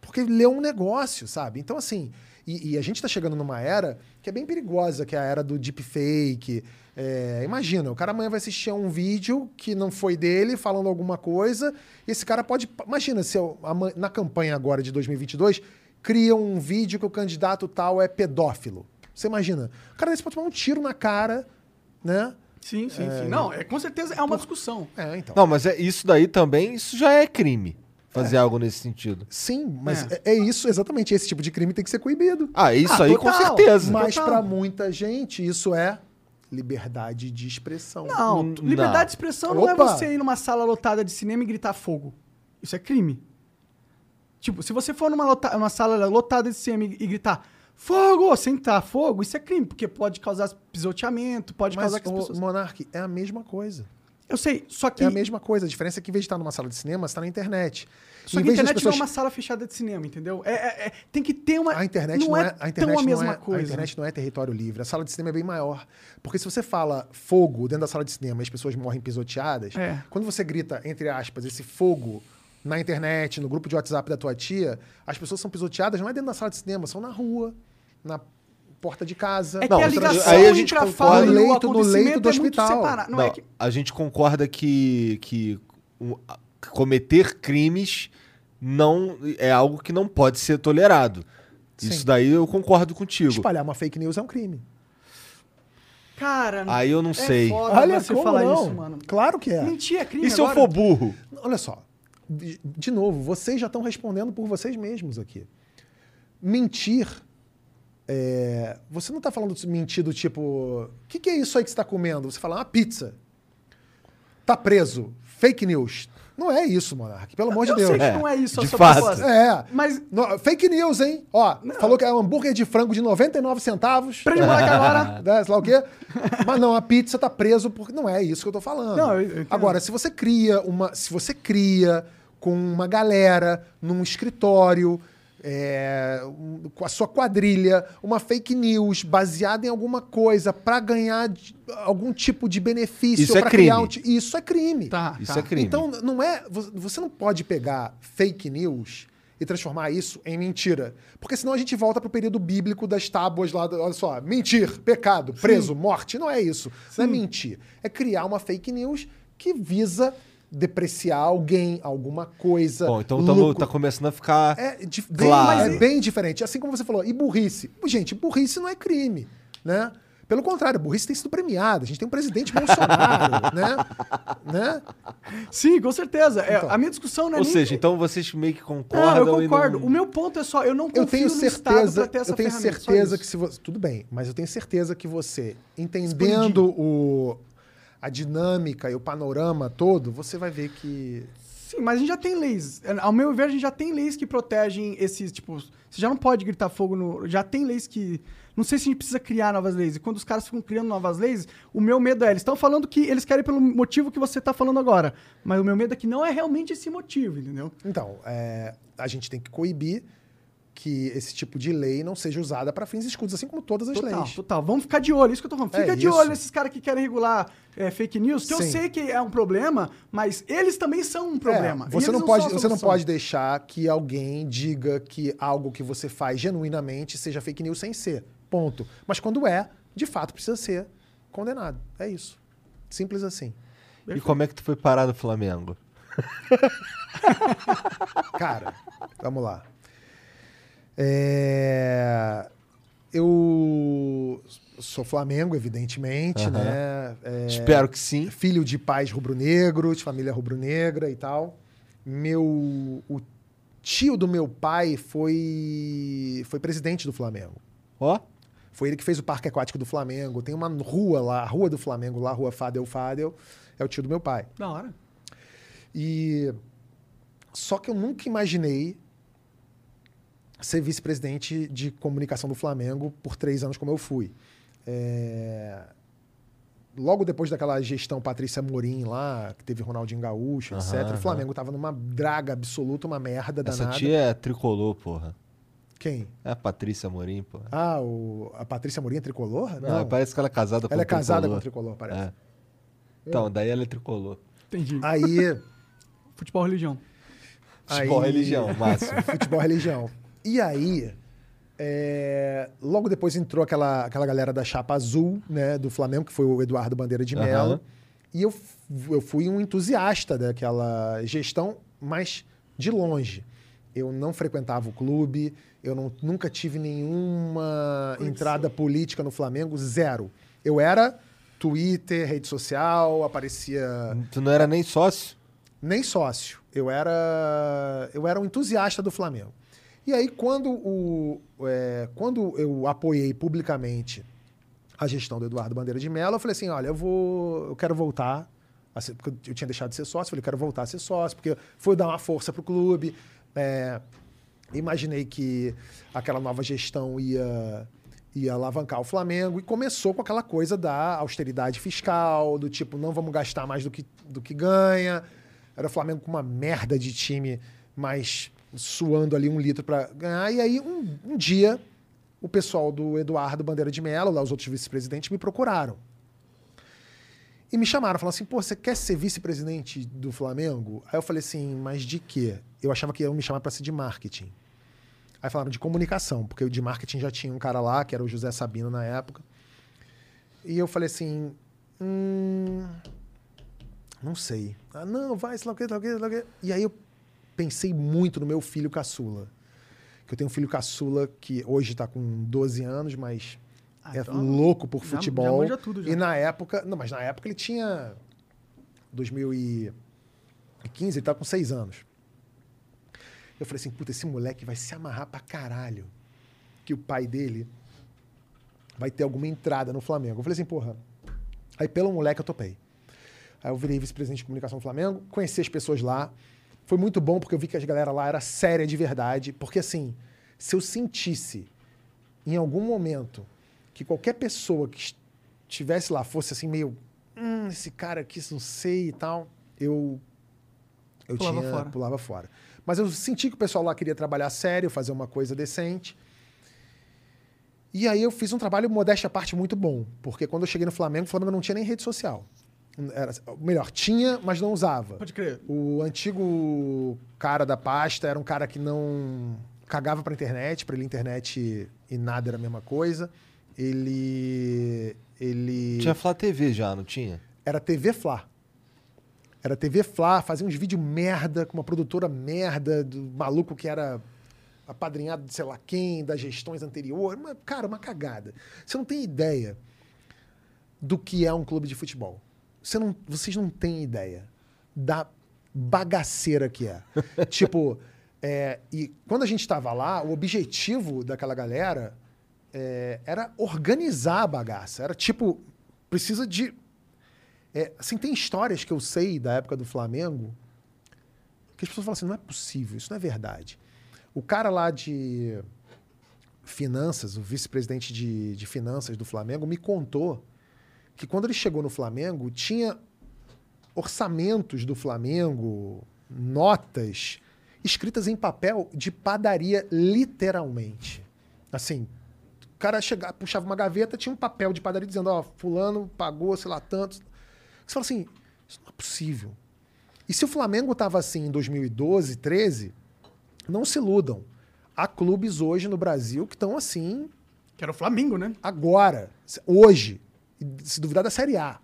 Speaker 3: porque leu um negócio, sabe? Então, assim, e, e a gente tá chegando numa era que é bem perigosa, que é a era do deepfake. É, imagina, o cara amanhã vai assistir a um vídeo que não foi dele, falando alguma coisa, e esse cara pode... Imagina, se eu, na campanha agora de 2022, cria um vídeo que o candidato tal é pedófilo. Você imagina? O cara desse pode tomar um tiro na cara, né?
Speaker 1: Sim, sim, sim. Não, é, com certeza é uma discussão.
Speaker 3: É, então.
Speaker 2: Não, mas é isso daí também, isso já é crime. Fazer algo nesse sentido.
Speaker 3: Sim, mas é. é isso, exatamente. Esse tipo de crime tem que ser coibido.
Speaker 2: Ah, isso
Speaker 1: Ah,
Speaker 2: aí
Speaker 1: total.
Speaker 2: com certeza.
Speaker 3: Mas para muita gente, isso é liberdade de expressão.
Speaker 1: Não,
Speaker 2: Hum,
Speaker 1: liberdade
Speaker 2: não.
Speaker 1: de expressão não é
Speaker 3: Opa!
Speaker 1: você ir numa sala lotada de cinema e gritar fogo. Isso é crime. Tipo, se você for numa, lota- numa sala lotada de cinema e, e gritar fogo, sentar fogo, isso é crime, porque pode causar pisoteamento, pode
Speaker 3: Mas,
Speaker 1: causar que as pessoas...
Speaker 3: Monark, é a mesma coisa.
Speaker 1: Eu sei, só que...
Speaker 3: É a mesma coisa. A diferença é que em vez de estar numa sala de cinema, você está na internet.
Speaker 1: Só que a internet não é
Speaker 3: pessoas-
Speaker 1: uma sala fechada de cinema, entendeu? É, é- é- tem que ter uma...
Speaker 3: A internet não, é, a internet
Speaker 1: tão a
Speaker 3: não
Speaker 1: mesma
Speaker 3: é,
Speaker 1: coisa.
Speaker 3: A internet não é território livre. A sala de cinema é bem maior. Porque se você fala fogo dentro da sala de cinema e as pessoas morrem pisoteadas,
Speaker 1: É.
Speaker 3: quando você grita, entre aspas, esse fogo na internet, no grupo de WhatsApp da tua tia, as pessoas são pisoteadas não é dentro da sala de cinema, são na rua, na porta de casa.
Speaker 1: É que
Speaker 2: Não,
Speaker 1: a
Speaker 2: outra-
Speaker 1: ligação
Speaker 2: aí a gente
Speaker 1: entre a
Speaker 2: concorda-
Speaker 1: fala
Speaker 3: No
Speaker 1: e o
Speaker 3: leito- no leito do
Speaker 1: é muito
Speaker 3: hospital.
Speaker 1: Não,
Speaker 2: Não,
Speaker 1: é que...
Speaker 2: a gente concorda que, que um, a- cometer crimes não é algo que não pode ser tolerado.
Speaker 3: Sim.
Speaker 2: Isso daí eu concordo contigo.
Speaker 3: Espalhar uma fake news é um crime.
Speaker 1: Cara,
Speaker 2: Aí eu não
Speaker 1: é
Speaker 2: sei.
Speaker 1: foda
Speaker 3: Olha
Speaker 1: você falar
Speaker 3: não.
Speaker 1: isso, mano.
Speaker 3: Claro que é.
Speaker 1: Mentir é crime
Speaker 2: E se eu for burro?
Speaker 3: Olha só, de, de novo, vocês já estão respondendo por vocês mesmos aqui. Mentir. É, você não está falando de mentir do tipo. O que, que é isso aí que você está comendo? Você fala, uma pizza. Tá preso. Fake news. Não é isso, Monark. Pelo amor de
Speaker 1: eu
Speaker 3: Deus.
Speaker 1: sei que
Speaker 2: É,
Speaker 1: não é isso a
Speaker 2: de
Speaker 1: sua
Speaker 2: fato.
Speaker 1: proposta.
Speaker 3: É.
Speaker 1: Mas
Speaker 3: No- fake news, hein? Ó, falou que é um hambúrguer de frango de 99 centavos.
Speaker 1: prende o moleque agora.
Speaker 3: né, sei lá o quê. Mas não, a pizza tá preso porque não é isso que eu tô falando.
Speaker 1: Não, eu- eu.
Speaker 3: Agora, se você cria uma, se você cria com uma galera num escritório é, com a sua quadrilha, uma fake news baseada em alguma coisa pra ganhar algum tipo de benefício,
Speaker 2: Isso é
Speaker 3: pra criar
Speaker 2: crime.
Speaker 3: um isso é crime.
Speaker 1: Tá,
Speaker 2: Isso
Speaker 1: tá.
Speaker 2: é crime.
Speaker 3: Então, não é. vo- Você não pode pegar fake news e transformar isso em mentira. Porque senão a gente volta pro período bíblico das tábuas lá. Olha só, mentir, pecado, preso, morte. Não é isso. Não é mentir. É criar uma fake news que visa depreciar alguém, alguma coisa.
Speaker 2: Bom, então tamo, tá começando a ficar.
Speaker 3: É, bem,
Speaker 2: Claro.
Speaker 3: é bem diferente. Assim como você falou, e burrice? Gente, burrice não é crime, né? Pelo contrário, burrice tem sido premiada. A gente tem um presidente Bolsonaro, né? né?
Speaker 1: Sim, com certeza. É,
Speaker 3: Então.
Speaker 1: a minha discussão não é
Speaker 2: Ou
Speaker 1: nem...
Speaker 2: seja, então vocês meio que concordam.
Speaker 1: Não, eu concordo.
Speaker 2: não-
Speaker 1: O meu ponto é só, eu não confio
Speaker 3: Eu tenho
Speaker 1: no Estado
Speaker 3: certeza,
Speaker 1: pra ter essa
Speaker 3: eu tenho certeza que se você, tudo bem, mas eu tenho certeza que você entendendo o a dinâmica e o panorama todo, você vai ver que
Speaker 1: Sim, mas a gente já tem leis. Ao meu ver, a gente já tem leis que protegem esses, tipo... Você já não pode gritar fogo no... Já tem leis que... Não sei se a gente precisa criar novas leis. E quando os caras ficam criando novas leis, o meu medo é... Eles estão falando que eles querem pelo motivo que você tá falando agora. Mas o meu medo é que não é realmente esse motivo, entendeu?
Speaker 3: Então, é, a gente tem que coibir que esse tipo de lei não seja usada para fins escudos, assim como todas as
Speaker 1: Total,
Speaker 3: leis.
Speaker 1: total. Vamos ficar de olho, isso que eu tô falando.
Speaker 3: É
Speaker 1: Fica de
Speaker 3: isso.
Speaker 1: olho nesses caras que querem regular é, fake news, que eu
Speaker 3: Sim.
Speaker 1: sei que é um problema, mas eles também são um problema.
Speaker 3: É, você não, pode, você não pode deixar que alguém diga que algo que você faz genuinamente seja fake news sem ser. Ponto. Mas quando é, de fato precisa ser condenado. É isso. Simples assim.
Speaker 2: E como é que tu foi parar no Flamengo?
Speaker 3: Cara, vamos lá. É, Eu sou Flamengo, evidentemente, né? É,
Speaker 2: Espero que sim.
Speaker 3: filho de pais rubro-negros, família rubro-negra e tal. Meu o tio do meu pai foi foi presidente do Flamengo.
Speaker 2: Ó.
Speaker 3: Foi ele que fez o parque aquático do Flamengo. Tem uma rua lá, a rua do Flamengo lá, rua Fadel Fadel, é o tio do meu pai.
Speaker 1: Da hora.
Speaker 3: E só que eu nunca imaginei ser vice-presidente de comunicação do Flamengo por três anos como eu fui. É, Logo depois daquela gestão Patrícia Morim lá, que teve Ronaldinho Gaúcho, etc.,
Speaker 2: aham.
Speaker 3: o Flamengo tava numa draga absoluta, uma merda
Speaker 2: Essa
Speaker 3: danada.
Speaker 2: tia é tricolor, porra.
Speaker 3: Quem?
Speaker 2: É a Patrícia Morim, porra.
Speaker 3: Ah, o... a Patrícia Morim é tricolor?
Speaker 2: Não, parece que ela é casada com
Speaker 3: Ela é
Speaker 2: um
Speaker 3: casada com
Speaker 2: tricolor.
Speaker 3: o tricolor, parece.
Speaker 2: É. Então, daí ela é tricolor.
Speaker 1: Entendi.
Speaker 3: Aí.
Speaker 1: Futebol religião.
Speaker 2: Futebol,
Speaker 3: aí-
Speaker 2: religião, máximo.
Speaker 3: Futebol religião. E aí, é, logo depois entrou aquela, aquela galera da chapa azul, né, do Flamengo, que foi o Eduardo Bandeira de Mello.
Speaker 2: Aham.
Speaker 3: E eu, eu fui um entusiasta daquela gestão, mas de longe. Eu não frequentava o clube, eu não- nunca tive nenhuma entrada política no Flamengo, zero. Eu era Twitter, rede social, aparecia
Speaker 2: Tu não era nem sócio?
Speaker 3: nem sócio. Eu era, eu era um entusiasta do Flamengo. E aí, quando, o, é, quando eu apoiei publicamente a gestão do Eduardo Bandeira de Mello, eu falei assim: olha, eu vou. Eu quero voltar. Ser, porque eu tinha deixado de ser sócio, eu falei, quero voltar a ser sócio, porque foi dar uma força pro clube. É, imaginei que aquela nova gestão ia, ia alavancar o Flamengo e começou com aquela coisa da austeridade fiscal, do tipo, não vamos gastar mais do que, do que ganha. Era o Flamengo com uma merda de time, mas suando ali um litro para ganhar. E aí, um, um dia, o pessoal do Eduardo Bandeira de Mello, lá os outros vice-presidentes, me procuraram. E me chamaram, falaram assim, pô, você quer ser vice-presidente do Flamengo? Aí eu falei assim, mas de quê? Eu achava que iam me chamar para ser de marketing. Aí falaram de comunicação, porque de marketing já tinha um cara lá, que era o José Sabino na época. E eu falei assim, hum, não sei. Ah, não, vai, sei lá o quê, sei lá o quê, sei lá o quê. E aí eu pensei muito no meu filho caçula. Que eu tenho um filho caçula que hoje está com 12 anos, mas
Speaker 1: Ah,
Speaker 3: é
Speaker 1: então
Speaker 3: louco por
Speaker 1: já- já
Speaker 3: futebol.
Speaker 1: manja tudo já.
Speaker 3: E na época, não, mas na época ele tinha 2015, ele tá com 6 anos. Eu falei assim, puta, esse moleque vai se amarrar pra caralho. Que o pai dele vai ter alguma entrada no Flamengo. Eu falei assim, porra. Aí pelo moleque eu topei. Aí eu virei vice-presidente de comunicação do Flamengo, conheci as pessoas lá. Foi muito bom porque eu vi que as galera lá era séria de verdade. Porque assim, se eu sentisse em algum momento que qualquer pessoa que estivesse lá fosse assim meio, hum, esse cara aqui não sei e tal, eu eu
Speaker 1: Pulava
Speaker 3: tinha
Speaker 1: fora.
Speaker 3: pulava fora. Mas eu senti que o pessoal lá queria trabalhar sério, fazer uma coisa decente. E aí eu fiz um trabalho, modéstia à parte, muito bom. Porque quando eu cheguei no Flamengo, o Flamengo não tinha nem rede social. Era, melhor, tinha, mas não usava.
Speaker 1: Pode crer.
Speaker 3: O antigo cara da pasta era um cara que não cagava pra internet, pra ele internet e nada era a mesma coisa. Ele ele
Speaker 2: Tinha Flá TV já, não tinha?
Speaker 3: era TV Fla. Era TV Fla, fazia uns vídeos merda com uma produtora merda do maluco que era apadrinhado de sei lá quem, das gestões anteriores. Uma, cara, uma cagada. Você não tem ideia do que é um clube de futebol. Você não, vocês não têm ideia da bagaceira que é. tipo, é, e quando a gente estava lá, o objetivo daquela galera é, era organizar a bagaça. Era tipo, precisa de. É, assim, tem histórias que eu sei da época do Flamengo que as pessoas falam assim: não é possível, isso não é verdade. O cara lá de finanças, o vice-presidente de, de finanças do Flamengo, me contou que quando ele chegou no Flamengo, tinha orçamentos do Flamengo, notas escritas em papel de padaria, literalmente. Assim, o cara chegava, puxava uma gaveta, tinha um papel de padaria dizendo, ó, fulano pagou, sei lá, tanto. Você fala assim, isso não é possível. E se o Flamengo estava assim em 2012, 13, não se iludam. Há clubes hoje no Brasil que estão assim
Speaker 1: Que era o Flamengo, né?
Speaker 3: agora, hoje, se duvidar da Série A.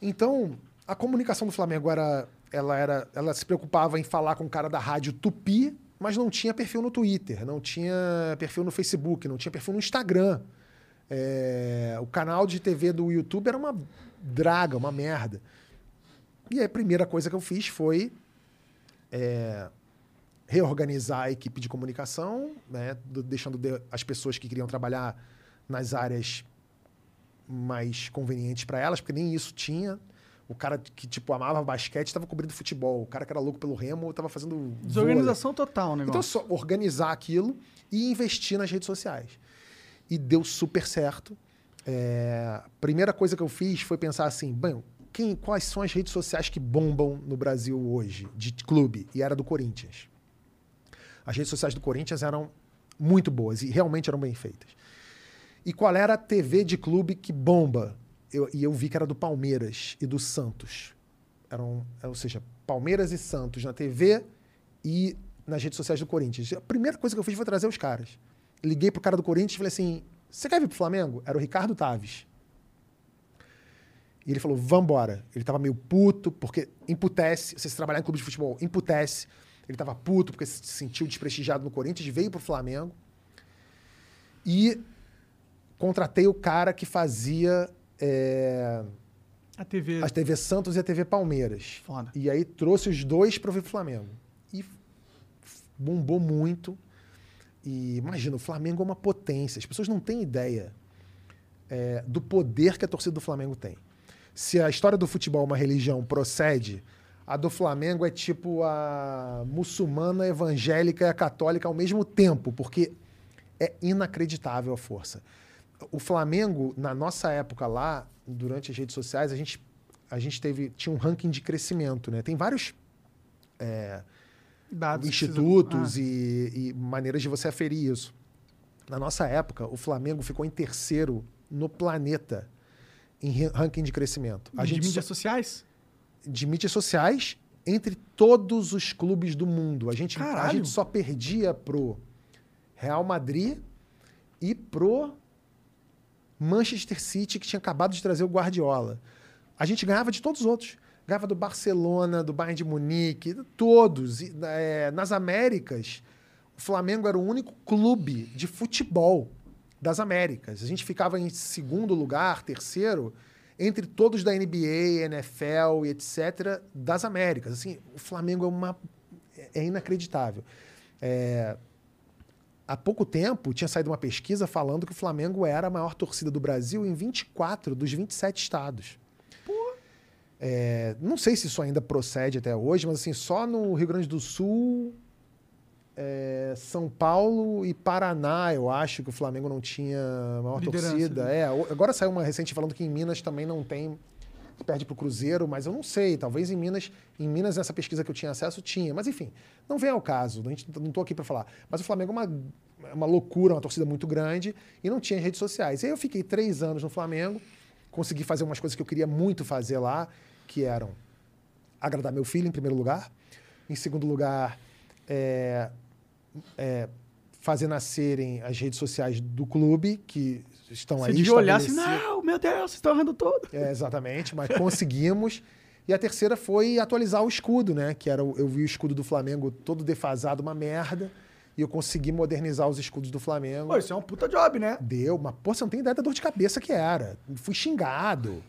Speaker 3: Então, a comunicação do Flamengo era, ela era, ela se preocupava em falar com o cara da rádio Tupi, mas não tinha perfil no Twitter, não tinha perfil no Facebook, não tinha perfil no Instagram. É, o canal de TV do YouTube era uma draga, uma merda. E aí a primeira coisa que eu fiz foi é, reorganizar a equipe de comunicação, né, do- deixando de- as pessoas que queriam trabalhar nas áreas mais convenientes para elas, porque nem isso tinha. O cara que tipo amava basquete estava cobrindo futebol. O cara que era louco pelo remo estava fazendo vôlei.
Speaker 1: Desorganização total, né?
Speaker 3: Então, só organizar aquilo e investir nas redes sociais. E deu super certo. É, primeira coisa que eu fiz foi pensar assim, bem, quem, quais são as redes sociais que bombam no Brasil hoje, de clube? E era do Corinthians. As redes sociais do Corinthians eram muito boas e realmente eram bem feitas. E qual era a TV de clube que bomba? Eu- e eu vi que era do Palmeiras e do Santos. Eram, ou seja, Palmeiras e Santos na TV e nas redes sociais do Corinthians. A primeira coisa que eu fiz foi trazer os caras. Liguei pro cara do Corinthians e falei assim: você quer vir pro Flamengo? Era o Ricardo Taves. E ele falou: vambora. Ele tava meio puto, porque imputece, você se trabalhar em clube de futebol, imputece. Ele tava puto porque se sentiu desprestigiado no Corinthians, veio pro Flamengo. E contratei o cara que fazia é,
Speaker 1: A TV.
Speaker 3: a TV Santos e a TV Palmeiras.
Speaker 1: Foda.
Speaker 3: E aí trouxe os dois para o Flamengo. E bombou muito. E imagina, o Flamengo é uma potência. As pessoas não têm ideia é, do poder que a torcida do Flamengo tem. Se a história do futebol é uma religião procede, a do Flamengo é tipo a muçulmana, a evangélica e a católica ao mesmo tempo, porque é inacreditável a força. O Flamengo, na nossa época lá, durante as redes sociais, a gente, a gente teve, tinha um ranking de crescimento. Né? Tem vários
Speaker 1: Dados que
Speaker 3: institutos
Speaker 1: precisam-
Speaker 3: e, e maneiras de você aferir isso. Na nossa época, o Flamengo ficou em terceiro no planeta em ra- ranking de crescimento.
Speaker 1: Ah,
Speaker 3: A
Speaker 1: de
Speaker 3: gente
Speaker 1: mídias
Speaker 3: só-
Speaker 1: sociais?
Speaker 3: de mídias sociais entre todos os clubes do mundo. A gente, a gente só perdia pro Real Madrid e pro Manchester City, que tinha acabado de trazer o Guardiola. A gente ganhava de todos os outros. Ganhava do Barcelona, do Bayern de Munique, todos. E, é, nas Américas, o Flamengo era o único clube de futebol das Américas. A gente ficava em segundo lugar, terceiro, entre todos da NBA, NFL e etc. das Américas. Assim, o Flamengo é uma é inacreditável. É, há pouco tempo tinha saído uma pesquisa falando que o Flamengo era a maior torcida do Brasil em 24 dos 27 estados. É, não sei se isso ainda procede até hoje, mas assim, só no Rio Grande do Sul, é, São Paulo e Paraná, eu acho que o Flamengo não tinha maior
Speaker 1: Liderança,
Speaker 3: torcida.
Speaker 1: né?
Speaker 3: É, agora saiu uma recente falando que em Minas também não tem, perde pro Cruzeiro, mas eu não sei, talvez em Minas, em Minas essa pesquisa que eu tinha acesso tinha, mas enfim, não vem ao caso, a gente não tô aqui para falar. Mas o Flamengo é uma, é uma loucura, uma torcida muito grande e não tinha redes sociais. E aí eu fiquei três anos no Flamengo, consegui fazer umas coisas que eu queria muito fazer lá, que eram agradar meu filho em primeiro lugar, em segundo lugar é, é, fazer nascerem as redes sociais do clube que estão
Speaker 1: Você
Speaker 3: aí
Speaker 1: devia olhar assim, não, meu Deus, vocês estão errando todo.
Speaker 3: É, exatamente, mas conseguimos. E a terceira foi atualizar o escudo, né? Que era eu vi o escudo do Flamengo todo defasado, uma merda, e eu consegui modernizar os escudos do Flamengo.
Speaker 1: Pô, isso é um puta job, né?
Speaker 3: Deu, mas pô, você não tem ideia da dor de cabeça que era. Fui xingado.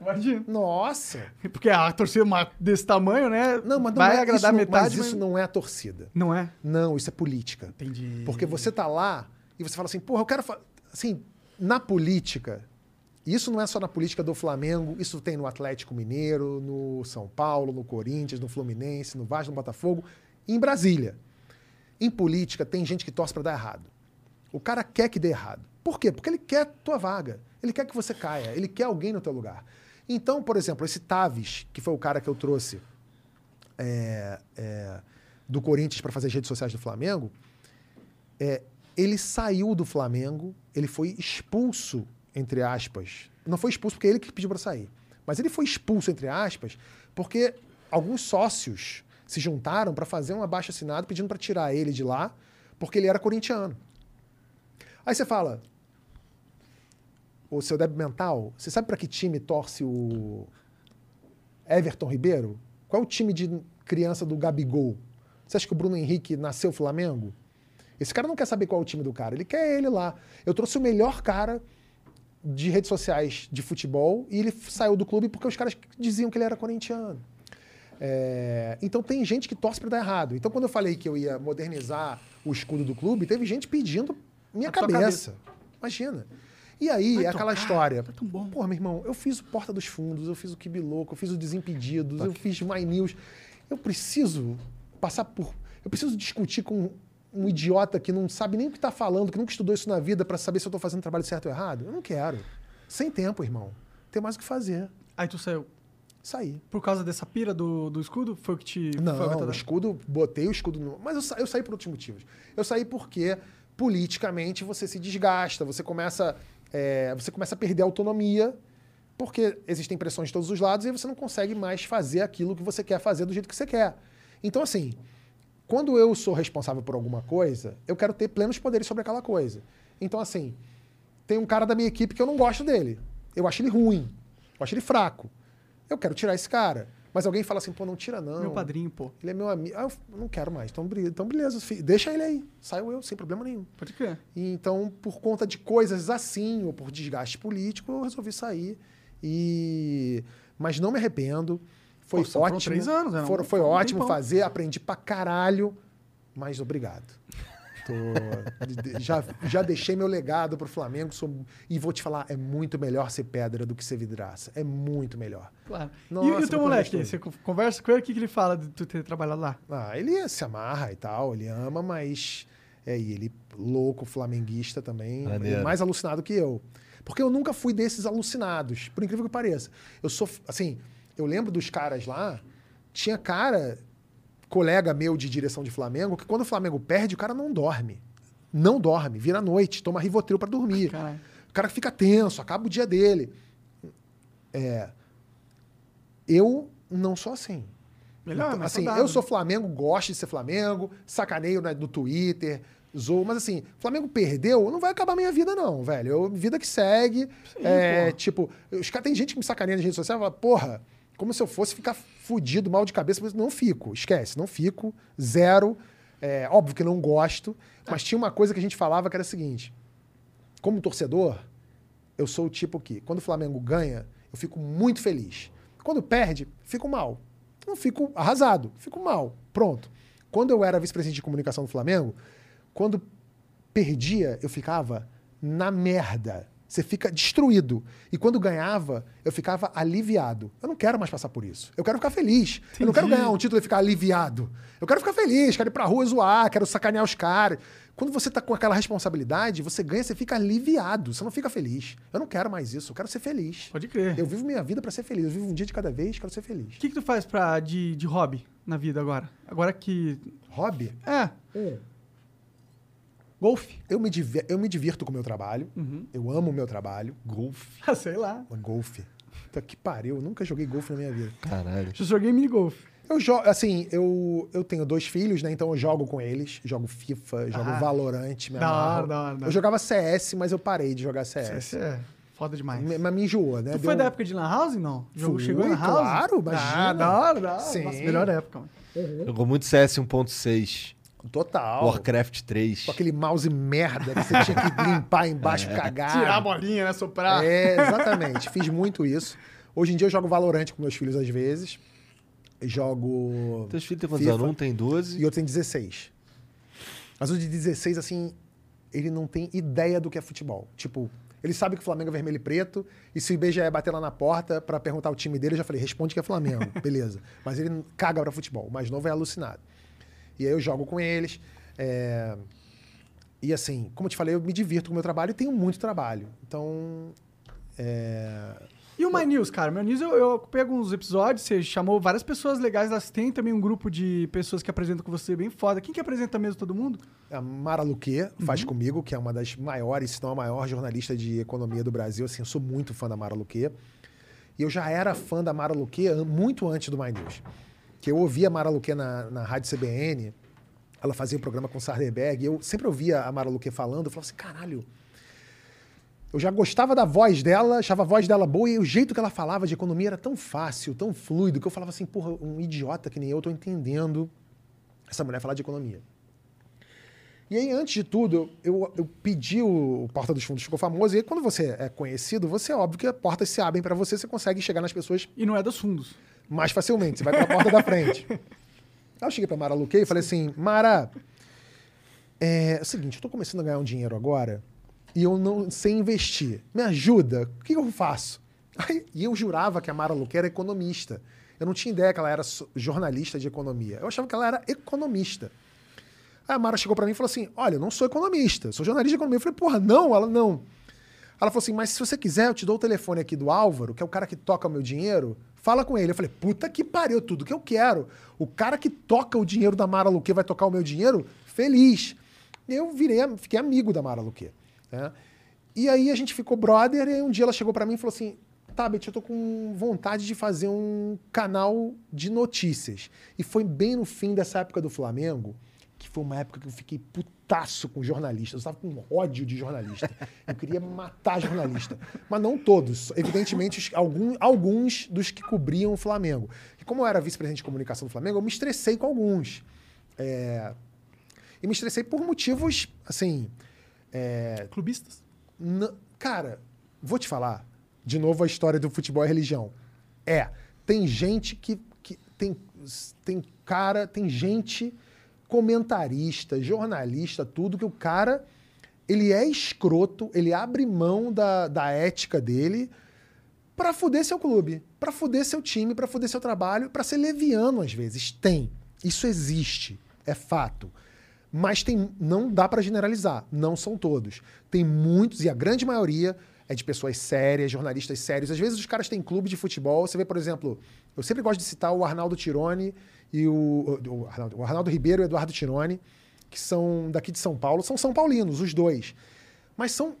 Speaker 1: Imagina.
Speaker 3: Nossa.
Speaker 1: Porque a torcida uma- desse tamanho, né?
Speaker 3: Não, mas não
Speaker 1: vai
Speaker 3: é,
Speaker 1: agradar
Speaker 3: isso,
Speaker 1: metade,
Speaker 3: mas isso não é a torcida.
Speaker 1: não é.
Speaker 3: Não, isso é política.
Speaker 1: Entendi.
Speaker 3: Porque você tá lá e você fala assim, porra, eu quero. fa-" Assim, na política, isso não é só na política do Flamengo, isso tem no Atlético Mineiro, no São Paulo, no Corinthians, no Fluminense, no Vasco, no Botafogo, em Brasília. Em política, tem gente que torce para dar errado. O cara quer que dê errado. Por quê? Porque ele quer tua vaga. Ele quer que você caia. Ele quer alguém no teu lugar. Então, por exemplo, esse Taves, que foi o cara que eu trouxe é, é, do Corinthians para fazer as redes sociais do Flamengo, é, ele saiu do Flamengo, ele foi expulso, entre aspas. Não foi expulso porque ele que pediu para sair. Mas ele foi expulso, entre aspas, porque alguns sócios se juntaram para fazer um abaixo assinado pedindo para tirar ele de lá, porque ele era corintiano. Aí você fala, o seu débil mental, você sabe para que time torce o Everton Ribeiro? Qual é o time de criança do Gabigol? Você acha que o Bruno Henrique nasceu Flamengo? Esse cara não quer saber qual é o time do cara, ele quer ele lá. Eu trouxe o melhor cara de redes sociais de futebol e ele saiu do clube porque os caras diziam que ele era corintiano. É, então tem gente que torce para dar errado. Então quando eu falei que eu ia modernizar o escudo do clube, teve gente pedindo minha
Speaker 1: A tua
Speaker 3: cabeça. Imagina. E aí,
Speaker 1: Vai
Speaker 3: é aquela
Speaker 1: tocar,
Speaker 3: história.
Speaker 1: tá tão bom.
Speaker 3: Pô, meu irmão, eu fiz o Porta dos Fundos, eu fiz o Kibi Louco, eu fiz o Desimpedidos, eu fiz My News. Eu preciso passar por. Eu preciso discutir com um idiota que não sabe nem o que está falando, que nunca estudou isso na vida para saber se eu estou fazendo o trabalho certo ou errado. Eu não quero. Sem tempo, irmão. Tem mais o que fazer.
Speaker 1: Aí tu saiu.
Speaker 3: Sair.
Speaker 1: Por causa dessa pira do, do escudo? Foi o que te. foi
Speaker 3: Não,
Speaker 1: gota
Speaker 3: o escudo, botei o escudo no. Mas eu, sa- eu saí por outros motivos. Eu saí porque, politicamente, você se desgasta, você começa, é, você começa a perder a autonomia, porque existem pressões de todos os lados e você não consegue mais fazer aquilo que você quer fazer do jeito que você quer. Então, assim, quando eu sou responsável por alguma coisa, eu quero ter plenos poderes sobre aquela coisa. Então, assim, tem um cara da minha equipe que eu não gosto dele. Eu acho ele ruim. Eu acho ele fraco. Eu quero tirar esse cara. Mas alguém fala assim, pô, não tira não.
Speaker 1: Meu padrinho, pô.
Speaker 3: Ele é meu amigo. Ah, eu não quero mais. Então, então beleza, deixa ele aí. Saiu eu, sem problema nenhum.
Speaker 1: Pode crer.
Speaker 3: E, então, por conta de coisas assim, ou por desgaste político, eu resolvi sair. E... Mas não me arrependo. Foi
Speaker 1: Pô, foram
Speaker 3: ótimo.
Speaker 1: três anos, né?
Speaker 3: For-
Speaker 1: Não
Speaker 3: foi
Speaker 1: foi um
Speaker 3: ótimo
Speaker 1: tempão.
Speaker 3: fazer, aprendi pra caralho, mas obrigado. Tô- já, já deixei meu legado pro Flamengo sou- e vou te falar, é muito melhor ser pedra do que ser vidraça. É muito melhor.
Speaker 1: Claro.
Speaker 3: Nossa,
Speaker 1: e, e o teu moleque? Você co- conversa com ele? O que, que ele fala de tu ter trabalhado lá?
Speaker 3: Ah, ele se amarra e tal, ele ama, mas. É, e ele, louco, flamenguista também, ele é
Speaker 2: Maneiro.
Speaker 3: mais alucinado que eu. Porque eu nunca fui desses alucinados, por incrível que pareça. Eu sou, assim, eu lembro dos caras lá, tinha cara, colega meu de direção de Flamengo, que quando o Flamengo perde, o cara não dorme. Não dorme, vira à noite, toma Rivotril pra dormir.
Speaker 1: Caralho.
Speaker 3: O cara fica tenso, acaba o dia dele. É, eu não sou assim.
Speaker 1: Melhor,
Speaker 3: Então, assim,
Speaker 1: saudável.
Speaker 3: eu sou Flamengo, gosto de ser Flamengo, sacaneio né, no Twitter, zoo, mas assim, Flamengo perdeu, não vai acabar a minha vida, não, velho. Eu, vida que segue. é, tipo, os caras tem gente que me sacaneia nas redes sociais e fala, porra, como se eu fosse ficar fudido, mal de cabeça, mas não fico, esquece, não fico, zero. É, óbvio que não gosto, mas tinha uma coisa que a gente falava que era a seguinte: como torcedor, eu sou o tipo que, quando o Flamengo ganha, eu fico muito feliz. Quando perde, fico mal. Não fico arrasado, fico mal. Pronto. Quando eu era vice-presidente de comunicação do Flamengo, quando perdia, eu ficava na merda. Você fica destruído. E quando ganhava, eu ficava aliviado. Eu não quero mais passar por isso. Eu quero ficar feliz. Eu não quero
Speaker 1: Entendi.
Speaker 3: ganhar um título e ficar aliviado. Eu quero ficar feliz, quero ir pra rua zoar, quero sacanear os caras. Quando você tá com aquela responsabilidade, você ganha, você fica aliviado. Você não fica feliz. Eu não quero mais isso. Eu quero ser feliz.
Speaker 1: Pode crer.
Speaker 3: Eu vivo minha vida pra ser feliz. Eu vivo um dia de cada vez, quero ser feliz.
Speaker 1: O que, que tu faz pra, de, de hobby na vida agora? Agora que.
Speaker 3: Hobby?
Speaker 1: É, golfe.
Speaker 3: Eu me, diver- eu me divirto com o meu trabalho. Eu amo o meu trabalho.
Speaker 2: Golfe.
Speaker 1: Ah, sei lá.
Speaker 3: Golfe. Puta que pariu. Eu nunca joguei golfe na minha vida.
Speaker 2: Caralho.
Speaker 1: Já joguei mini golfe.
Speaker 3: Eu jogo, assim, eu, eu tenho dois filhos, né? Então eu jogo com eles. Jogo FIFA, jogo
Speaker 1: Ah.
Speaker 3: Valorant. Me
Speaker 1: Da hora, da hora, da hora.
Speaker 3: Eu jogava CS, mas eu parei de jogar CS.
Speaker 1: Esse é foda demais.
Speaker 3: Me- Mas me enjoou, né?
Speaker 1: Tu
Speaker 3: Deu
Speaker 1: foi
Speaker 3: um-
Speaker 1: da época de Lan House, não? O jogo
Speaker 3: Fui,
Speaker 1: chegou na House?
Speaker 3: claro, imagina.
Speaker 1: Ah, da hora, da hora.
Speaker 3: Sim.
Speaker 1: Nossa, melhor época, mano.
Speaker 2: Jogou muito CS 1.6.
Speaker 3: Total.
Speaker 2: Warcraft 3.
Speaker 3: Com aquele mouse merda que você tinha que limpar embaixo, cagar.
Speaker 1: Tirar a bolinha, né? Soprar.
Speaker 3: É, exatamente. Fiz muito isso. Hoje em dia eu jogo Valorant com meus filhos às vezes. Jogo.
Speaker 2: Teus filhos têm quantos anos? Um tem 12.
Speaker 3: E outro tem 16. Mas o de 16, assim, ele não tem ideia do que é futebol. Tipo, ele sabe que o Flamengo é vermelho e preto, e se o IBGE bater lá na porta pra perguntar o time dele, eu já falei, responde que é Flamengo, beleza. Mas ele caga pra futebol. O mais novo é alucinado. E aí eu jogo com eles. é, E assim, como eu te falei, eu me divirto com o meu trabalho e tenho muito trabalho. Então. é,
Speaker 1: E o My News, cara? My News eu, eu pego uns episódios, você chamou várias pessoas legais, elas têm também um grupo de pessoas que apresentam com você bem foda. Quem que apresenta mesmo todo mundo?
Speaker 3: A Mara Luque faz comigo, que é uma das maiores, se não a maior jornalista de economia do Brasil. Assim, eu sou muito fã da Mara Luque. E eu já era fã da Mara Luque muito antes do My News. Que eu ouvia a Mara Luque na, na rádio CBN, ela fazia um programa com o Sarderberg, eu sempre ouvia a Mara Luque falando, eu falava assim, caralho, eu já gostava da voz dela, achava a voz dela boa, e o jeito que ela falava de economia era tão fácil, tão fluido, que eu falava assim, porra, um idiota que nem eu, tô entendendo essa mulher falar de economia. E aí, antes de tudo, eu, eu pedi o, o Porta dos Fundos, ficou famoso. E aí, quando você é conhecido, você é óbvio que as portas se abrem para você, você consegue chegar nas pessoas
Speaker 1: E não é dos fundos.
Speaker 3: Mais facilmente. Você vai pra porta da frente. Aí eu cheguei pra Mara Luquei e falei assim: Mara, é, é o seguinte, eu tô começando a ganhar um dinheiro agora e eu não sei investir. Me ajuda? O que eu faço? Aí, e eu jurava que a Mara Luquei era economista. Eu não tinha ideia que ela era jornalista de economia. Eu achava que ela era economista. Aí a Mara chegou pra mim e falou assim: Olha, eu não sou economista, sou jornalista de economia. Eu falei, porra, não, ela não. Ela falou assim: Mas se você quiser, eu te dou o telefone aqui do Álvaro, que é o cara que toca o meu dinheiro. Fala com ele. Eu falei, puta que pariu, tudo que eu quero. O cara que toca o dinheiro da Mara Luque vai tocar o meu dinheiro? Feliz. Eu virei, fiquei amigo da Mara Luque. né? E aí a gente ficou brother, e um dia ela chegou pra mim e falou assim: Tá, Beth, eu tô com vontade de fazer um canal de notícias. E foi bem no fim dessa época do Flamengo, que foi uma época que eu fiquei putaço com jornalistas. Eu estava com ódio de jornalista. Eu queria matar jornalista. Mas não todos. Evidentemente, algum- alguns dos que cobriam o Flamengo. E como eu era vice-presidente de comunicação do Flamengo, eu me estressei com alguns. É, E me estressei por motivos, assim. é,
Speaker 1: Clubistas?
Speaker 3: N- cara, vou te falar. De novo a história do futebol e religião. É, tem gente que, que tem, tem cara, tem gente comentarista, jornalista, tudo que o cara ele é escroto, ele abre mão da, da ética dele pra fuder seu clube, pra fuder seu time, pra fuder seu trabalho, pra ser leviano às vezes. Tem. Isso existe, é fato. Mas tem, não dá pra generalizar, não são todos. Tem muitos, e a grande maioria é de pessoas sérias, jornalistas sérios. Às vezes os caras têm clube de futebol. Você vê, por exemplo, eu sempre gosto de citar o Arnaldo Tironi e o, o, Arnaldo, o Arnaldo Ribeiro e o Eduardo Tironi, que são daqui de São Paulo. São São Paulinos, os dois. Mas são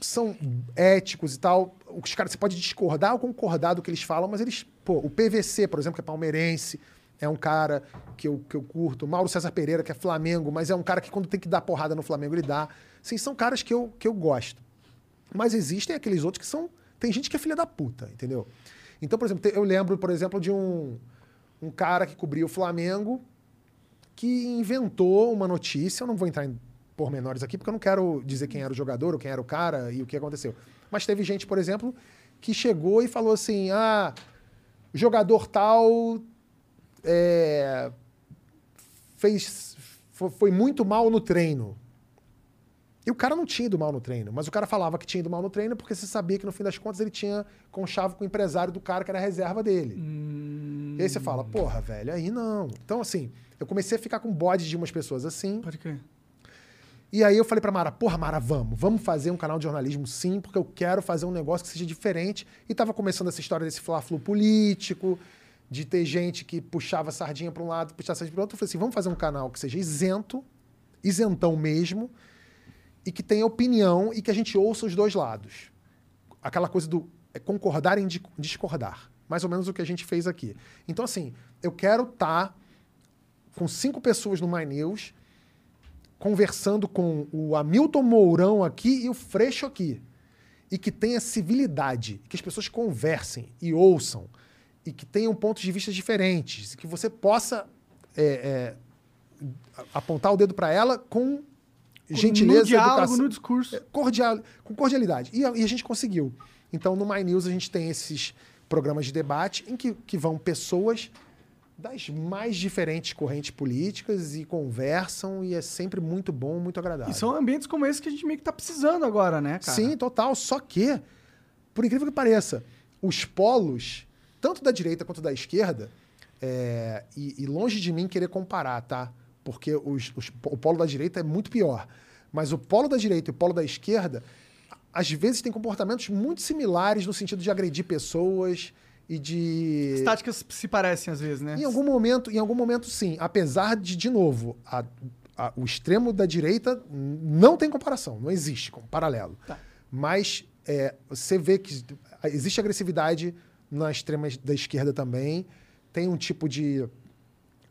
Speaker 3: são éticos e tal. Os caras, você pode discordar ou concordar do que eles falam, mas eles. Pô, o PVC, por exemplo, que é palmeirense, é um cara que eu, que eu curto. Mauro César Pereira, que é Flamengo, mas é um cara que quando tem que dar porrada no Flamengo, ele dá. Sim, são caras que eu, que eu gosto. Mas existem aqueles outros que são. Tem gente que é filha da puta, entendeu? Então, por exemplo, eu lembro, por exemplo, de um, um cara que cobria o Flamengo que inventou uma notícia. Eu não vou entrar em pormenores aqui, porque eu não quero dizer quem era o jogador ou quem era o cara e o que aconteceu. Mas teve gente, por exemplo, que chegou e falou assim: ah, jogador tal é, fez, fo- foi muito mal no treino. E o cara não tinha ido mal no treino, mas o cara falava que tinha ido mal no treino porque você sabia que no fim das contas ele tinha conchavo com o empresário do cara que era a reserva dele. E aí você fala, porra, velho, aí não. Então, assim, eu comecei a ficar com bode de umas pessoas assim.
Speaker 1: Pode crer.
Speaker 3: E aí eu falei pra Mara, porra, Mara, vamos, vamos fazer um canal de jornalismo sim, porque eu quero fazer um negócio que seja diferente. E tava começando essa história desse fla-flu político, de ter gente que puxava sardinha pra um lado, puxava sardinha pro outro. Eu falei assim, vamos fazer um canal que seja isento, isentão mesmo, e que tenha opinião e que a gente ouça os dois lados. Aquela coisa do é, concordar em di- discordar. Mais ou menos o que a gente fez aqui. Então, assim, eu quero estar com cinco pessoas no My News, conversando com o Hamilton Mourão aqui e o Freixo aqui. E que tenha civilidade, que as pessoas conversem e ouçam, e que tenham pontos de vista diferentes, que você possa é, é, apontar o dedo para ela com gentileza,
Speaker 1: no diálogo,
Speaker 3: educação,
Speaker 1: no discurso.
Speaker 3: cordial, com cordialidade. E a, e a gente conseguiu. Então, no My News, a gente tem esses programas de debate em que, que vão pessoas das mais diferentes correntes políticas e conversam, e é sempre muito bom, muito agradável.
Speaker 1: E são ambientes como esse que a gente meio que tá precisando agora, né, cara?
Speaker 3: Sim, total. Só que, por incrível que pareça, os polos, tanto da direita quanto da esquerda, é, e, e longe de mim querer comparar, tá? Porque os- os- o polo da direita é muito pior. Mas o polo da direita e o polo da esquerda, às vezes, têm comportamentos muito similares no sentido de agredir pessoas e de.
Speaker 1: As táticas se parecem às vezes, né?
Speaker 3: Em algum momento, em algum momento, sim. Apesar de, de novo, a- a- o extremo da direita não tem comparação, não existe como paralelo.
Speaker 1: Tá.
Speaker 3: Mas é, você vê que existe agressividade na extrema da esquerda também. Tem um tipo de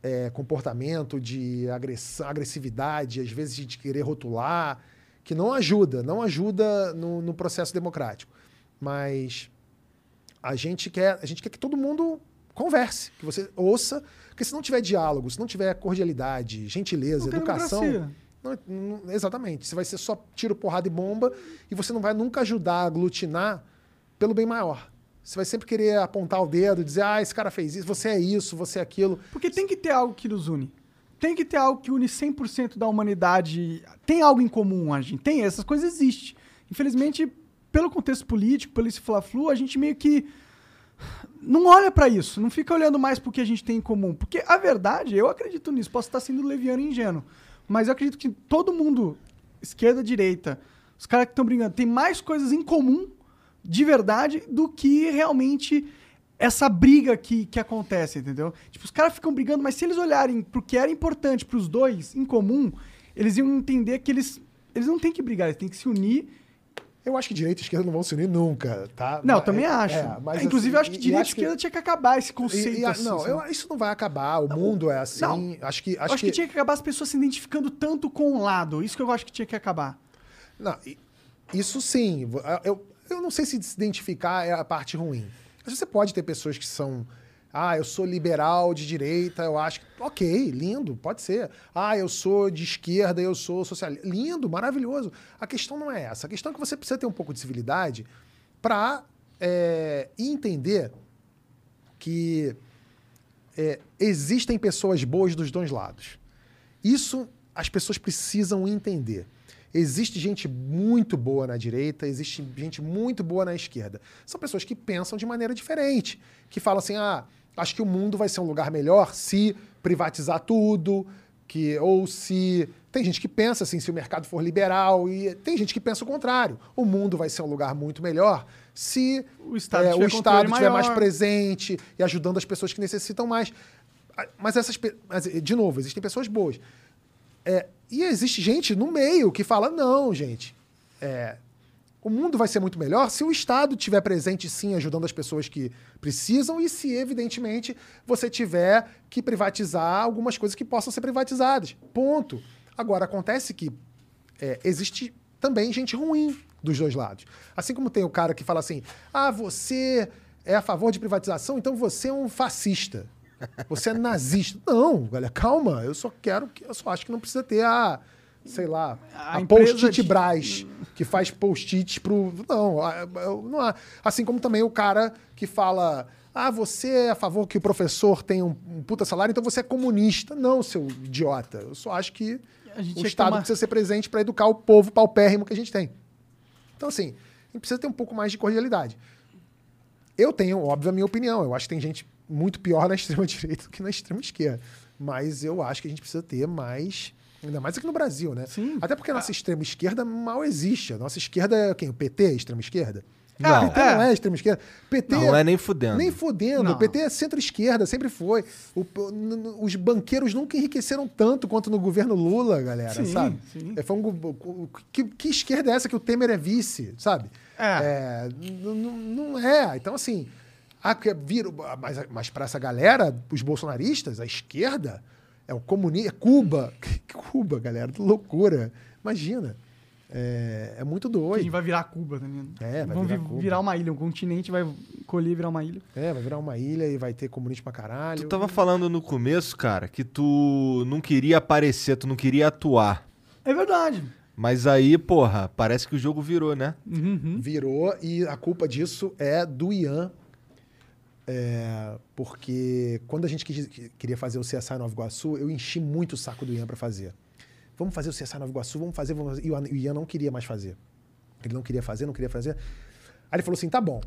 Speaker 3: é, comportamento, de agressão, agressividade, às vezes de querer rotular, que não ajuda, não ajuda no, no processo democrático. Mas a gente quer, a gente quer que todo mundo converse, que você ouça, porque se não tiver diálogo, se não tiver cordialidade, gentileza,
Speaker 1: Não
Speaker 3: educação. Não- não- exatamente. Você vai ser só tiro, porrada e bomba e você não vai nunca ajudar a aglutinar pelo bem maior. Você vai sempre querer apontar o dedo, dizer, ah, esse cara fez isso, você é isso, você é aquilo.
Speaker 1: Porque tem que ter algo que nos une. Tem que ter algo que une 100% da humanidade. Tem algo em comum, a gente. Tem, essas coisas existem. Infelizmente, pelo contexto político, pelo esse fla-flu, a gente meio que não olha pra isso, não fica olhando mais pro que a gente tem em comum. Porque a verdade, eu acredito nisso, posso estar sendo leviano e ingênuo, mas eu acredito que todo mundo, esquerda, direita, os caras que estão brigando, tem mais coisas em comum de verdade do que realmente essa briga que, que acontece, entendeu? Tipo, os caras ficam brigando, mas se eles olharem pro que era importante pros dois em comum, eles iam entender que eles, eles não têm que brigar, eles têm que se unir
Speaker 3: Eu acho que direita e esquerda não vão se unir nunca, tá?
Speaker 1: não, eu
Speaker 3: Mas-
Speaker 1: também
Speaker 3: é-
Speaker 1: acho.
Speaker 3: é, mas
Speaker 1: Inclusive,
Speaker 3: assim,
Speaker 1: eu acho que
Speaker 3: e- e
Speaker 1: direita e
Speaker 3: acho que-
Speaker 1: esquerda tinha que acabar esse
Speaker 3: E-
Speaker 1: conceito.
Speaker 3: e a-
Speaker 1: assim,
Speaker 3: não, eu- isso não vai acabar. O mundo é assim.
Speaker 1: Não.
Speaker 3: Acho que.
Speaker 1: Eu
Speaker 3: Acho,
Speaker 1: acho que... tinha que acabar as pessoas se identificando tanto com um lado. Isso que eu acho que tinha que acabar.
Speaker 3: Não, isso sim. Eu, eu não sei se se identificar é a parte ruim. Mas você pode ter pessoas que são. Ah, eu sou liberal de direita, eu acho. Ok, lindo, pode ser. Ah, eu sou de esquerda, eu sou socialista. Lindo, maravilhoso. A questão não é essa. A questão é que você precisa ter um pouco de civilidade para entender que é, existem pessoas boas dos dois lados. Isso as pessoas precisam entender. Existe gente muito boa na direita, existe gente muito boa na esquerda. São pessoas que pensam de maneira diferente, que falam assim: ah, acho que o mundo vai ser um lugar melhor se privatizar tudo, que ou se tem gente que pensa assim, se o mercado for liberal e tem gente que pensa o contrário. O mundo vai ser um lugar muito melhor se
Speaker 1: O Estado
Speaker 3: é,
Speaker 1: tiver
Speaker 3: o Estado estiver mais presente e ajudando as pessoas que necessitam mais. Mas essas, mas, de novo, existem pessoas boas. É, e existe gente no meio que fala: não, gente, é, o mundo vai ser muito melhor se o Estado estiver presente, sim, ajudando as pessoas que precisam e se, evidentemente, você tiver que privatizar algumas coisas que possam ser privatizadas. Ponto. Agora, acontece que é, existe também gente ruim dos dois lados. Assim como tem o cara que fala assim: ah, você é a favor de privatização, então você é um fascista. Você é nazista. Não, galera, calma. Eu só quero que. Eu só acho que não precisa ter a. Sei lá,
Speaker 1: A
Speaker 3: a, post-it
Speaker 1: de-
Speaker 3: Brás, que faz post-its pro. Não, não há. Assim como também o cara que fala. Ah, você é a favor que o professor tenha um, um puta salário, então você é comunista. Não, seu idiota. Eu só acho que o Estado precisa ser presente para educar o povo paupérrimo que a gente tem. Então, assim, a gente precisa ter um pouco mais de cordialidade. Eu tenho, óbvio, a minha opinião. Eu acho que tem gente muito pior na extrema-direita do que na extrema-esquerda. Mas eu acho que a gente precisa ter mais. Ainda mais aqui no Brasil, né?
Speaker 1: Sim.
Speaker 3: Até porque a nossa extrema-esquerda mal existe. A nossa esquerda é quem? O PT é extrema-esquerda?
Speaker 2: Não.
Speaker 3: PT
Speaker 1: É.
Speaker 3: não é extrema-esquerda. PT
Speaker 2: Não é nem fudendo.
Speaker 3: Nem fudendo.
Speaker 1: Não.
Speaker 3: O PT é centro-esquerda, sempre foi. O- o- os banqueiros nunca enriqueceram tanto quanto no governo Lula, galera,
Speaker 1: Sim,
Speaker 3: sabe?
Speaker 1: sim.
Speaker 3: É, foi um o- que, que esquerda é essa que o Temer é vice, sabe?
Speaker 1: É.
Speaker 3: n- n- não é. Então, assim, a, que vira, mas, mas para essa galera, os bolsonaristas, a esquerda, é o comunismo, é Cuba. Cuba, galera, que loucura. Imagina. É, é muito
Speaker 1: Que a
Speaker 3: doido.
Speaker 1: gente vai virar Cuba, tá ligado?
Speaker 3: É, vai
Speaker 1: Vamos
Speaker 3: virar
Speaker 1: vi-
Speaker 3: Cuba.
Speaker 1: virar uma ilha, um continente vai colher e virar uma ilha.
Speaker 3: É, vai virar uma ilha e vai ter comunismo pra caralho.
Speaker 2: Tu tava falando no começo, cara, que tu não queria aparecer, tu não queria atuar.
Speaker 1: É verdade.
Speaker 2: Mas aí, porra, parece que o jogo virou, né?
Speaker 1: Uhum.
Speaker 3: Virou e a culpa disso é do Ian. É, porque quando a gente quis- que- queria fazer o CSI Nova Iguaçu, eu enchi muito o saco do Ian pra fazer. Vamos fazer o CSI Nova Iguaçu, vamos fazer, vamos fazer. E o Ian- não queria mais fazer. Ele não queria fazer, não queria fazer. Aí ele falou assim: tá bom,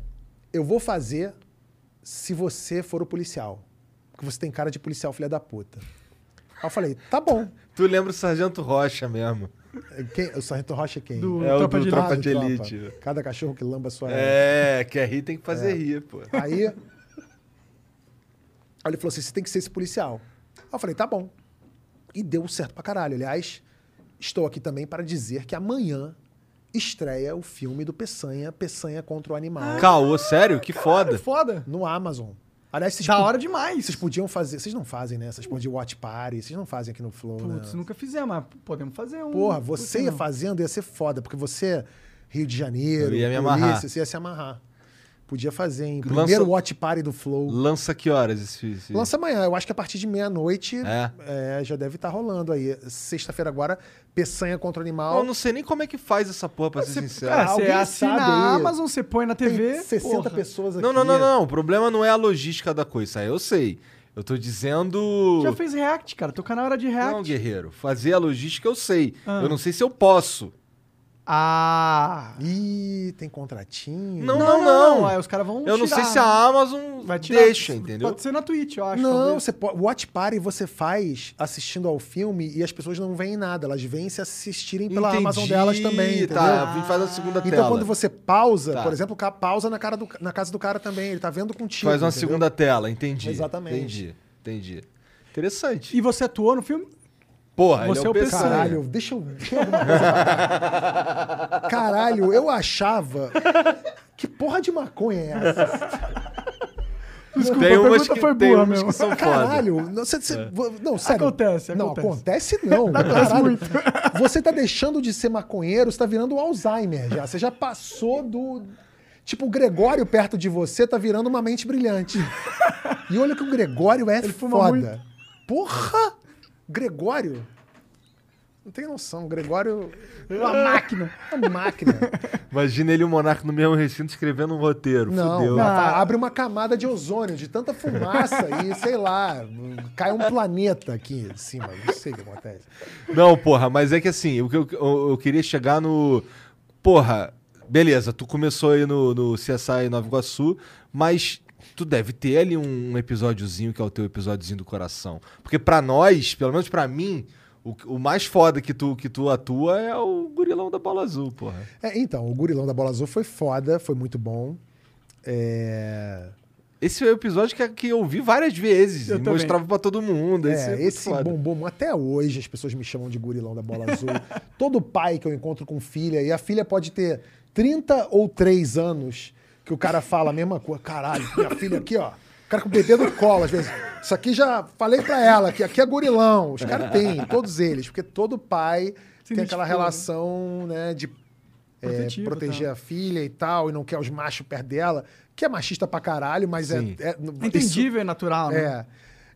Speaker 3: eu vou fazer se você for o policial. Porque você tem cara de policial, filha da puta. Aí eu falei: tá bom.
Speaker 2: Tu lembra o Sargento Rocha mesmo.
Speaker 3: Quem, o Sargento Rocha é quem?
Speaker 1: Do
Speaker 2: É o
Speaker 1: Tropa
Speaker 2: do
Speaker 1: de
Speaker 2: Tropa
Speaker 1: Elite.
Speaker 2: de Elite.
Speaker 3: Cada cachorro que lamba a sua.
Speaker 2: É, quer rir tem que fazer rir, pô.
Speaker 3: Aí, aí ele falou assim: você tem que ser esse policial. Aí eu falei: tá bom. E deu certo pra caralho. Aliás, estou aqui também para dizer que amanhã estreia o filme do Peçanha, Peçanha contra o Animal,
Speaker 2: Caô, sério? Que
Speaker 1: Foda.
Speaker 2: foda.
Speaker 1: Foda.
Speaker 3: no Amazon. Aliás, vocês,
Speaker 1: Da hora demais.
Speaker 3: vocês podiam fazer. Vocês não fazem, né? Porra de Watch Party, vocês não fazem aqui no Flow,
Speaker 1: Putz,
Speaker 3: né?
Speaker 1: nunca fizemos, mas podemos fazer um.
Speaker 3: Porra,
Speaker 1: Por
Speaker 3: você ia
Speaker 1: não?
Speaker 3: fazendo, ia ser foda, porque você, Rio de Janeiro,
Speaker 2: Eu ia me
Speaker 3: polícia,
Speaker 2: amarrar.
Speaker 3: você ia se amarrar. Podia fazer, hein?
Speaker 2: Lança-
Speaker 3: Primeiro Watch Party do Flow.
Speaker 2: Lança que horas esse, esse...
Speaker 3: Lança amanhã, eu acho que a partir de meia-noite
Speaker 2: É?
Speaker 3: é, já deve estar rolando aí. Sexta-feira agora, Peçanha contra o Animal.
Speaker 2: Eu não sei nem como é que faz essa porra, pra ser
Speaker 1: Você,
Speaker 2: sincero.
Speaker 1: é, você
Speaker 3: Alguém
Speaker 1: assina a? Amazon, você põe na
Speaker 3: Tem
Speaker 1: TV.
Speaker 3: 60
Speaker 1: porra.
Speaker 3: pessoas aqui.
Speaker 2: Não, não, não, não. O problema não é a logística da coisa. Isso aí eu sei. Eu tô dizendo.
Speaker 1: Já fez react, cara. Teu canal era de react.
Speaker 2: Não, guerreiro. Fazer a logística eu sei.
Speaker 1: Ah.
Speaker 2: Eu não sei se eu posso.
Speaker 1: Ah.
Speaker 3: Ih, tem contratinho.
Speaker 2: Não, não, não.
Speaker 1: Aí os caras vão
Speaker 2: Eu não
Speaker 1: tirar,
Speaker 2: sei se
Speaker 1: né?
Speaker 2: a Amazon
Speaker 1: Vai tirar.
Speaker 2: deixa, entendeu?
Speaker 1: Pode ser na Twitch, eu acho.
Speaker 3: Não,
Speaker 1: talvez.
Speaker 3: você pode, Watch Party você faz assistindo ao filme e as pessoas não veem nada, elas vêm se assistirem pela
Speaker 2: Entendi.
Speaker 3: Amazon delas também, entendeu?
Speaker 2: Tá, a gente faz a segunda
Speaker 3: Então
Speaker 2: tela.
Speaker 3: quando você pausa,
Speaker 2: Tá.
Speaker 3: por exemplo, o cara pausa na, cara do- na casa do cara também, ele tá vendo contigo.
Speaker 2: Faz uma
Speaker 3: entendeu?
Speaker 2: segunda tela, entendi.
Speaker 3: Exatamente.
Speaker 2: Entendi, entendi. Interessante.
Speaker 1: E você atuou no filme?
Speaker 2: Porra,
Speaker 1: Você
Speaker 2: ele
Speaker 1: é
Speaker 2: é
Speaker 1: o
Speaker 2: Peçanha.
Speaker 3: Caralho, deixa eu. Coisa pra- Caralho, eu achava. Que porra de maconha é essa?
Speaker 1: Desculpa,
Speaker 2: Tem
Speaker 1: a pergunta
Speaker 2: que,
Speaker 1: foi boa
Speaker 2: foda.
Speaker 3: Caralho, você- você- não, sério.
Speaker 1: Acontece,
Speaker 3: Não,
Speaker 1: acontece.
Speaker 3: acontece não. Caralho. Você tá deixando de ser maconheiro, você tá virando Alzheimer já. Você já passou do. Tipo, o Gregório perto de você tá virando uma mente brilhante. E olha que o Gregório é
Speaker 1: fuma
Speaker 3: foda.
Speaker 1: muito.
Speaker 3: Porra! Gregório? Não tem noção. Gregório
Speaker 1: Uma máquina.
Speaker 3: é uma máquina.
Speaker 2: Imagina ele e o Monarca no mesmo recinto escrevendo um roteiro.
Speaker 3: Não,
Speaker 2: Fudeu.
Speaker 1: não.
Speaker 3: abre uma camada de ozônio, de tanta fumaça e, sei lá, cai um planeta aqui em cima. Não sei o que acontece.
Speaker 2: Não, porra, mas é que assim, o que eu, eu, eu queria chegar no. Porra, beleza, tu começou aí no, no CSI Nova Iguaçu, mas tu deve ter ali um, episódiozinho que é o teu episódiozinho do coração. Porque pra nós, pelo menos pra mim, o, o mais foda que tu, que tu atua é o gurilão da bola azul, porra.
Speaker 3: É, então, o Gurilão da Bola Azul foi foda, foi muito bom. É,
Speaker 2: Esse é o episódio que, que eu vi várias vezes
Speaker 1: Eu
Speaker 2: e
Speaker 1: também.
Speaker 2: mostrava pra todo mundo. Esse, é,
Speaker 3: é,
Speaker 2: muito
Speaker 3: esse
Speaker 2: foda.
Speaker 3: bombom, até hoje as pessoas me chamam de Gurilão da Bola Azul. Todo pai que eu encontro com filha, e a filha pode ter 30 ou 3 anos, que o cara fala a mesma coisa. Caralho, minha filha aqui, ó. O cara com o bebê no colo, às vezes. Isso aqui já falei pra ela, que aqui é gurilão. Os caras têm, todos eles, porque todo pai
Speaker 1: Se
Speaker 3: tem aquela
Speaker 1: né?
Speaker 3: relação, né, de é, proteger
Speaker 1: tá.
Speaker 3: a filha e tal, e não quer os machos perto dela, que é machista pra caralho, mas é,
Speaker 2: Sim.
Speaker 3: é.
Speaker 1: É entendível, é natural, né?
Speaker 3: É.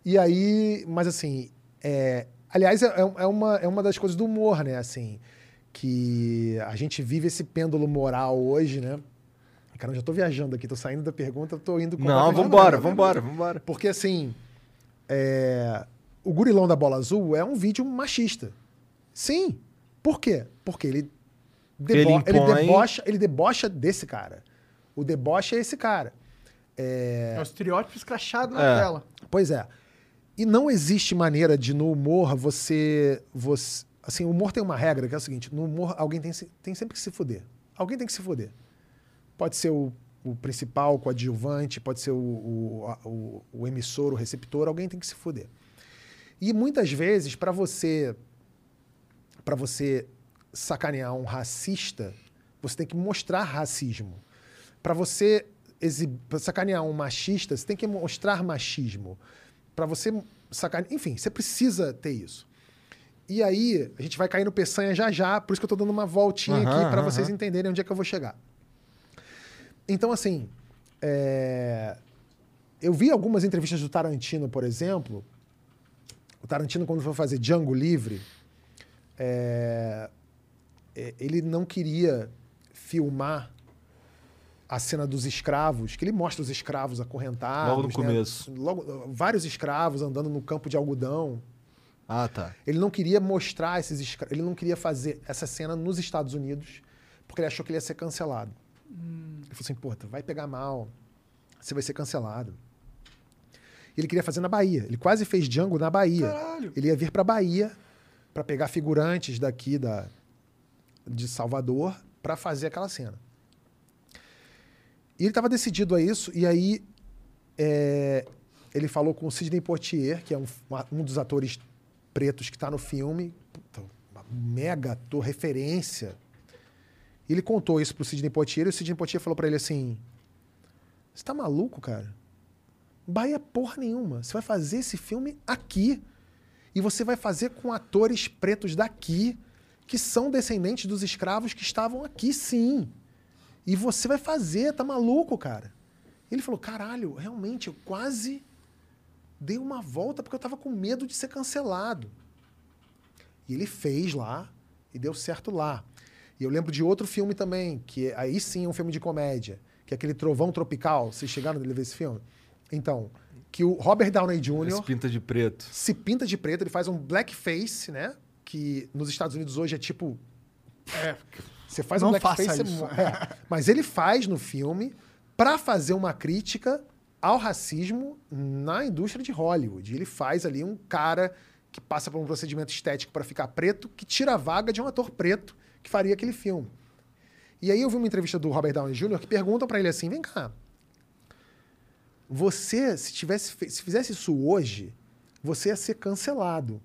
Speaker 3: E aí, mas assim, é, aliás, é, é uma, é uma das coisas do humor, né? Assim, que a gente vive esse pêndulo moral hoje, né? Cara, eu já tô viajando aqui, tô saindo da pergunta, tô indo
Speaker 2: Não,
Speaker 3: completamente-
Speaker 2: vambora, vambora, vambora.
Speaker 3: Porque assim, é, o gurilão da bola azul é um vídeo machista. Sim. Por quê? Porque ele, debo-
Speaker 2: Ele
Speaker 3: ele,
Speaker 2: impõe-
Speaker 3: debocha, ele debocha desse cara. O deboche é esse cara.
Speaker 1: É o estereótipo escrachado na
Speaker 2: É.
Speaker 1: tela.
Speaker 3: Pois é. E não existe maneira de no humor você, você. Assim, o humor tem uma regra que é o seguinte: no humor alguém tem, se- tem sempre que se fuder. Alguém tem que se fuder. Pode ser o, o principal, o coadjuvante, pode ser o, o, o- emissor, o receptor, alguém tem que se fuder. E muitas vezes, para você para você sacanear um racista, você tem que mostrar racismo. Para você exib... pra sacanear um machista, você tem que mostrar machismo. Para você sacanear. Enfim, você precisa ter isso. E aí, a gente vai cair no Peçanha já já, por isso que eu tô dando uma voltinha
Speaker 2: Aham,
Speaker 3: aqui para
Speaker 2: aham.
Speaker 3: vocês entenderem onde é que eu vou chegar. Então, assim, é, eu vi algumas entrevistas do Tarantino, por exemplo. O Tarantino, quando foi fazer Django Livre, é, ele não queria filmar a cena dos escravos, que ele mostra os escravos acorrentados.
Speaker 2: Logo no
Speaker 3: né?
Speaker 2: começo.
Speaker 3: Logo, vários escravos andando no campo de algodão.
Speaker 2: Ah, tá.
Speaker 3: Ele não queria mostrar esses escravos, ele não queria fazer essa cena nos Estados Unidos, porque ele achou que ele ia ser cancelado. Ele falou assim, pô, tu vai pegar mal, você vai ser cancelado. Ele queria fazer na Bahia. Ele quase fez Django na Bahia.
Speaker 1: Caralho.
Speaker 3: Ele ia vir pra Bahia para pegar figurantes daqui da, de Salvador para fazer aquela cena. E ele estava decidido a isso, e aí é, ele falou com o Sidney Poitier, que é um, um dos atores pretos que está no filme, mega ator, referência. Ele contou isso pro Sidney Poitier, e o Sidney Poitier falou para ele assim: Você tá maluco, cara? Bahia porra nenhuma. Você vai fazer esse filme aqui. E você vai fazer com atores pretos daqui, que são descendentes dos escravos que estavam aqui, sim. E você vai fazer, tá maluco, cara? Ele falou: caralho, realmente, eu quase dei uma volta porque eu tava com medo de ser cancelado. E ele fez lá e deu certo lá. E eu lembro de outro filme também, que é- aí sim é um filme de comédia, que é aquele Trovão Tropical. Vocês chegaram a ver esse filme? Então, que o Robert Downey Jr.
Speaker 2: Esse pinta de preto.
Speaker 3: se pinta de preto, ele faz um blackface, né? Que nos Estados Unidos hoje é tipo. você faz um
Speaker 1: Não
Speaker 3: blackface.
Speaker 1: faça
Speaker 3: você
Speaker 1: isso.
Speaker 3: mo- é. Mas ele faz no filme pra fazer uma crítica ao racismo na indústria de Hollywood. Ele faz ali um cara que passa por um procedimento estético pra ficar preto, que tira a vaga de um ator preto que faria aquele filme. E aí eu vi uma entrevista do Robert Downey Jr. que perguntam pra ele assim: vem cá, você, se, tivesse, se fizesse isso hoje, você ia ser cancelado.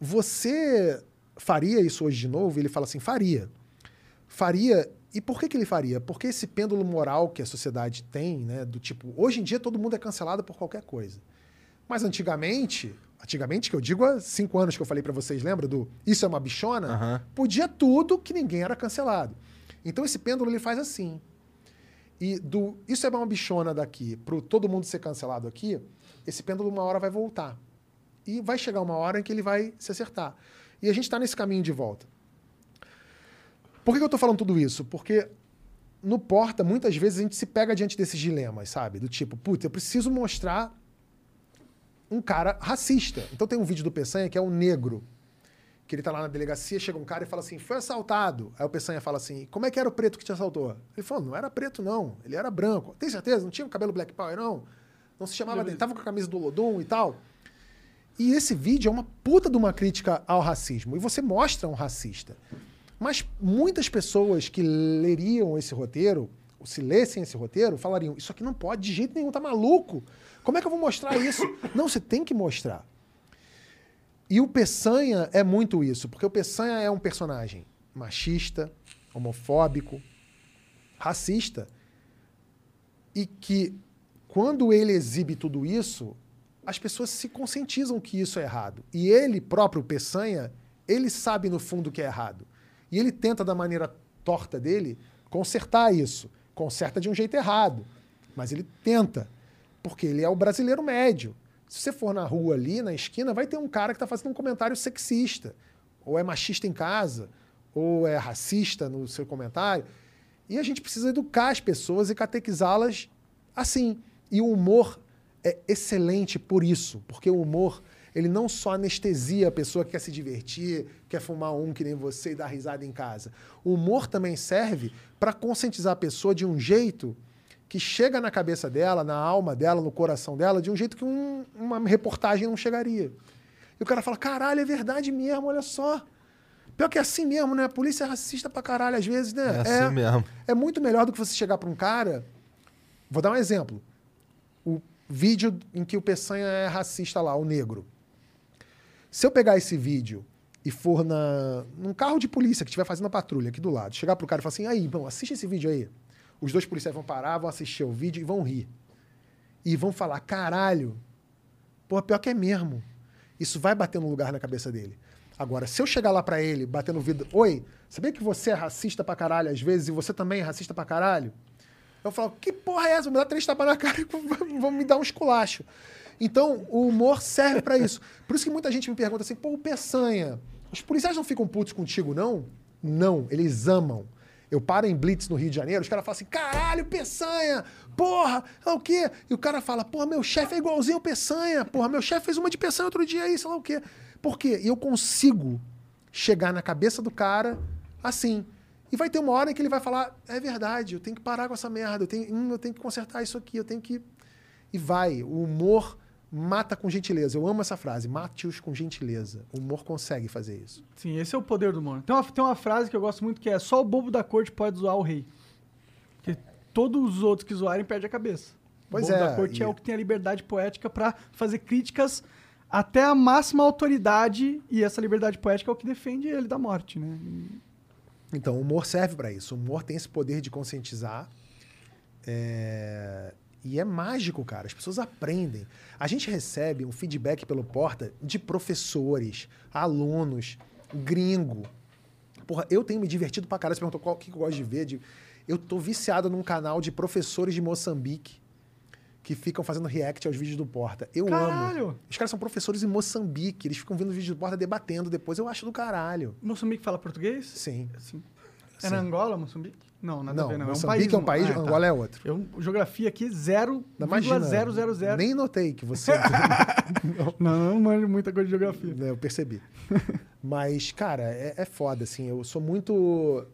Speaker 3: Você faria isso hoje de novo? Ele fala assim: faria. Faria. E por que, que ele faria? Porque esse pêndulo moral que a sociedade tem, né? Do tipo, hoje em dia todo mundo é cancelado por qualquer coisa. Mas antigamente, antigamente que eu digo há cinco anos que eu falei pra vocês, lembra do isso é uma bichona?
Speaker 2: Aham.
Speaker 3: Podia tudo que ninguém era cancelado. Então esse pêndulo ele faz assim. E do isso é uma bichona daqui pro todo mundo ser cancelado aqui, esse pêndulo uma hora vai voltar. E vai chegar uma hora em que ele vai se acertar. E a gente está nesse caminho de volta. Por que que eu estou falando tudo isso? Porque no Porta, muitas vezes a gente se pega diante desses dilemas, sabe? Do tipo, putz, eu preciso mostrar um cara racista. Então tem um vídeo do Peçanha que é um negro. Que ele tá lá na delegacia, chega um cara e fala assim: foi assaltado. Aí o Peçanha fala assim: como é que era o preto que te assaltou? Ele falou: não era preto, não. Ele era branco. Tem certeza? Não tinha o cabelo Black Power, não? Não se chamava. Ele tava com a camisa do Lodum e tal. E esse vídeo é uma puta de uma crítica ao racismo. E você mostra um racista. Mas muitas pessoas que leriam esse roteiro, ou se lessem esse roteiro, falariam: Isso aqui não pode de jeito nenhum, tá maluco? Como é que eu vou mostrar isso? não, você tem que mostrar. E o Peçanha é muito isso, porque o Peçanha é um personagem machista, homofóbico, racista, e que quando ele exibe tudo isso, as pessoas se conscientizam que isso é errado. E ele próprio, Peçanha, ele sabe no fundo que é errado. E ele tenta, da maneira torta dele, consertar isso. Conserta de um jeito errado. Mas ele tenta. Porque ele é o brasileiro médio. Se você for na rua ali, na esquina, vai ter um cara que está fazendo um comentário sexista. Ou é machista em casa, ou é racista no seu comentário. E a gente precisa educar as pessoas e catequizá-las assim. E o humor é excelente por isso, porque o humor ele não só anestesia a pessoa que quer se divertir, quer fumar um que nem você e dar risada em casa. O humor também serve para conscientizar a pessoa de um jeito que chega na cabeça dela, na alma dela, no coração dela, de um jeito que um- uma reportagem não chegaria. E o cara fala: caralho, é verdade mesmo, olha só. Pior que é assim mesmo, né? A polícia é racista pra caralho às vezes, né?
Speaker 2: É assim mesmo.
Speaker 3: É muito melhor do que você chegar pra um cara. Vou dar um exemplo. O vídeo em que o Peçanha é racista lá, o negro. Se eu pegar esse vídeo e for na, num carro de polícia que estiver fazendo a patrulha aqui do lado, chegar pro cara e falar assim: aí, bom, assiste esse vídeo aí. Os dois policiais vão parar, vão assistir o vídeo e vão rir. E vão falar: caralho, pô, pior que é mesmo. Isso vai bater no lugar na cabeça dele. Agora, se eu chegar lá pra ele, bater no vidro, oi, sabia que você é racista pra caralho às vezes e você também é racista pra caralho? Eu falo, que porra é essa? Me dá três tapas na cara e vão me dar um esculacho. Então, o humor serve pra isso. Por isso que muita gente me pergunta assim, pô, o Peçanha, os policiais não ficam putos contigo, não? Não, eles amam. Eu paro em Blitz no Rio de Janeiro, os caras falam assim, caralho, Peçanha, porra, é o quê? E o cara fala, porra, meu chefe é igualzinho ao Peçanha, porra, meu chefe fez uma de Peçanha outro dia aí, sei lá o quê. Por quê? Eu consigo chegar na cabeça do cara assim. E vai ter uma hora em que ele vai falar, é verdade, eu tenho que parar com essa merda, eu tenho, hum, eu tenho que consertar isso aqui, eu tenho que... E vai, o humor mata com gentileza. Eu amo essa frase, mate-os com gentileza. O humor consegue fazer isso.
Speaker 1: Sim, esse é o poder do humor. Tem uma, tem uma frase que eu gosto muito que é só o bobo da corte pode zoar o rei. Porque todos os outros que zoarem perdem a cabeça.
Speaker 3: Pois
Speaker 1: o bobo
Speaker 3: é,
Speaker 1: da corte
Speaker 3: e-
Speaker 1: é o que tem a liberdade poética pra fazer críticas até a máxima autoridade e essa liberdade poética é o que defende ele da morte, né?
Speaker 3: Então, o humor serve para isso. O humor tem esse poder de conscientizar. É, E é mágico, cara. As pessoas aprendem. A gente recebe um feedback pelo Porta de professores, alunos, gringo, Porra, eu tenho me divertido pra caralho. Você perguntou qual que eu gosto de ver. de- Eu tô viciado num canal de professores de Moçambique que ficam fazendo react aos vídeos do Porta. Eu
Speaker 1: Caralho!
Speaker 3: amo. Os caras são professores em Moçambique. Eles ficam vendo vídeos do Porta debatendo depois. Eu acho do caralho.
Speaker 1: Moçambique fala português?
Speaker 3: Sim.
Speaker 1: Sim. É na Angola, Moçambique? Não, nada a
Speaker 3: Não,
Speaker 1: ver, não.
Speaker 3: Moçambique é um país,
Speaker 1: Ah, tá.
Speaker 3: Angola é outro.
Speaker 1: Eu, geografia aqui, zero,
Speaker 3: Não, Imagina.
Speaker 1: 0,000.
Speaker 3: Nem notei que você.
Speaker 1: Não, não manjo muita coisa de geografia.
Speaker 3: Né, Eu percebi. Mas, cara, é, é foda, assim. Eu sou muito.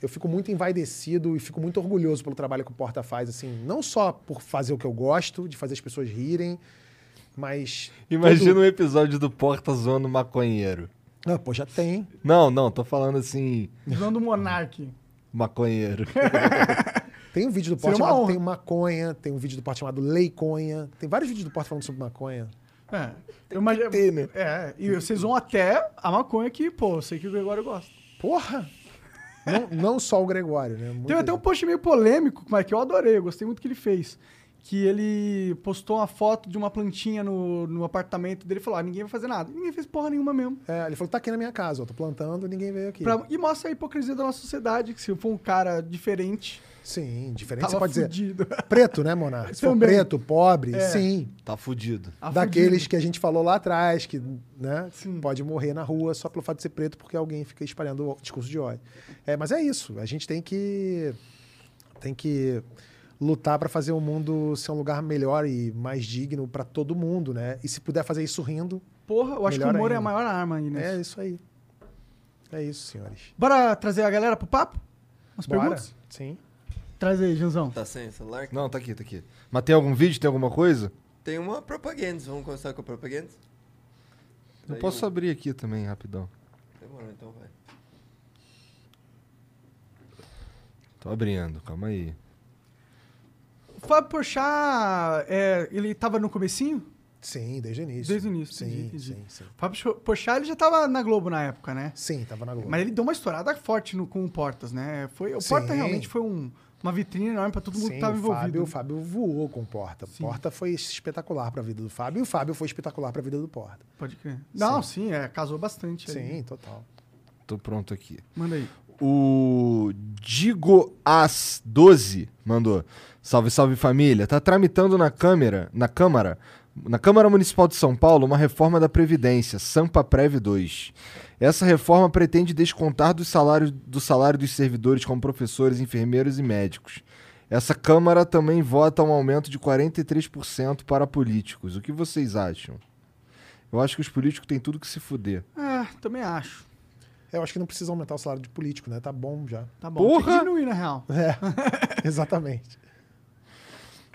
Speaker 3: Eu fico muito envaidecido e fico muito orgulhoso pelo trabalho que o Porta faz, assim. Não só por fazer o que eu gosto, de fazer as pessoas rirem, mas.
Speaker 2: Imagina
Speaker 3: todo-
Speaker 2: um episódio do Porta zoando maconheiro.
Speaker 3: Ah, pô, já tem.
Speaker 2: Não, não, tô falando assim,
Speaker 1: Usando o Monark.
Speaker 2: maconheiro.
Speaker 3: Tem um vídeo do
Speaker 1: uma
Speaker 3: chamado
Speaker 1: honra.
Speaker 3: Tem Maconha, tem um vídeo do Porta chamado Leiconha. Tem vários vídeos do Porta falando sobre maconha.
Speaker 1: É. Eu imagino.
Speaker 2: ter, né?
Speaker 1: É, e vocês vão até a maconha que, pô, eu sei que o Gregório gosta.
Speaker 3: Porra! Não, não só o Gregório, né? Muita
Speaker 1: Teve até um post meio polêmico, mas que eu adorei, eu gostei muito do que ele fez. Que ele postou uma foto de uma plantinha no, no apartamento dele e falou: ah, ninguém vai fazer nada. E ninguém fez porra nenhuma mesmo.
Speaker 3: É, ele falou: tá aqui na minha casa, eu tô plantando, ninguém veio aqui.
Speaker 1: Pra- e mostra a hipocrisia da nossa sociedade, que se for um cara diferente,
Speaker 3: Sim, diferente. Você pode dizer.
Speaker 1: fudido.
Speaker 3: Preto, né, Monar? Se for preto, pobre,
Speaker 1: É.
Speaker 3: sim.
Speaker 2: Tá fudido.
Speaker 1: Ah,
Speaker 3: Daqueles
Speaker 1: fudido.
Speaker 3: que a gente falou lá atrás, que né,
Speaker 1: Sim.
Speaker 3: pode morrer na rua só pelo fato de ser preto, porque alguém fica espalhando o discurso de ódio. É, mas é isso. A gente tem que tem que lutar para fazer o mundo ser um lugar melhor e mais digno para todo mundo, né? E se puder fazer isso rindo,
Speaker 1: Porra, eu acho que o humor é a
Speaker 3: ainda.
Speaker 1: maior arma aí, né?
Speaker 3: é isso aí. É isso, senhores.
Speaker 1: Bora trazer a galera pro papo? Umas
Speaker 3: Bora?
Speaker 1: perguntas?
Speaker 3: Sim.
Speaker 1: Traz aí, Janzão.
Speaker 4: Tá sem celular?
Speaker 2: Não, tá aqui, tá aqui. Mas tem algum vídeo, tem alguma coisa?
Speaker 4: Tem uma propaganda. Vamos começar com a propaganda?
Speaker 2: Eu
Speaker 4: Daí
Speaker 2: posso abrir aqui também, rapidão.
Speaker 4: Demorou, então vai.
Speaker 2: Tô abrindo, calma aí.
Speaker 1: O Fábio Porchat, é, ele tava no comecinho?
Speaker 3: Sim, desde o início.
Speaker 1: Desde o início,
Speaker 3: Sim,
Speaker 1: entendi, entendi.
Speaker 3: sim, sim.
Speaker 1: O Fábio Porchat, ele já tava na Globo na época, né?
Speaker 3: Sim, tava na Globo.
Speaker 1: Mas ele deu uma estourada forte no, com o Portas, né? Foi, o
Speaker 3: Sim.
Speaker 1: Porta realmente foi um- uma vitrine enorme pra todo mundo
Speaker 3: Sim,
Speaker 1: que tava
Speaker 3: o
Speaker 1: envolvido.
Speaker 3: Fábio, o Fábio voou com o Porta.
Speaker 1: Sim.
Speaker 3: Porta foi espetacular pra vida do Fábio e o Fábio foi espetacular pra vida do Porta.
Speaker 1: Pode crer. Não, sim, é, casou bastante. aí.
Speaker 3: Sim, total.
Speaker 2: Tô pronto aqui.
Speaker 1: Manda aí.
Speaker 2: O Digo As 12 mandou. Salve, salve família. Tá tramitando na Câmara, na Câmara, na Câmara Municipal de São Paulo, uma reforma da Previdência, Sampa Prev 2. Essa reforma pretende descontar do salário, do salário dos servidores como professores, enfermeiros e médicos. Essa Câmara também vota um aumento de 43% para políticos. O que vocês acham? Eu acho que os políticos têm tudo que se fuder.
Speaker 1: É, também acho.
Speaker 3: Eu acho que não precisa aumentar o salário de político, né? Tá bom já.
Speaker 1: Tá bom. Tem
Speaker 2: Porra!
Speaker 1: que diminuir, na real.
Speaker 3: É, exatamente.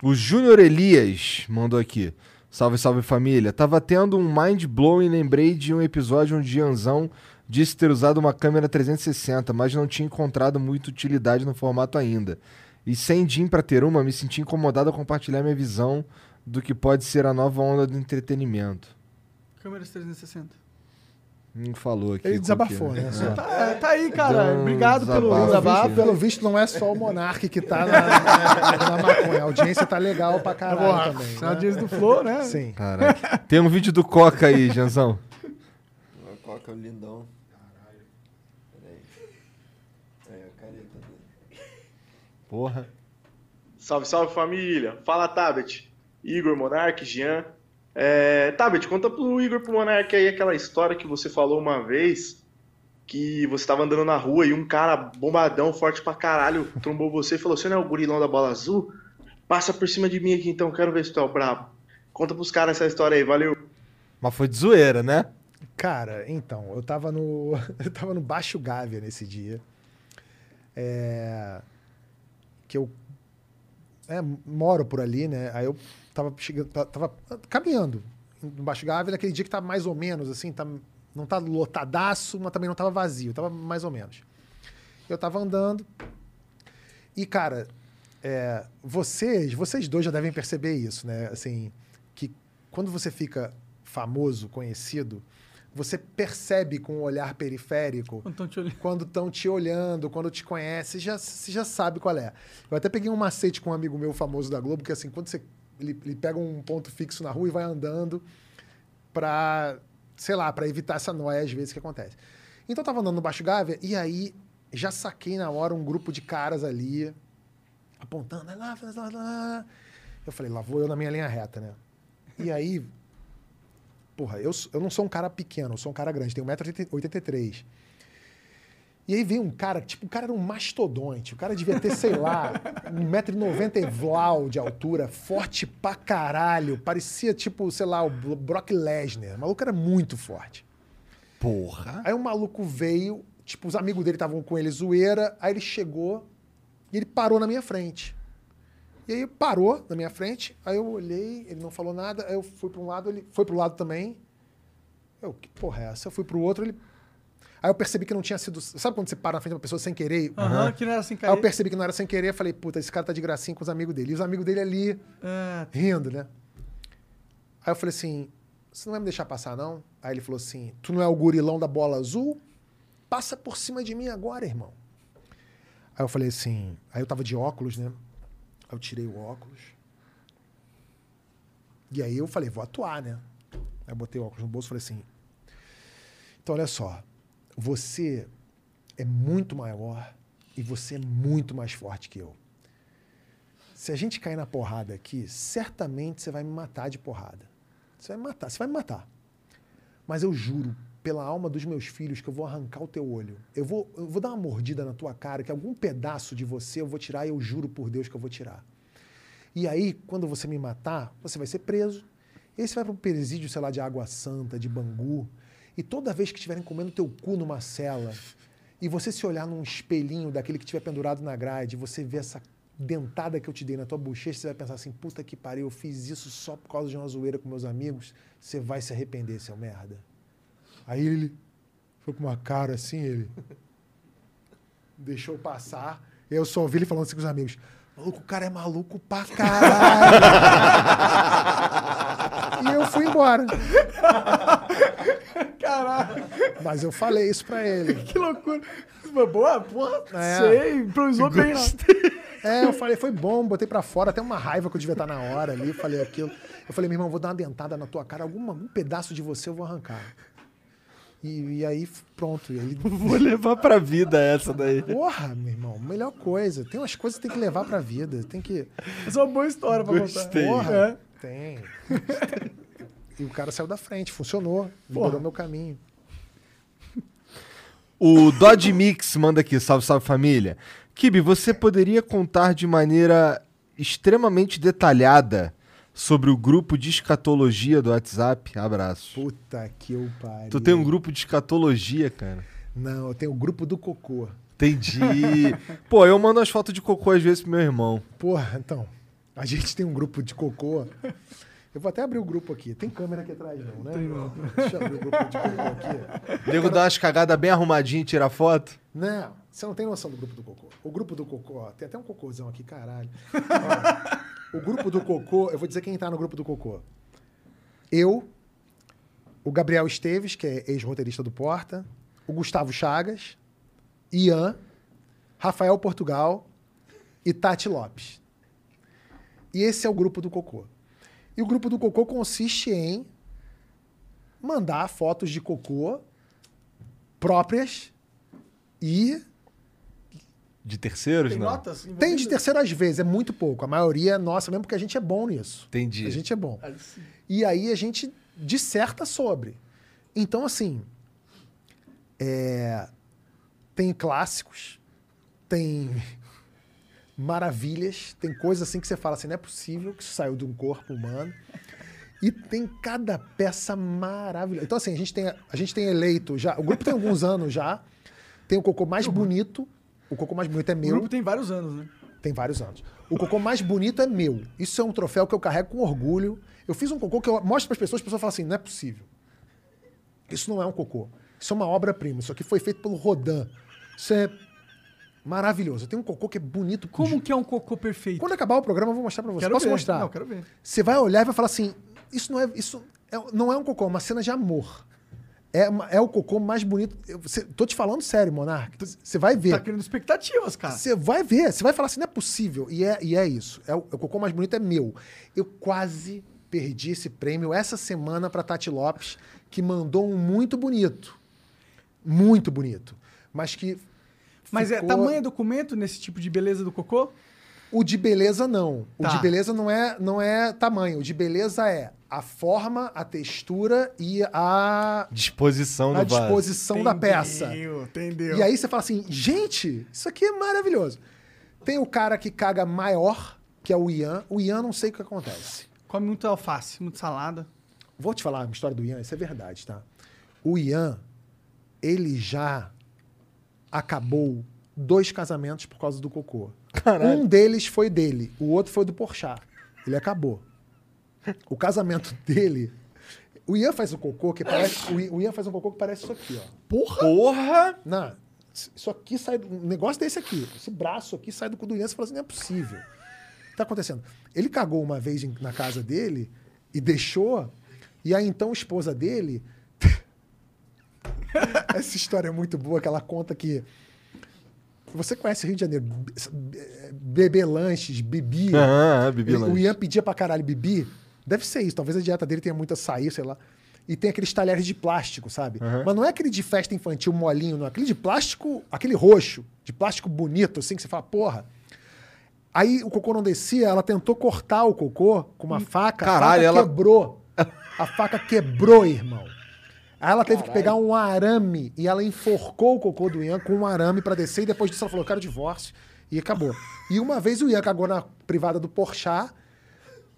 Speaker 2: O Júnior Elias mandou aqui. Salve, salve família. Tava tendo um mind blowing e lembrei de um episódio onde Janzão disse ter usado uma câmera 360, mas não tinha encontrado muita utilidade no formato ainda. E sem DIN pra ter uma, me senti incomodado a compartilhar minha visão do que pode ser a nova onda do entretenimento.
Speaker 1: Câmeras 360.
Speaker 2: Não falou aqui.
Speaker 3: Ele desabafou,
Speaker 2: é.
Speaker 3: né? Só.
Speaker 1: Tá, é, tá aí, cara.
Speaker 2: Deu um
Speaker 1: Obrigado pelo
Speaker 2: desabafo.
Speaker 1: desabafo.
Speaker 2: Desabafo.
Speaker 3: Pelo visto, não é só o Monark que tá na, na, na maconha. A audiência tá legal pra caralho também.
Speaker 1: Na
Speaker 3: Né?
Speaker 1: audiência do Flow, né?
Speaker 3: Sim.
Speaker 2: Caraca. Tem um vídeo do Coca aí, Janzão.
Speaker 4: Ó, Coca, o lindão. Caralho. Peraí. Aí, a careta dele.
Speaker 2: Porra.
Speaker 6: Salve, salve família. Fala, Tabet. Igor, Monark, Jean. É, Tabet, conta pro Igor pro Monark aí aquela história que você falou uma vez que você tava andando na rua e um cara bombadão, forte pra caralho, trombou você e falou: Você não é o gurilão da bola azul? Passa por cima de mim aqui então, quero ver se tu é o brabo. Conta pros caras essa história aí, valeu.
Speaker 2: Mas foi de zoeira, né?
Speaker 3: Cara, então, eu tava no. Eu tava no Baixo Gávea nesse dia. É, que eu é, moro por ali, né? Aí eu tava chegando. ta- Tava caminhando no Baixo Gávea naquele dia que tá mais ou menos, assim, tá, não tá lotadaço, mas também não tava vazio, tava mais ou menos. Eu tava andando. E, cara, é, vocês, vocês dois já devem perceber isso, né? Assim, que quando você fica famoso, conhecido, você percebe com o olhar periférico
Speaker 1: te
Speaker 3: quando estão te olhando, quando te conhece, já, você já sabe qual é. Eu até peguei um macete com um amigo meu famoso da Globo, que assim, quando você ele, ele pega um ponto fixo na rua e vai andando pra, sei lá, pra evitar essa noia às vezes que acontece. Então eu tava andando no Baixo Gávea e aí já saquei na hora um grupo de caras ali apontando. "Vai lá, lá, lá." Eu falei, lá vou eu na minha linha reta, né? E aí, porra, eu, eu não sou um cara pequeno, eu sou um cara grande, tenho 1,83m. E aí veio um cara, tipo, o cara era um mastodonte. O cara devia ter, sei lá, 1,90m e vlau de altura, forte pra caralho. Parecia, tipo, sei lá, o Bro- Brock Lesnar. O maluco era muito forte.
Speaker 2: Porra.
Speaker 3: Aí o maluco veio, tipo, os amigos dele estavam com ele zoeira, aí ele chegou e ele parou na minha frente. E aí parou na minha frente, aí eu olhei, ele não falou nada, aí eu fui para um lado, ele foi pro lado também. Eu, que porra é essa? Eu fui pro outro, ele. Aí eu percebi que não tinha sido. Sabe quando você para na frente de uma pessoa sem querer?
Speaker 1: Aham, que não era assim,
Speaker 3: Aí
Speaker 1: cara.
Speaker 3: eu percebi que não era sem querer, falei, puta, esse cara tá de gracinha com os amigos dele. E os amigos dele ali,
Speaker 1: É,
Speaker 3: rindo, né? Aí eu falei assim: você não vai me deixar passar, não? Aí ele falou assim: tu não é o gurilão da bola azul? Passa por cima de mim agora, irmão. Aí eu falei assim: aí eu tava de óculos, né? Aí eu tirei o óculos. E aí eu falei: vou atuar, né? Aí eu botei o óculos no bolso e falei assim: então olha só, você é muito maior e você é muito mais forte que eu. Se a gente cair na porrada aqui, certamente você vai me matar de porrada. Você vai me matar, você vai me matar. Mas eu juro, pela alma dos meus filhos, que eu vou arrancar o teu olho. Eu vou, eu vou dar uma mordida na tua cara, que algum pedaço de você eu vou tirar e eu juro por Deus que eu vou tirar. E aí, quando você me matar, você vai ser preso. E aí você vai para um presídio, sei lá, de Água Santa, de Bangu. E toda vez que estiverem comendo teu cu numa cela, e você se olhar num espelhinho daquele que estiver pendurado na grade, você vê essa dentada que eu te dei na tua bochecha, você vai pensar assim, puta que pariu, eu fiz isso só por causa de uma zoeira com meus amigos, você vai se arrepender, seu merda. Aí ele foi com uma cara assim, ele deixou passar, eu só ouvi ele falando assim com os amigos, maluco, o cara é maluco pra caralho. e eu fui embora.
Speaker 1: caralho,
Speaker 3: Mas eu falei isso pra ele.
Speaker 1: que loucura. Boa, porra,
Speaker 3: É.
Speaker 1: sei, improvisou bem lá.
Speaker 3: É, eu falei, foi bom, botei pra fora, até uma raiva que eu devia estar na hora ali, falei aquilo. Eu falei, meu irmão, vou dar uma dentada na tua cara, algum pedaço de você eu vou arrancar. E, e aí, pronto. E aí,
Speaker 2: Vou levar pra vida essa daí.
Speaker 3: porra, meu irmão, melhor coisa. Tem umas coisas que tem que levar pra vida. Tem que.
Speaker 1: Essa é uma boa história pra
Speaker 2: Gostei.
Speaker 1: contar.
Speaker 3: Porra,
Speaker 1: É.
Speaker 3: tem. E o cara saiu da frente, funcionou. Liberou meu caminho.
Speaker 2: O Dodge Mix manda aqui, salve, salve família. Kibi, você poderia contar de maneira extremamente detalhada sobre o grupo de escatologia do WhatsApp? Abraço.
Speaker 3: Puta que eu pariu.
Speaker 2: Tu tem um grupo de escatologia, cara.
Speaker 3: Não, eu tenho o grupo do cocô.
Speaker 2: Entendi. Pô, eu mando as fotos de cocô às vezes pro meu irmão.
Speaker 3: Porra, então. A gente tem um grupo de cocô. Eu vou até abrir o grupo aqui. Tem câmera aqui atrás, não, né? Deixa eu abrir o grupo de cocô aqui.
Speaker 2: O nego dá umas cagadas bem arrumadinho e tira foto.
Speaker 3: Não, você não tem noção do grupo do cocô. O grupo do cocô, ó, tem até um cocôzão aqui, caralho. Ó, o grupo do cocô, eu vou dizer quem tá no grupo do cocô. Eu, o Gabriel Esteves, que é ex-roteirista do Porta, o Gustavo Chagas, Ian, Rafael Portugal e Tati Lopes. E esse é o grupo do cocô. E o grupo do cocô consiste em mandar fotos de cocô próprias e
Speaker 2: De terceiros,
Speaker 1: Tem
Speaker 2: não?
Speaker 1: notas?
Speaker 3: tem de terceiro às vezes, é muito pouco. A maioria é nossa mesmo porque a gente é bom nisso.
Speaker 2: Entendi.
Speaker 3: A gente é bom. E aí a gente disserta sobre. Então, assim, é, tem clássicos, tem maravilhas, tem coisas assim que você fala assim, não é possível que isso saiu de um corpo humano. E tem cada peça maravilhosa. Então, assim, a gente tem, a gente tem eleito já. O grupo tem alguns anos já. Tem o cocô mais bonito. O cocô mais bonito é
Speaker 1: O
Speaker 3: meu.
Speaker 1: grupo tem vários anos, né?
Speaker 3: Tem vários anos. O cocô mais bonito é meu. Isso é um troféu que eu carrego com orgulho. Eu fiz um cocô que eu mostro para as pessoas, as pessoas falam assim: não é possível. Isso não é um cocô. Isso é uma obra-prima. Isso aqui foi feito pelo Rodin. Isso é maravilhoso. Eu tenho um cocô que é bonito.
Speaker 1: Como que é um cocô perfeito?
Speaker 3: Quando acabar o programa, eu vou mostrar para você.
Speaker 1: Quero
Speaker 3: Posso
Speaker 1: ver.
Speaker 3: mostrar?
Speaker 1: Não, quero ver.
Speaker 3: Você vai olhar e vai falar assim: isso não é, isso é- não é um cocô, é uma cena de amor. É, uma- é o cocô mais bonito. Eu, você- tô te falando sério, Monark. Você vai ver.
Speaker 1: Tá criando expectativas, cara.
Speaker 3: Você vai ver, você vai falar assim, não é possível. E é, e é isso. É o, o cocô mais bonito é meu. Eu quase perdi esse prêmio essa semana para Tati Lopes, que mandou um muito bonito. muito bonito. Mas que.
Speaker 1: Mas é
Speaker 3: ficou-
Speaker 1: tamanho é documento nesse tipo de beleza do cocô?
Speaker 3: O de beleza não. O
Speaker 1: Tá.
Speaker 3: de beleza não é, não é tamanho. O de beleza é a forma, a textura e a,
Speaker 2: Disposição
Speaker 3: a
Speaker 2: do vaso.
Speaker 3: disposição da peça.
Speaker 1: Entendeu, entendeu.
Speaker 3: E aí você fala assim, gente, isso aqui é maravilhoso. Tem o cara que caga maior, que é o Ian. O Ian não sei o que acontece.
Speaker 1: Come muito alface, muito salada.
Speaker 3: Vou te falar uma história do Ian, isso é verdade, tá? O Ian, ele já acabou dois casamentos por causa do cocô. Um deles foi dele, o outro foi do Porchat. Ele acabou. O casamento dele... O Ian faz um cocô que parece... o Ian faz um cocô que parece isso aqui, ó.
Speaker 1: Porra!
Speaker 2: Porra!
Speaker 3: Não, isso aqui sai. do- Um negócio desse aqui. Esse braço aqui sai do cu do Ian. Você fala assim: não é possível. O que tá acontecendo? Ele cagou uma vez na casa dele e deixou. E a então esposa dele. Essa história é muito boa, que ela conta que. Você conhece Rio de Janeiro? Be- Bebê lanches, bibi.
Speaker 2: Aham, bibi
Speaker 3: Ele-
Speaker 2: lanche.
Speaker 3: O Ian pedia pra caralho bibi. Deve ser isso. Talvez a dieta dele tenha muito açaí, sei lá. E tem aqueles talheres de plástico, sabe? Mas não é aquele de festa infantil molinho, não. Aquele de plástico, aquele roxo, de plástico bonito, assim, que você fala, porra. Aí o cocô não descia, ela tentou cortar o cocô com uma faca.
Speaker 2: Caralho,
Speaker 3: a faca
Speaker 2: ela-
Speaker 3: quebrou. A faca quebrou, irmão. Aí ela teve que pegar um arame e ela enforcou o cocô do Ian com um arame pra descer e depois disso ela falou, eu quero divórcio. E acabou. E uma vez o Ian cagou na privada do Porchat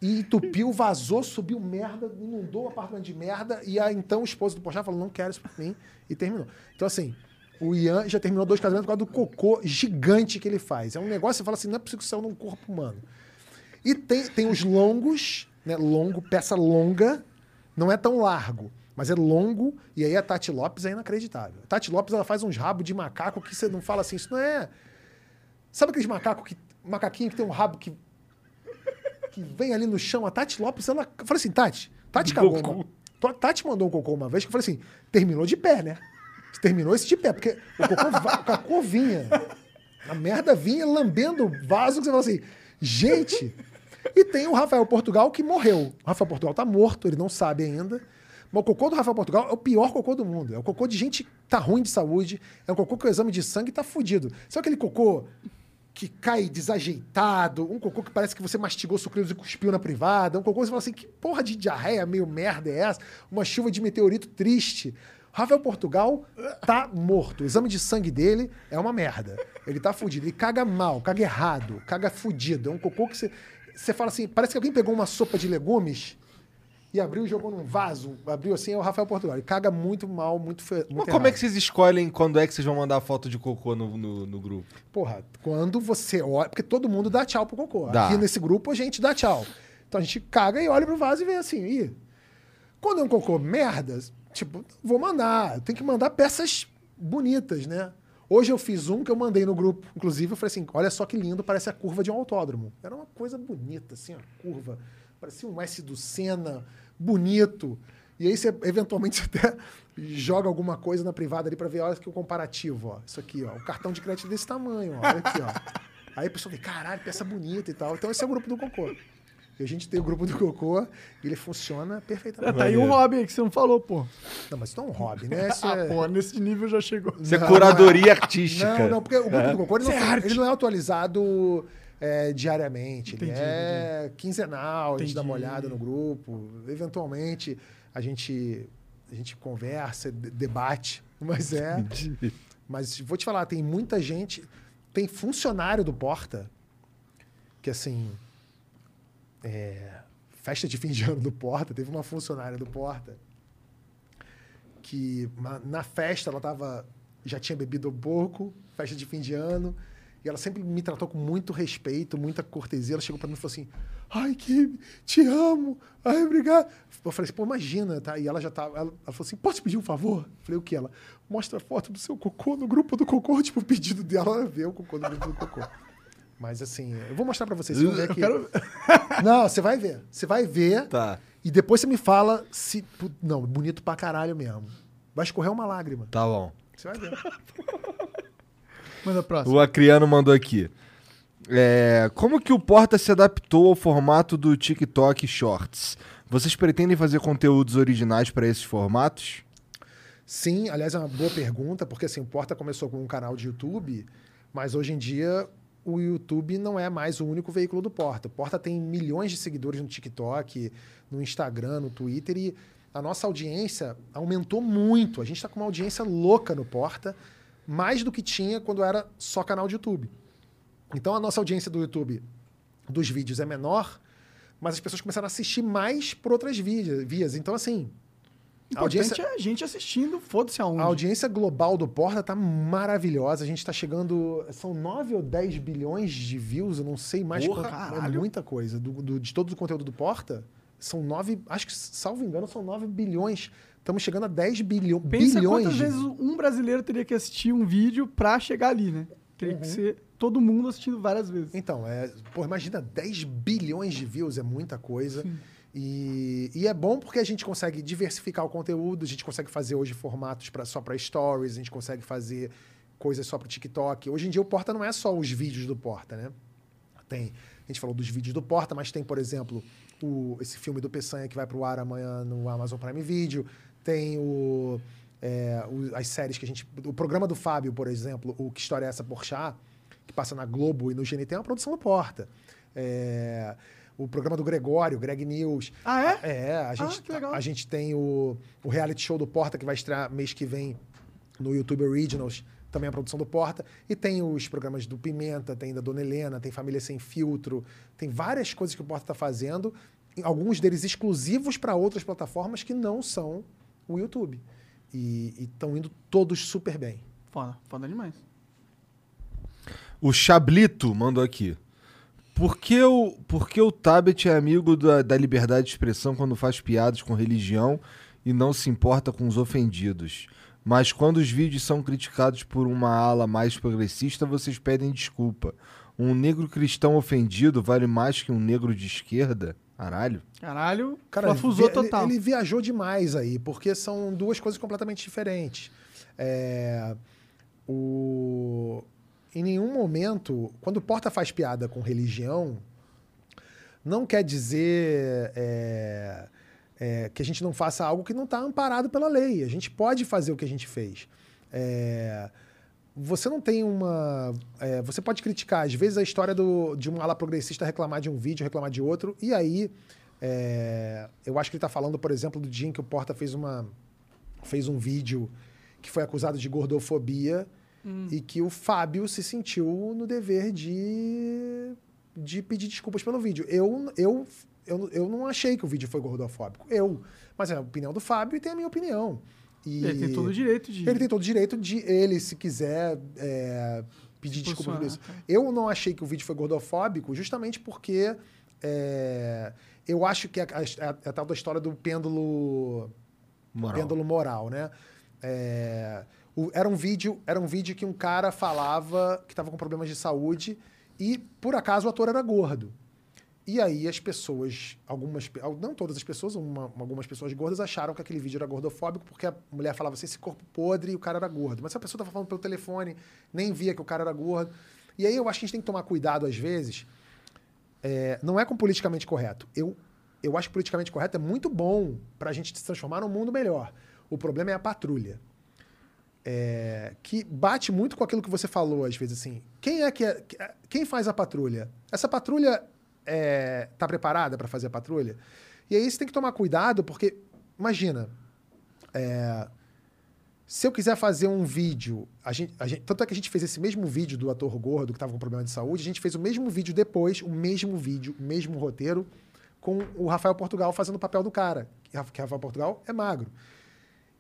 Speaker 3: e entupiu, vazou, subiu merda, inundou o apartamento de merda e a então esposa do Porchat falou, não quero isso pra mim e terminou. Então assim, o Ian já terminou dois casamentos por causa do cocô gigante que ele faz. É um negócio, você fala assim, não é possível que isso num corpo humano. E tem, tem os longos, né? Longo, peça longa, não é tão largo, mas é longo, e aí a Tati Lopes é inacreditável. A Tati Lopes ela faz uns rabos de macaco que você não fala assim, isso não é. Sabe aqueles macacos que. Macaquinho que tem um rabo que. que vem ali no chão? A Tati Lopes, ela. Eu falei assim, Tati, Tati cagou. Uma, Tati mandou um cocô uma vez que eu falei assim, terminou de pé, né? Você terminou esse de pé, porque o cocô, va- o cocô vinha. A merda vinha lambendo o vaso que você fala assim, gente. E tem o Rafael Portugal que morreu. O Rafael Portugal tá morto, ele não sabe ainda. Mas o cocô do Rafael Portugal é o pior cocô do mundo. É o cocô de gente que tá ruim de saúde. É um cocô que o exame de sangue tá fudido. Sabe aquele cocô que cai desajeitado? Um cocô que parece que você mastigou sucrilhos e cuspiu na privada? Um cocô que você fala assim, que porra de diarreia meio merda é essa? Uma chuva de meteorito triste. Rafael Portugal tá morto. O exame de sangue dele é uma merda. Ele tá fudido. Ele caga mal, caga errado, caga fudido. É um cocô que você. Você fala assim, parece que alguém pegou uma sopa de legumes e abriu e jogou num vaso. Abriu assim, é o Rafael Portugal. Ele caga muito mal, muito feio.
Speaker 2: Mas como é que vocês escolhem quando é que vocês vão mandar foto de cocô no, no, no grupo?
Speaker 3: Porra, quando você olha. Porque todo mundo dá tchau pro cocô.
Speaker 2: Dá.
Speaker 3: Aqui nesse grupo a gente dá tchau. Então a gente caga e olha pro vaso e vê assim. Ih, quando é um cocô merda, tipo, vou mandar. Tenho que mandar peças bonitas, né? Hoje eu fiz um que eu mandei no grupo. Inclusive, eu falei assim: olha só que lindo, parece a curva de um autódromo. Era uma coisa bonita, assim, a curva. Parecia um S do Senna, bonito. E aí você, eventualmente, você até joga alguma coisa na privada ali pra ver, olha aqui o comparativo, ó. Isso aqui, ó. O cartão de crédito desse tamanho, ó. Olha aqui, ó. Aí a pessoa vê, caralho, peça bonita e tal. Então esse é o grupo do Cocô. E a gente tem o grupo do Cocô e ele funciona
Speaker 1: É,
Speaker 3: perfeitamente.
Speaker 1: tá aí um hobby aí que você não falou, pô.
Speaker 3: Não, mas isso não é um hobby, né? Isso
Speaker 1: Ah,
Speaker 3: é...
Speaker 1: pô, nesse nível já chegou.
Speaker 2: Isso é
Speaker 3: Não,
Speaker 2: curadoria artística.
Speaker 3: Não, não, porque o grupo do Cocô ele não,
Speaker 1: é
Speaker 3: ele não é atualizado é, diariamente. Ele
Speaker 1: Entendi,
Speaker 3: é quinzenal, a gente dá uma
Speaker 1: Entendi.
Speaker 3: olhada no grupo. Eventualmente a gente, a gente conversa, de- debate. Mas é. Mas vou te falar, tem muita gente. Tem funcionário do Porta que assim. é, festa de fim de ano do Porta, teve uma funcionária do Porta que na festa ela tava já tinha bebido um pouco, festa de fim de ano, e ela sempre me tratou com muito respeito, muita cortesia. Ela chegou para mim e falou assim: "Ai, Kim, te amo. Ai, obrigado". Eu falei assim: "Pô, imagina, tá?" E ela já tava, ela, ela falou assim: "Posso te pedir um favor?" Eu falei: "O que ela? Mostra a foto do seu cocô no grupo do cocô, tipo, o pedido dela ela ver o cocô no grupo do cocô. Mas assim, eu vou mostrar para vocês, vocês vão ver aqui. Não, você vai ver. Você vai ver.
Speaker 2: Tá,
Speaker 3: E depois você me fala se. Não, bonito pra caralho mesmo. Vai escorrer uma lágrima.
Speaker 2: tá bom.
Speaker 3: Você vai ver.
Speaker 1: Manda a próxima.
Speaker 2: O Acriano mandou aqui. É, como que o Porta se adaptou ao formato do TikTok Shorts? Vocês pretendem fazer conteúdos originais para esses formatos?
Speaker 3: Sim, aliás, é uma boa pergunta, porque assim, o Porta começou com um canal de YouTube, mas hoje em dia o YouTube não é mais o único veículo do Porta. O Porta tem milhões de seguidores no TikTok, no Instagram, no Twitter e a nossa audiência aumentou muito. A gente está com uma audiência louca no Porta, mais do que tinha quando era só canal de YouTube. Então a nossa audiência do YouTube dos vídeos é menor, mas as pessoas começaram a assistir mais por outras vias. Então, assim, a audiência,
Speaker 1: é a gente assistindo, foda-se aonde.
Speaker 3: a audiência global do Porta tá maravilhosa. A gente tá chegando. São 9 ou 10 bilhões de views, eu não sei mais
Speaker 1: Porra,
Speaker 3: quanto. É muita coisa. Do, do- de todo o conteúdo do Porta, são 9. Acho que, salvo engano, são 9 bilhões. Estamos chegando a 10 bilhão,
Speaker 1: Pensa
Speaker 3: bilhões.
Speaker 1: quantas
Speaker 3: de-
Speaker 1: vezes um brasileiro teria que assistir um vídeo pra chegar ali, né? Teria
Speaker 3: Uhum.
Speaker 1: que ser todo mundo assistindo várias vezes.
Speaker 3: Então, é, pô, imagina 10 bilhões de views, é muita coisa. E, e é bom porque a gente consegue diversificar o conteúdo, a gente consegue fazer hoje formatos pra, só para stories, a gente consegue fazer coisas só para TikTok. Hoje em dia o Porta não é só os vídeos do Porta, né? Tem, a gente falou dos vídeos do Porta, mas tem, por exemplo, o, esse filme do Peçanha que vai pro ar amanhã no Amazon Prime Video. Tem o, é, o- as séries que a gente. O programa do Fábio, por exemplo, o Que História é essa Porchat, que passa na Globo e no GNT, é uma produção do Porta. É, o programa do Gregório, Greg News.
Speaker 1: Ah, é?
Speaker 3: É, a gente,
Speaker 1: que legal.
Speaker 3: a gente tem o, o reality show do Porta, que vai estrear mês que vem no YouTube Originals, também a produção do Porta. E tem os programas do Pimenta, tem da Dona Helena, tem Família Sem Filtro, tem várias coisas que o Porta está fazendo, alguns deles exclusivos para outras plataformas que não são o YouTube. E estão indo todos super bem.
Speaker 1: Foda, foda demais.
Speaker 2: O Chablito mandou aqui. Por que o, por que o Tabet é amigo da, da liberdade de expressão quando faz piadas com religião e não se importa com os ofendidos? Mas quando os vídeos são criticados por uma ala mais progressista, vocês pedem desculpa. Um negro cristão ofendido vale mais que um negro de esquerda? Caralho.
Speaker 1: Caralho,
Speaker 3: Cara, vi-
Speaker 1: total.
Speaker 3: Ele, ele viajou demais aí, porque são duas coisas completamente diferentes. É, o, em nenhum momento, quando o Porta faz piada com religião, não quer dizer é, é, que a gente não faça algo que não está amparado pela lei. A gente pode fazer o que a gente fez. É, você não tem uma. é, você pode criticar, às vezes, a história do, de um ala progressista reclamar de um vídeo, reclamar de outro, e aí. é, eu acho que ele está falando, por exemplo, do dia em que o Porta fez, uma, fez um vídeo que foi acusado de gordofobia e que o Fábio se sentiu no dever de, de pedir desculpas pelo vídeo. Eu, eu, eu, eu não achei que o vídeo foi gordofóbico. Eu. Mas é a opinião do Fábio e tem a minha opinião. E
Speaker 1: Ele tem todo o direito de.
Speaker 3: ele tem todo o direito de ele, se quiser, é, pedir
Speaker 1: Se
Speaker 3: desculpa por isso.
Speaker 1: posicionar,
Speaker 3: Eu não achei que o vídeo foi gordofóbico, justamente porque é, eu acho que é a, a- a tal da história do pêndulo
Speaker 2: Moral.
Speaker 3: pêndulo moral, né? É, o- era, um vídeo, era um vídeo que um cara falava que estava com problemas de saúde e, por acaso, o ator era gordo. E aí as pessoas, algumas, não todas as pessoas, uma- algumas pessoas gordas acharam que aquele vídeo era gordofóbico porque a mulher falava assim, esse corpo podre e o cara era gordo. Mas a pessoa estava falando pelo telefone, nem via que o cara era gordo. E aí eu acho que a gente tem que tomar cuidado às vezes. É, não é com politicamente correto. Eu, eu acho que politicamente correto é muito bom para a gente se transformar num mundo melhor. O problema é a patrulha. É, que bate muito com aquilo que você falou às vezes assim. Quem é que é, que- quem faz a patrulha? Essa patrulha está preparada para fazer a patrulha? E aí você tem que tomar cuidado porque imagina, é, se eu quiser fazer um vídeo, a gente, a gente- tanto é que a gente fez esse mesmo vídeo do ator gordo que estava com problema de saúde, a gente fez o mesmo vídeo depois, o mesmo vídeo, o mesmo roteiro, com o Rafael Portugal fazendo o papel do cara, que Ra- que Rafael Portugal é magro.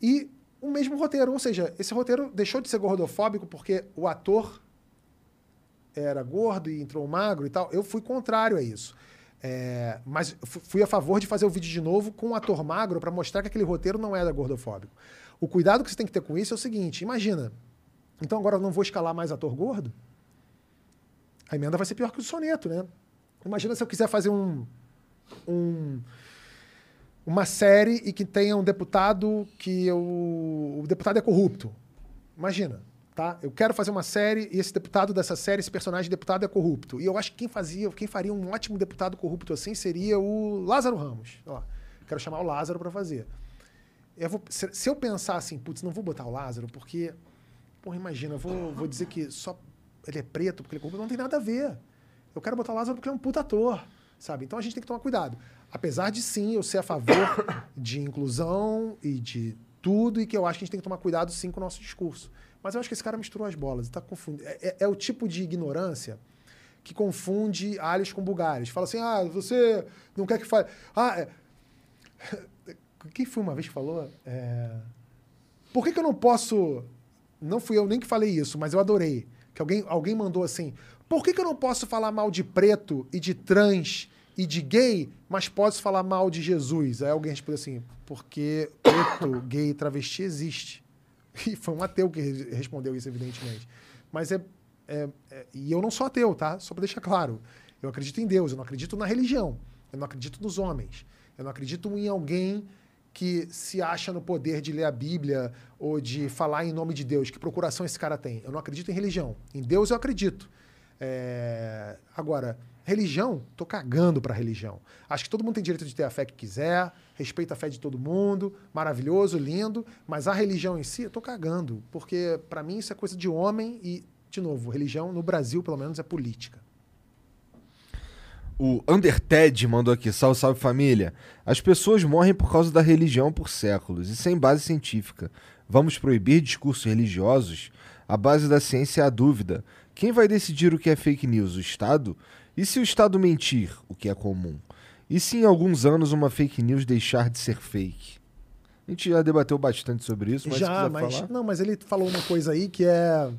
Speaker 3: E o mesmo roteiro, ou seja, esse roteiro deixou de ser gordofóbico porque o ator era gordo e entrou magro e tal. Eu fui contrário a isso. É, mas fu- fui a favor de fazer o vídeo de novo com um ator magro para mostrar que aquele roteiro não era gordofóbico. O cuidado que você tem que ter com isso é o seguinte: imagina, então agora eu não vou escalar mais ator gordo? A emenda vai ser pior que o soneto, né? Imagina se eu quiser fazer um, um- uma série e que tenha um deputado que eu, o deputado é corrupto. Imagina, tá? Eu quero fazer uma série e esse deputado dessa série, esse personagem deputado é corrupto. E eu acho que quem fazia, quem faria um ótimo deputado corrupto assim seria o Lázaro Ramos. Ó, quero chamar o Lázaro para fazer. eu vou- se, se eu pensar assim, putz, não vou botar o Lázaro, porque, porra, imagina, vou, vou dizer que só ele é preto porque ele é corrupto, não tem nada a ver. Eu quero botar o Lázaro porque ele é um puta ator, sabe? Então a gente tem que tomar cuidado. Apesar de sim eu ser a favor de inclusão e de tudo, e que eu acho que a gente tem que tomar cuidado sim com o nosso discurso. Mas eu acho que esse cara misturou as bolas, tá confundindo. É, é- é o tipo de ignorância que confunde alhos com bugalhos. Fala assim, ah, você não quer que fale. Ah, é... quem foi uma vez que falou? É... Por que, que eu não posso. Não fui eu nem que falei isso, mas eu adorei. Que alguém, alguém mandou assim: por que, que eu não posso falar mal de preto e de trans e de gay, mas posso falar mal de Jesus? Aí alguém respondeu assim: porque preto, gay e travesti existe. E foi um ateu que re- respondeu isso, evidentemente. Mas é, é- é- E eu não sou ateu, tá? Só para deixar claro. Eu acredito em Deus, eu não acredito na religião. Eu não acredito nos homens. Eu não acredito em alguém que se acha no poder de ler a Bíblia ou de falar em nome de Deus. Que procuração esse cara tem? Eu não acredito em religião. Em Deus eu acredito. É, Agora, religião, tô cagando pra religião. Acho que todo mundo tem direito de ter a fé que quiser, respeito a fé de todo mundo, maravilhoso, lindo, mas a religião em si, eu tô cagando, porque pra mim isso é coisa de homem e, de novo, religião no Brasil, pelo menos, é política.
Speaker 2: O Underted mandou aqui, salve, salve família. As pessoas morrem por causa da religião por séculos e sem base científica. Vamos proibir discursos religiosos? A base da ciência é a dúvida. Quem vai decidir o que é fake news? O Estado? E se o Estado mentir, o que é comum? E se em alguns anos uma fake news deixar de ser fake? A gente já debateu bastante sobre isso, mas
Speaker 3: Já, mas
Speaker 2: falar...
Speaker 3: não, mas ele falou uma coisa aí que é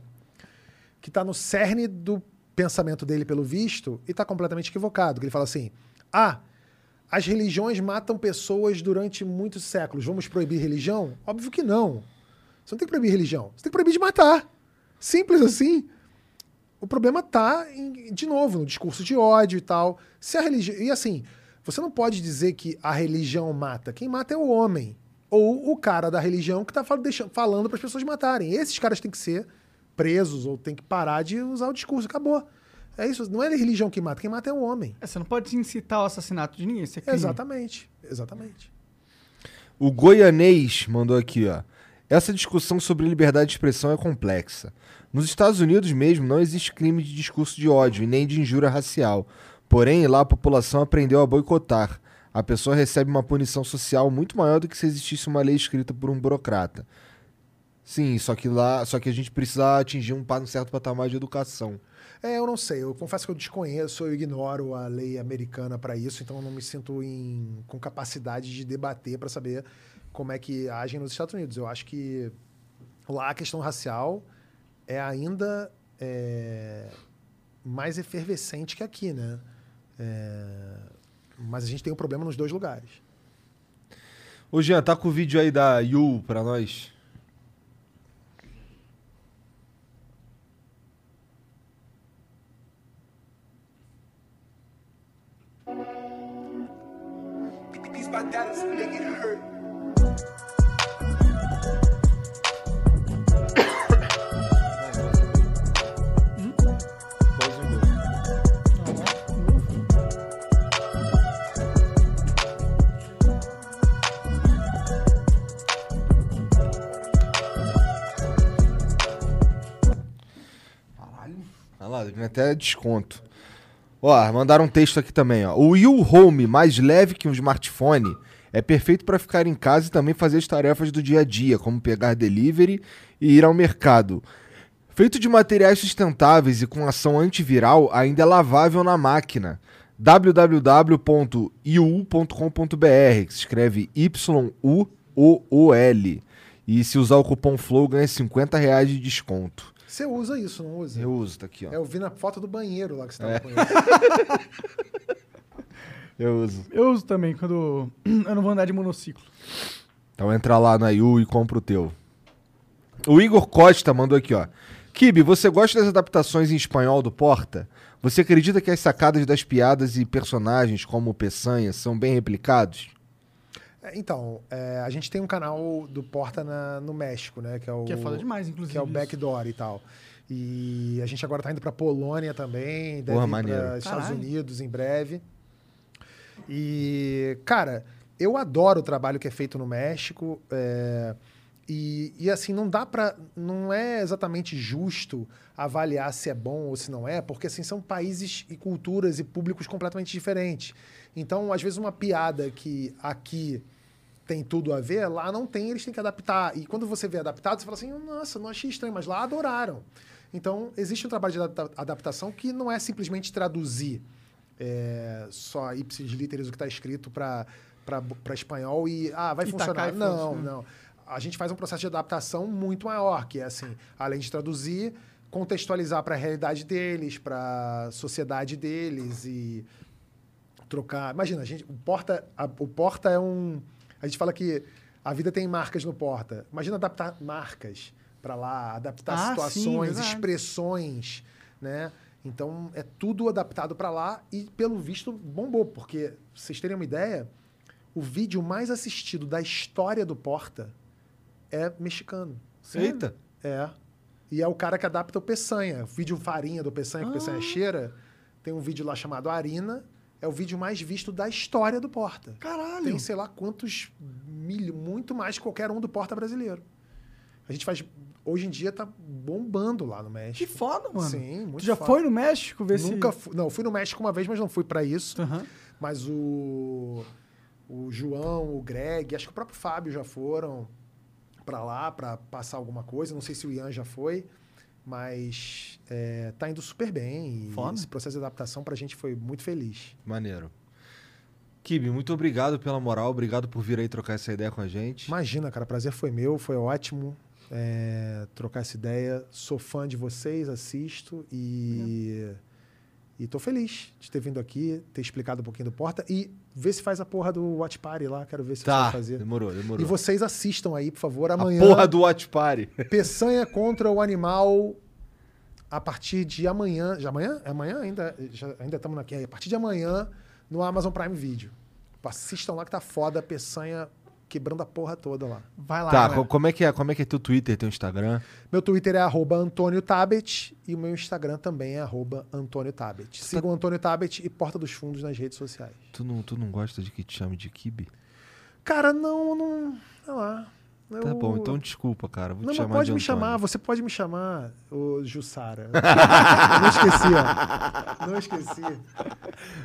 Speaker 3: que tá no cerne do pensamento dele pelo visto e tá completamente equivocado. Que ele fala assim: "Ah, as religiões matam pessoas durante muitos séculos. Vamos proibir religião?" Óbvio que não. Você não tem que proibir religião. Você tem que proibir de matar. Simples assim. O problema tá, em- de novo, no discurso de ódio e tal. Se a religião. E assim, você não pode dizer que a religião mata. Quem mata é o homem. Ou o cara da religião que tá fal- deixa- falando para as pessoas matarem. Esses caras têm que ser presos ou têm que parar de usar o discurso. Acabou. É isso. Não é a religião que mata. Quem mata é o homem.
Speaker 1: É, você não pode incitar o assassinato de ninguém. Isso é crime.
Speaker 3: Exatamente. Exatamente.
Speaker 2: O Goianês mandou aqui, ó. Essa discussão sobre liberdade de expressão é complexa. Nos Estados Unidos mesmo não existe crime de discurso de ódio e nem de injúria racial. Porém, lá a população aprendeu a boicotar. A pessoa recebe uma punição social muito maior do que se existisse uma lei escrita por um burocrata. Sim, só que lá, só que a gente precisa atingir um, certo patamar de educação.
Speaker 3: É, eu não sei. Eu confesso que eu desconheço, eu ignoro a lei americana para isso, então eu não me sinto em- com capacidade de debater para saber como é que agem nos Estados Unidos. Eu acho que lá a questão racial é ainda é, mais efervescente que aqui, né? É, mas a gente tem um problema nos dois lugares.
Speaker 2: Ô Jean, tá com o vídeo aí da Yu pra nós? Até desconto. Ó, mandaram um texto aqui também, ó. O U Home, mais leve que um smartphone, é perfeito para ficar em casa e também fazer as tarefas do dia a dia, como pegar delivery e ir ao mercado. Feito de materiais sustentáveis e com ação antiviral, ainda é lavável na máquina. www.iu.com.br, que se escreve Y-U-O-O-L. E se usar o cupom FLOW, ganha 50 reais de desconto.
Speaker 3: Você usa isso, não usa?
Speaker 2: Eu uso, tá aqui, ó.
Speaker 3: É, eu vi na foto do banheiro lá que você
Speaker 2: É.
Speaker 3: tava com ele.
Speaker 2: Eu uso.
Speaker 1: Eu uso também quando eu não vou andar de monociclo.
Speaker 2: Então entra lá na IU e compra o teu. O Igor Costa mandou aqui, ó. Kibe, você gosta das adaptações em espanhol do Porta? Você acredita que as sacadas das piadas e personagens como o Peçanha são bem replicados?
Speaker 3: É, Então, é, a gente tem um canal do Porta na- no México, né? Que é o,
Speaker 1: Que é foda demais, inclusive.
Speaker 3: que é o
Speaker 1: isso.
Speaker 3: Backdoor e tal. E a gente agora tá indo pra Polônia também, deve
Speaker 2: Porra,
Speaker 3: ir
Speaker 2: maneiro.
Speaker 3: para Estados
Speaker 1: Caralho.
Speaker 3: Unidos em breve. E, cara, eu adoro o trabalho que é feito no México. é, e, e, assim, não dá pra. Não é exatamente justo avaliar se é bom ou se não é, porque assim, são países e culturas e públicos completamente diferentes. Então, às vezes, uma piada que aqui tem tudo a ver, lá não tem, eles têm que adaptar. E quando você vê adaptado, você fala assim, nossa, não achei estranho, mas lá adoraram. Então, existe um trabalho de adapta- adaptação que não é simplesmente traduzir é, só ipsis literis o que está escrito para espanhol e, ah, vai
Speaker 1: E
Speaker 3: funcionar. Não,
Speaker 1: funciona.
Speaker 3: não. A gente faz um processo de adaptação muito maior, que é assim, além de traduzir, contextualizar para a realidade deles, para a sociedade deles e trocar. Imagina, a gente, o Porta, a- o Porta é um. A gente fala que a vida tem marcas no Porta. Imagina adaptar marcas para lá, adaptar
Speaker 1: Ah, sim,
Speaker 3: situações,
Speaker 1: verdade.
Speaker 3: expressões, né? Então é tudo adaptado para lá e pelo visto bombou, porque pra vocês terem uma ideia, o vídeo mais assistido da história do Porta é mexicano.
Speaker 2: Eita.
Speaker 3: É. E é o cara que adapta o Peçanha. O vídeo farinha do Peçanha, que o Peçanha cheira. Tem um vídeo lá chamado Arina. É o vídeo mais visto da história do Porta.
Speaker 1: Caralho.
Speaker 3: Tem sei lá quantos mil, muito mais que qualquer um do Porta brasileiro. A gente faz. Hoje em dia tá bombando lá no
Speaker 1: Que
Speaker 3: México.
Speaker 1: foda, mano.
Speaker 3: Sim, muito
Speaker 1: Tu já
Speaker 3: foda.
Speaker 1: foi no México ver
Speaker 3: Nunca
Speaker 1: se...
Speaker 3: fui. Não, fui no México uma vez, mas não fui pra isso.
Speaker 1: Aham.
Speaker 3: Mas o, o João, o Greg, acho que o próprio Fábio já foram pra lá pra passar alguma coisa. Não sei se o Ian já foi, mas é, tá indo super bem. E
Speaker 1: Foda.
Speaker 3: esse processo de adaptação pra gente foi muito feliz.
Speaker 2: Maneiro. Kibi, muito obrigado pela moral, obrigado por vir aí trocar essa ideia com a gente.
Speaker 3: Imagina, cara, prazer foi meu, foi ótimo é, trocar essa ideia. Sou fã de vocês, assisto e. E tô feliz de ter vindo aqui, ter explicado um pouquinho do Porta e ver se faz a porra do Watch Party lá. Quero ver se
Speaker 2: Tá,
Speaker 3: vai fazer.
Speaker 2: demorou, demorou.
Speaker 3: E vocês assistam aí, por favor,
Speaker 2: A
Speaker 3: amanhã.
Speaker 2: porra do Watch Party.
Speaker 3: Peçanha contra o animal a partir de amanhã. Já amanhã? É amanhã ainda? Já, ainda estamos aqui. A partir de amanhã no Amazon Prime Video. Assistam lá que tá foda, Peçanha quebrando a porra toda lá.
Speaker 1: Vai lá,
Speaker 2: Tá,
Speaker 1: galera.
Speaker 2: co- como é que é? Como é que é teu Twitter, teu Instagram?
Speaker 3: Meu Twitter é arroba Antônio Tabet e o meu Instagram também é arroba Antônio Tabet. Sigam o Antônio Tabet e Porta dos Fundos nas redes sociais.
Speaker 2: Tu não, tu não gosta de que te chame de Kibi?
Speaker 3: Cara, não, não. Sei lá.
Speaker 2: Tá
Speaker 3: Eu-
Speaker 2: bom, então desculpa, cara. Vou
Speaker 3: Não,
Speaker 2: te chamar
Speaker 3: pode
Speaker 2: de
Speaker 3: me
Speaker 2: Antônio.
Speaker 3: chamar, você pode me chamar, ô Jussara. Não esqueci, ó. Não esqueci.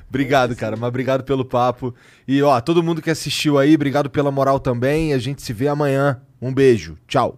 Speaker 2: Obrigado, cara, mas obrigado pelo papo. E ó, todo mundo que assistiu aí, obrigado pela moral também. A gente se vê amanhã. Um beijo. Tchau.